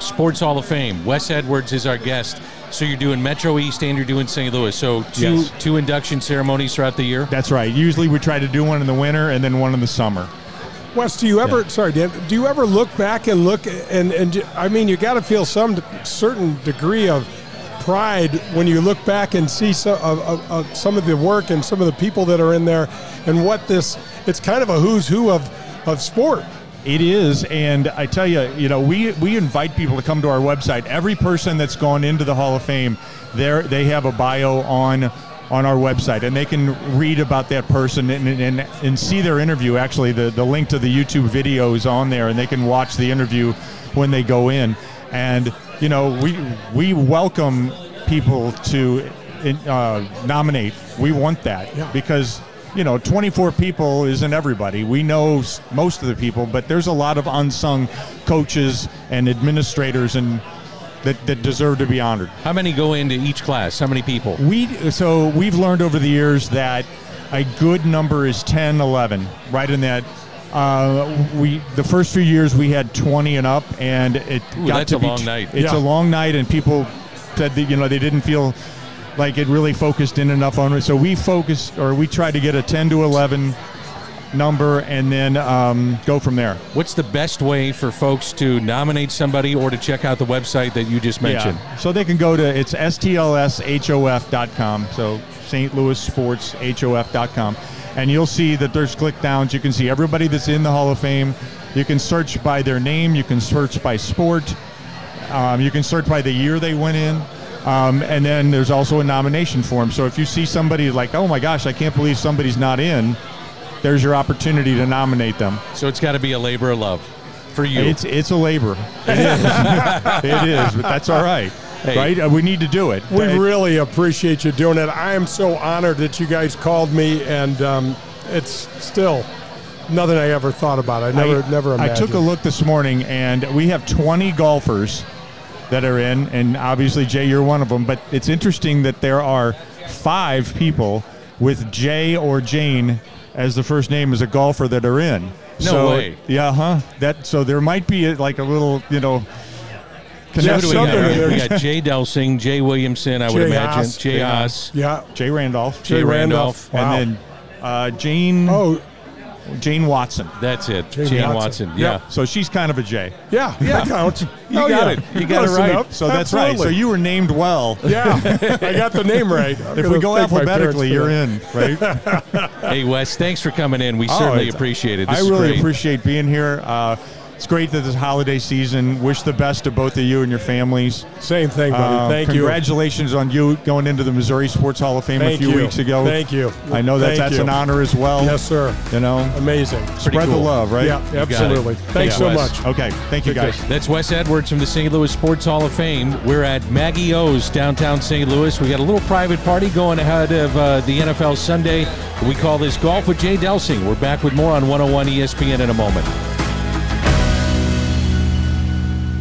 Sports Hall of Fame. Wes Edwards is our guest. So you're doing Metro East and you're doing St. Louis. So two Yes. two induction ceremonies throughout the year. That's right. Usually we try to do one in the winter and then one in the summer. Wes, do you ever? Sorry, Dan. Do you ever look back and look and and j- I mean, you got to feel some certain degree of pride when you look back and see some of, of, of some of the work and some of the people that are in there, and what this. It's kind of a who's who of of sport. It is, and I tell you, you know, we we invite people to come to our website. Every person that's gone into the Hall of Fame, there they have a bio on on our website, and they can read about that person and and, and see their interview. Actually, the the link to the YouTube video is on there, and they can watch the interview when they go in. And you know, we we welcome people to uh, nominate. We want that because you know, 24 people isn't everybody. We know most of the people, but there's a lot of unsung coaches and administrators and that, that deserve to be honored. How many go into each class? How many people? We so we've learned over the years that a good number is 10, 11, right in that. Uh, we the first few years we had 20 and up, and it Ooh, got that's to a be long night. It's Yeah. a long night, and people said that you know they didn't feel like it really focused in enough on it. So we focused, or we tried to get a 10 to 11 number, and then um, go from there. What's the best way for folks to nominate somebody or to check out the website that you just mentioned? Yeah. So they can go to it's stlshof.com. So St. Louis Sports HOF.com. And you'll see that there's click downs. You can see everybody that's in the Hall of Fame. You can search by their name. You can search by sport. Um, you can search by the year they went in. Um, and then there's also a nomination form. So if you see somebody like, oh my gosh, I can't believe somebody's not in, there's your opportunity to nominate them. So it's got to be a labor of love for you. It's it's a labor. It is. it is, but that's all right. Hey. Right? Uh, We need to do it. We really appreciate you doing it. I am so honored that you guys called me, and um, it's still nothing I ever thought about. I never, never I took a look this morning, and we have 20 golfers that are in, and obviously Jay, you're one of them. But it's interesting that there are five people with Jay or Jane as the first name as a golfer that are in. No so, way. Yeah, huh? That so there might be uh, like a little, you know. So who do we got? connection. We got Jay Delsing, Jay Williamson, I would imagine. Haas. Jay Jay Haas. Yeah. Jay Randolph. Jay Randolph. Wow. And then uh, Jane. Oh, Jane Watson. That's it. Jane Jane, Watson. Watson. Yeah. So she's kind of a J. Yeah, Yeah. counts. You Oh, got yeah. it. You got Close it right. enough. So that's right. So you were named well. Yeah, I got the name right. I'm if we go alphabetically, you're in, right? hey, Wes, thanks for coming in. We Oh, certainly it's- appreciate it. This I is really great. appreciate being here. Uh, it's great that this holiday season. Wish the best to both of you and your families. Same thing, buddy. Uh, Thank you. Congratulations on you going into the Missouri Sports Hall of Fame Thank a few you. weeks ago. Thank you. I know that Thank that's you. an honor as well. Yes, sir. You know, Amazing. spread the love, right? Yeah, You absolutely. Thanks Yeah. so Wes. much. Okay, thank you guys. That's Wes Edwards from the St. Louis Sports Hall of Fame. We're at Maggie O's downtown St. Louis. We got a little private party going ahead of uh, the NFL Sunday. We call this Golf with Jay Delsing. We're back with more on 101 ESPN in a moment.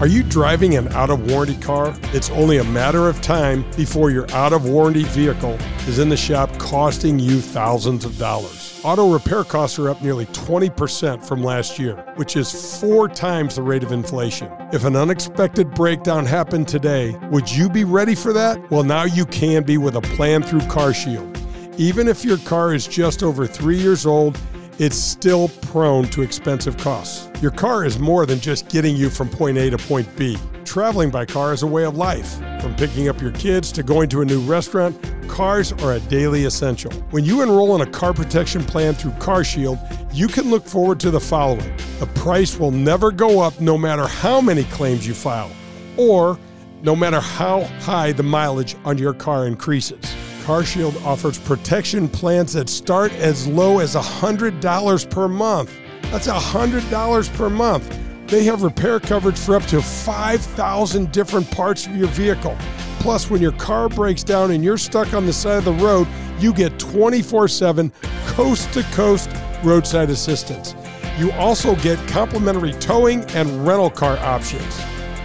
Are you driving an out of warranty car? It's only a matter of time before your out of warranty vehicle is in the shop costing you thousands of dollars. Auto repair costs are up nearly 20% from last year, which is four times the rate of inflation. If an unexpected breakdown happened today, would you be ready for that? Well, now you can be with a plan through CarShield. Even if your car is just over three years old, it's still prone to expensive costs. Your car is more than just getting you from point A to point B. Traveling by car is a way of life. From picking up your kids to going to a new restaurant, cars are a daily essential. When you enroll in a car protection plan through CarShield, you can look forward to the following. The price will never go up no matter how many claims you file, or no matter how high the mileage on your car increases. CarShield offers protection plans that start as low as $100 per month. That's $100 per month. They have repair coverage for up to 5,000 different parts of your vehicle. Plus, when your car breaks down and you're stuck on the side of the road, you get 24 7 coast to coast roadside assistance. You also get complimentary towing and rental car options.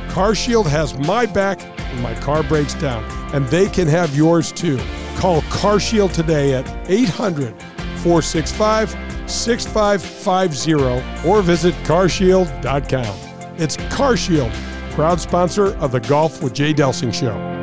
CarShield has my back when my car breaks down, and they can have yours too. Call CarShield today at 800 465 6550 or visit carshield.com. It's CarShield, proud sponsor of the Golf with Jay Delsing show.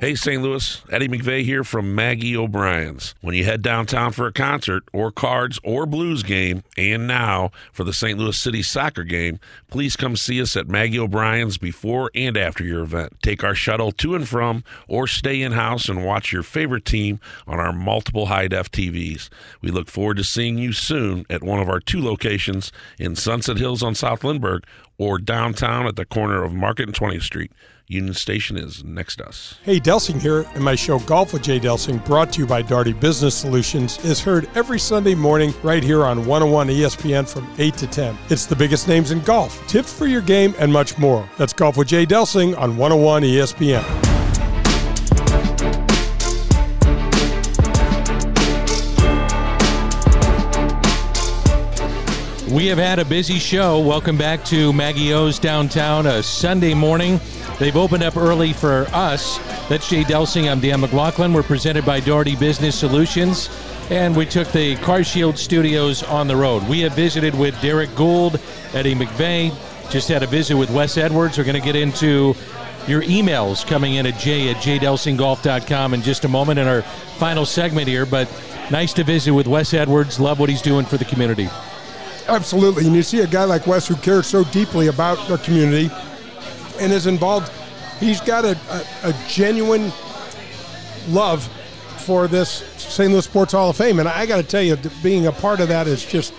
Hey, St. Louis, Eddie McVey here from Maggie O'Brien's. When you head downtown for a concert or cards or blues game, and now for the St. Louis City soccer game, please come see us at Maggie O'Brien's before and after your event. Take our shuttle to and from, or stay in house and watch your favorite team on our multiple high def TVs. We look forward to seeing you soon at one of our two locations in Sunset Hills on South Lindbergh or downtown at the corner of Market and 20th Street. Union Station is next to us. Hey, Delsing here, and my show Golf with Jay Delsing, brought to you by Daugherty Business Solutions, is heard every Sunday morning right here on 101 ESPN from 8 to 10. It's the biggest names in golf, tips for your game, and much more. That's Golf with Jay Delsing on 101 ESPN. We have had a busy show. Welcome back to Maggie O's downtown, a Sunday morning. They've opened up early for us. That's Jay Delsing. I'm Dan McLaughlin. We're presented by Daugherty Business Solutions, and we took the Car Shield Studios on the road. We have visited with Derrick Goold, Eddie McVey, just had a visit with Wes Edwards. We're going to get into your emails coming in at jay at jdelsinggolf.com in just a moment in our final segment here, but nice to visit with Wes Edwards. Love what he's doing for the community. Absolutely. And you see a guy like Wes who cares so deeply about the community and is involved. He's got a, a, a genuine love for this St. Louis Sports Hall of Fame. And I got to tell you, being a part of that is just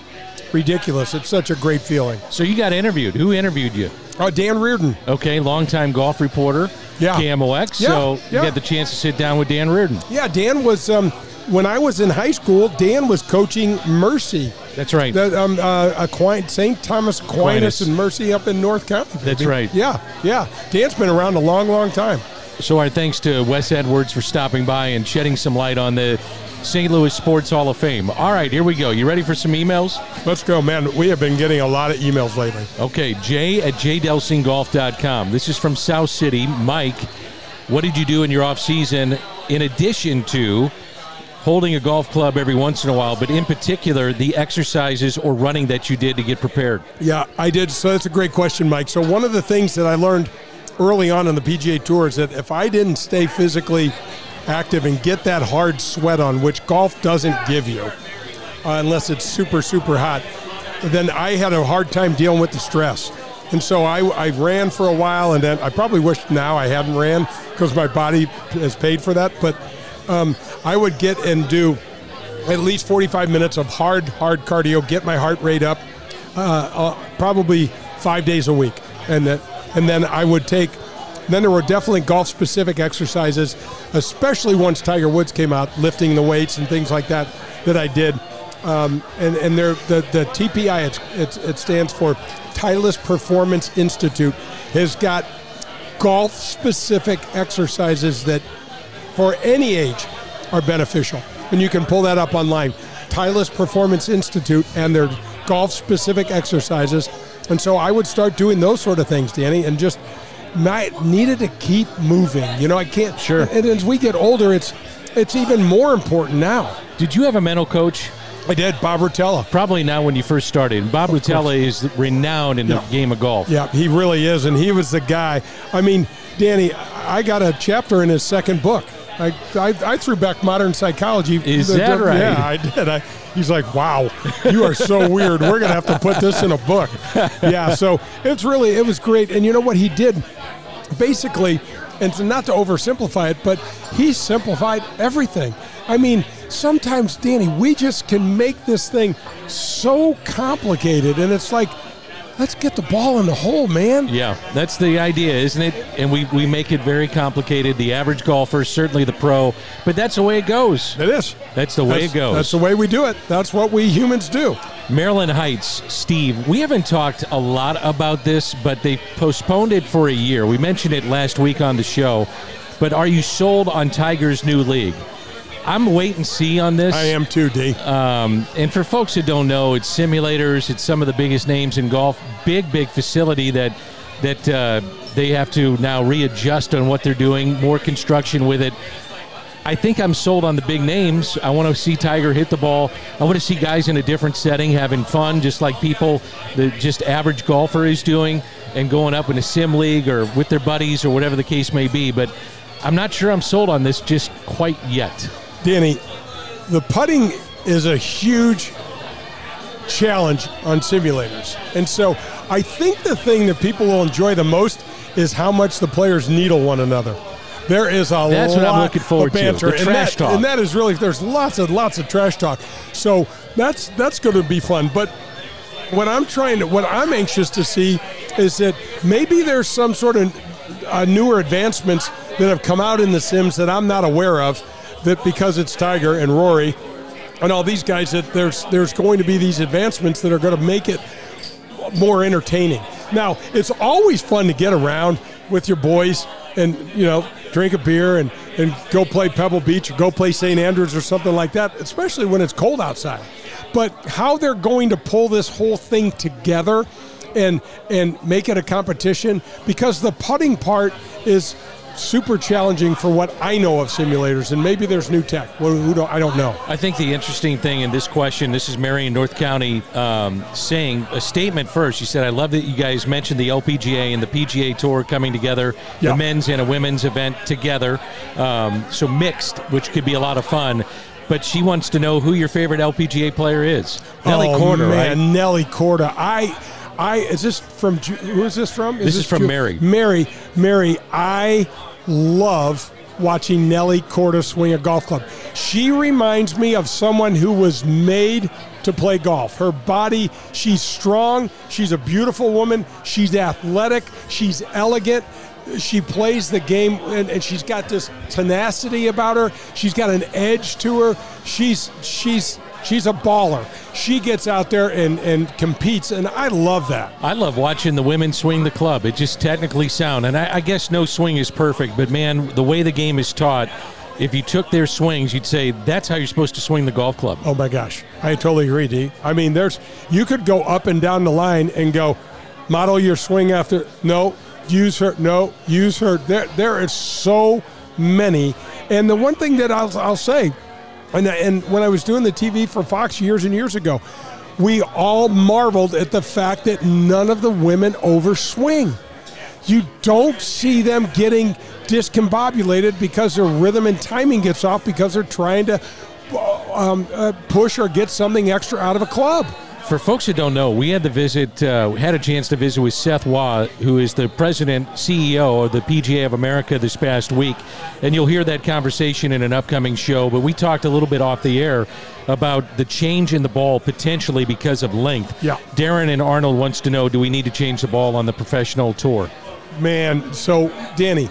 ridiculous. It's such a great feeling. So you got interviewed. Who interviewed you? Uh, Dan Reardon. Okay, longtime golf reporter. Yeah. KMOX. Yeah, so yeah. you got the chance to sit down with Dan Reardon. Yeah, Dan was. Um, when I was in high school, Dan was coaching Mercy. That's right. The, um, uh, Aquinas, St. Thomas Aquinas, Aquinas. and Mercy up in North County. That's right. Yeah, yeah. Dan's been around a long, long time. So our thanks to Wes Edwards for stopping by and shedding some light on the St. Louis Sports Hall of Fame. All right, here we go. You ready for some emails? Let's go, man. We have been getting a lot of emails lately. Okay, Jay at jdelsinggolf.com. This is from South City. Mike, what did you do in your off season in addition to holding a golf club every once in a while, but in particular, the exercises or running that you did to get prepared? Yeah, I did. So that's a great question, Mike. So one of the things that I learned early on in the PGA Tour is that if I didn't stay physically active and get that hard sweat on, which golf doesn't give you, uh, unless it's super, super hot, then I had a hard time dealing with the stress. And so I, I ran for a while, and then I probably wish now I hadn't ran because my body has paid for that. But um, I would get and do at least 45 minutes of hard, hard cardio, get my heart rate up, uh, uh, probably five days a week, and that, and then I would take. Then there were definitely golf-specific exercises, especially once Tiger Woods came out, lifting the weights and things like that that I did. Um, and and there the the TPI it's, it's, it stands for Titleist Performance Institute has got golf specific exercises that for any age are beneficial. And you can pull that up online. Titleist Performance Institute and their golf specific exercises. And so I would start doing those sort of things, Danny, and just needed to keep moving. You know, I can't. Sure. And as we get older, it's it's even more important now. Did you have a mental coach? I did, Bob Rotella. Probably not when you first started. Bob Rotella is renowned in Yeah. the game of golf. Yeah, he really is, and he was the guy. I mean, Danny, I got a chapter in his second book. I, I, I threw back modern psychology. Is The- that the- right? Yeah, I did. I, he's like, wow, you are so weird. We're gonna have to put this in a book. Yeah, so it's really it was great. And you know what he did? Basically, and not to oversimplify it, but he simplified everything. I mean, sometimes, Danny, we just can make this thing so complicated, and it's like, let's get the ball in the hole, man. Yeah, that's the idea, isn't it? And we, we make it very complicated. The average golfer, certainly the pro, but that's the way it goes. It is. That's the way That's- it goes. That's the way we do it. That's what we humans do. Maryland Heights, Steve, we haven't talked a lot about this, but they postponed it for a year. We mentioned it last week on the show, but are you sold on Tiger's new league? I'm wait and see on this. I am too, D. Um, and for folks that don't know, it's simulators. It's some of the biggest names in golf. Big, big facility that that uh, they have to now readjust on what they're doing. More construction with it. I think I'm sold on the big names. I want to see Tiger hit the ball. I want to see guys in a different setting having fun, just like people, the just average golfer is doing, and going up in a sim league or with their buddies or whatever the case may be. But I'm not sure I'm sold on this just quite yet. Danny, the putting is a huge challenge on simulators. And so I think the thing that people will enjoy the most is how much the players needle one another. There is a That's lot what I'm looking forward of banter. to. The and trash that, talk. And that is really there's lots and lots of trash talk. So that's that's going to be fun. But what I'm trying to what I'm anxious to see is that maybe there's some sort of uh, newer advancements that have come out in the Sims that I'm not aware of. That because it's Tiger and Rory and all these guys, that there's there's going to be these advancements that are going to make it more entertaining. Now, it's always fun to get around with your boys and you know drink a beer and and go play Pebble Beach or go play St. Andrews or something like that, especially when it's cold outside. But how they're going to pull this whole thing together and and make it a competition because the putting part is super challenging for what I know of simulators, and maybe there's new tech. Well, who don't, I don't know. I think the interesting thing in this question, this is Marion North County um, saying a statement first. She said, I love that you guys mentioned the LPGA and the PGA Tour coming together, Yeah. the men's and a women's event together. Um, so mixed, which could be a lot of fun. But she wants to know who your favorite LPGA player is. Nelly oh, Corda, man, right? Nelly Corda. I, I is this from? Who is this from? This is from Ju- Mary. Mary, Mary. I love watching Nelly Corda swing a golf club. She reminds me of someone who was made to play golf. Her body, she's strong. She's a beautiful woman. She's athletic. She's elegant. She plays the game and, and she's got this tenacity about her. She's got an edge to her. She's she's she's a baller. She gets out there and, and competes, and I love that. I love watching the women swing the club. It's just technically sound. And I, I guess no swing is perfect, but man, the way the game is taught, if you took their swings, you'd say that's how you're supposed to swing the golf club. Oh my gosh, I totally agree, D. I mean, there's you could go up and down the line and go model your swing after no, use her no, use her. There there is so many, and the one thing that I'll I'll say, and and when I was doing the TV for Fox years and years ago, we all marveled at the fact that none of the women overswing. You don't see them getting discombobulated because their rhythm and timing gets off because they're trying to um, uh, push or get something extra out of a club. For folks who don't know, we had the visit, uh, had a chance to visit with Seth Waugh, who is the president, CEO of the PGA of America this past week. And you'll hear that conversation in an upcoming show. But we talked a little bit off the air about the change in the ball potentially because of length. Yeah. Darren and Arnold wants to know do we need to change the ball on the professional tour? Man, so Danny,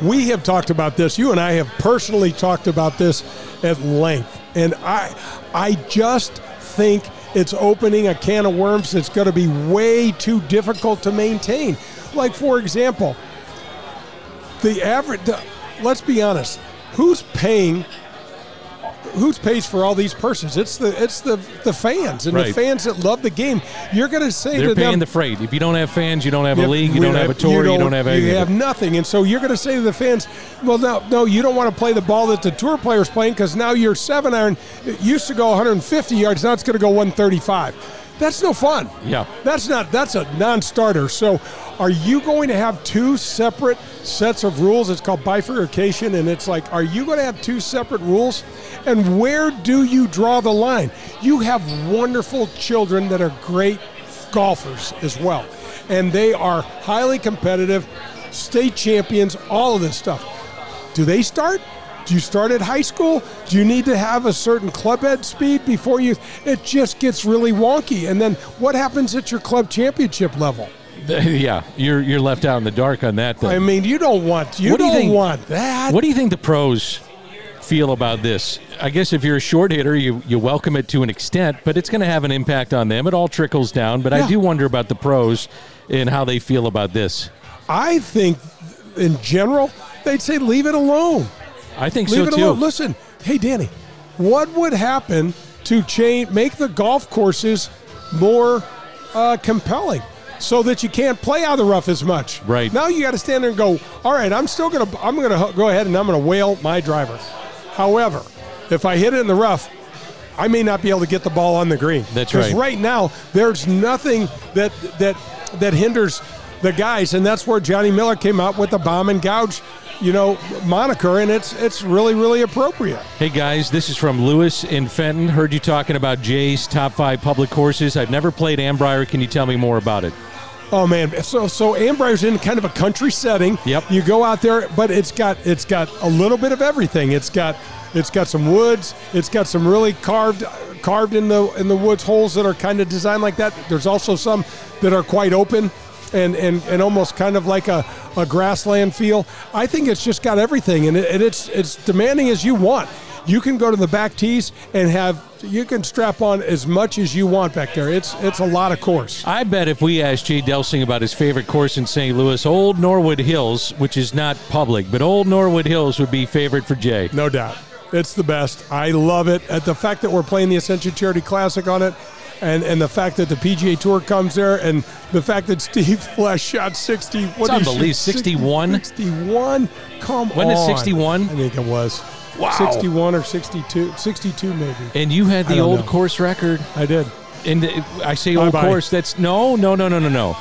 we have talked about this. You and I have personally talked about this at length, and I, I just think it's opening a can of worms that's going to be way too difficult to maintain. Like for example, the average. The, let's be honest. Who's paying? Who's pays for all these purses? It's the it's the the fans and the fans that love the game. You're going to say They're to paying them, the freight. If you don't have fans, you don't have a league, you don't have a tour, you don't, have anything. You have nothing, and so you're going to say to the fans, "Well, no, no, you don't want to play the ball that the tour players playing because now your seven iron it used to go 150 yards, now it's going to go 135." That's no fun. Yeah. That's not. That's a non-starter. So, are you going to have two separate sets of rules? It's called bifurcation, and it's like, are you going to have two separate rules? And where do you draw the line? You have wonderful children that are great golfers as well, and they are highly competitive, state champions, all of this stuff. Do they start? Do you start at high school? Do you need to have a certain club head speed before you? It just gets really wonky. And then what happens at your club championship level? yeah, you're you're left out in the dark on that. Thing. I mean, you don't want you What do you don't think- want that. What do you think the pros feel about this? I guess if you're a short hitter, you, you welcome it to an extent, but it's going to have an impact on them. It all trickles down. But I do wonder about the pros and how they feel about this. I think, in general, they'd say leave it alone. I think leave so it too. alone. Listen, hey Danny, what would happen to change make the golf courses more uh, compelling? So that you can't play out of the rough as much. Right. Now you got to stand there and go, all right, I'm still going to, I'm going to go ahead and I'm going to whale my driver. However, if I hit it in the rough, I may not be able to get the ball on the green. That's Because right. right now, there's nothing that that that hinders the guys, and that's where Johnny Miller came out with the bomb and gouge, you know, moniker, and it's it's really really appropriate. Hey guys, this is from Lewis in Fenton. Heard you talking about Jay's top five public courses. I've never played Annbriar. Can you tell me more about it? Oh man, so so Annbriar's in kind of a country setting. Yep. You go out there, but it's got it's got a little bit of everything. It's got it's got some woods. It's got some really carved carved in the in the woods holes that are kind of designed like that. There's also some that are quite open. And, and, and almost kind of like a, a grassland feel. I think it's just got everything, and, it, and it's it's demanding as you want. You can go to the back tees and have you can strap on as much as you want back there. It's it's a lot of course. I bet if we asked Jay Delsing about his favorite course in St. Louis, Old Norwood Hills, which is not public, but Old Norwood Hills would be favorite for Jay. No doubt. It's the best. I love it. At the fact that we're playing the Ascension Charity Classic on it, and, and the fact that the PGA Tour comes there, and the fact that Steve Flesch shot 60. What It's unbelievable. 61? 61? Come it on. 61? I think it was. Wow. 61 or 62. 62 maybe. And you had the old know. course record. I did. And I say old Bye-bye. course. That's no, no, no, no, no, no.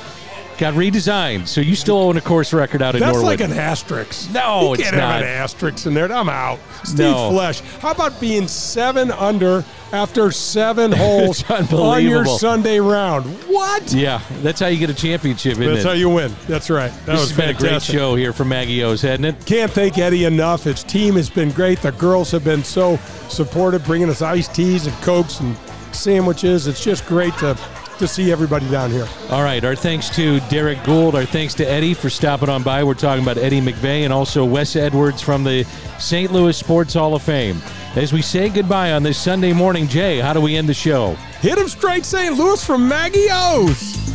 Got redesigned, so you still own a course record out in That's Norwood. like an asterisk. No, you it's can't not. have an asterisk in there. I'm out. Steve No. Flesch. How about being seven under after seven holes on your. Sunday round? What? Yeah, that's how you get a championship, That's it? how you win. That's right. That this was has been a great show here from Maggie O's, hasn't it? Can't thank Eddie enough. His team has been great. The girls have been so supportive, bringing us iced teas and cokes and sandwiches. It's just great to to see everybody down here. All right, our thanks to Derrick Goold. Our thanks to Eddie for stopping on by. We're talking about Eddie McVey and also Wes Edwards from the St. Louis Sports Hall of Fame. As we say goodbye on this Sunday morning, Jay, how do we end the show? Hit him straight, St. Louis from Maggie O's.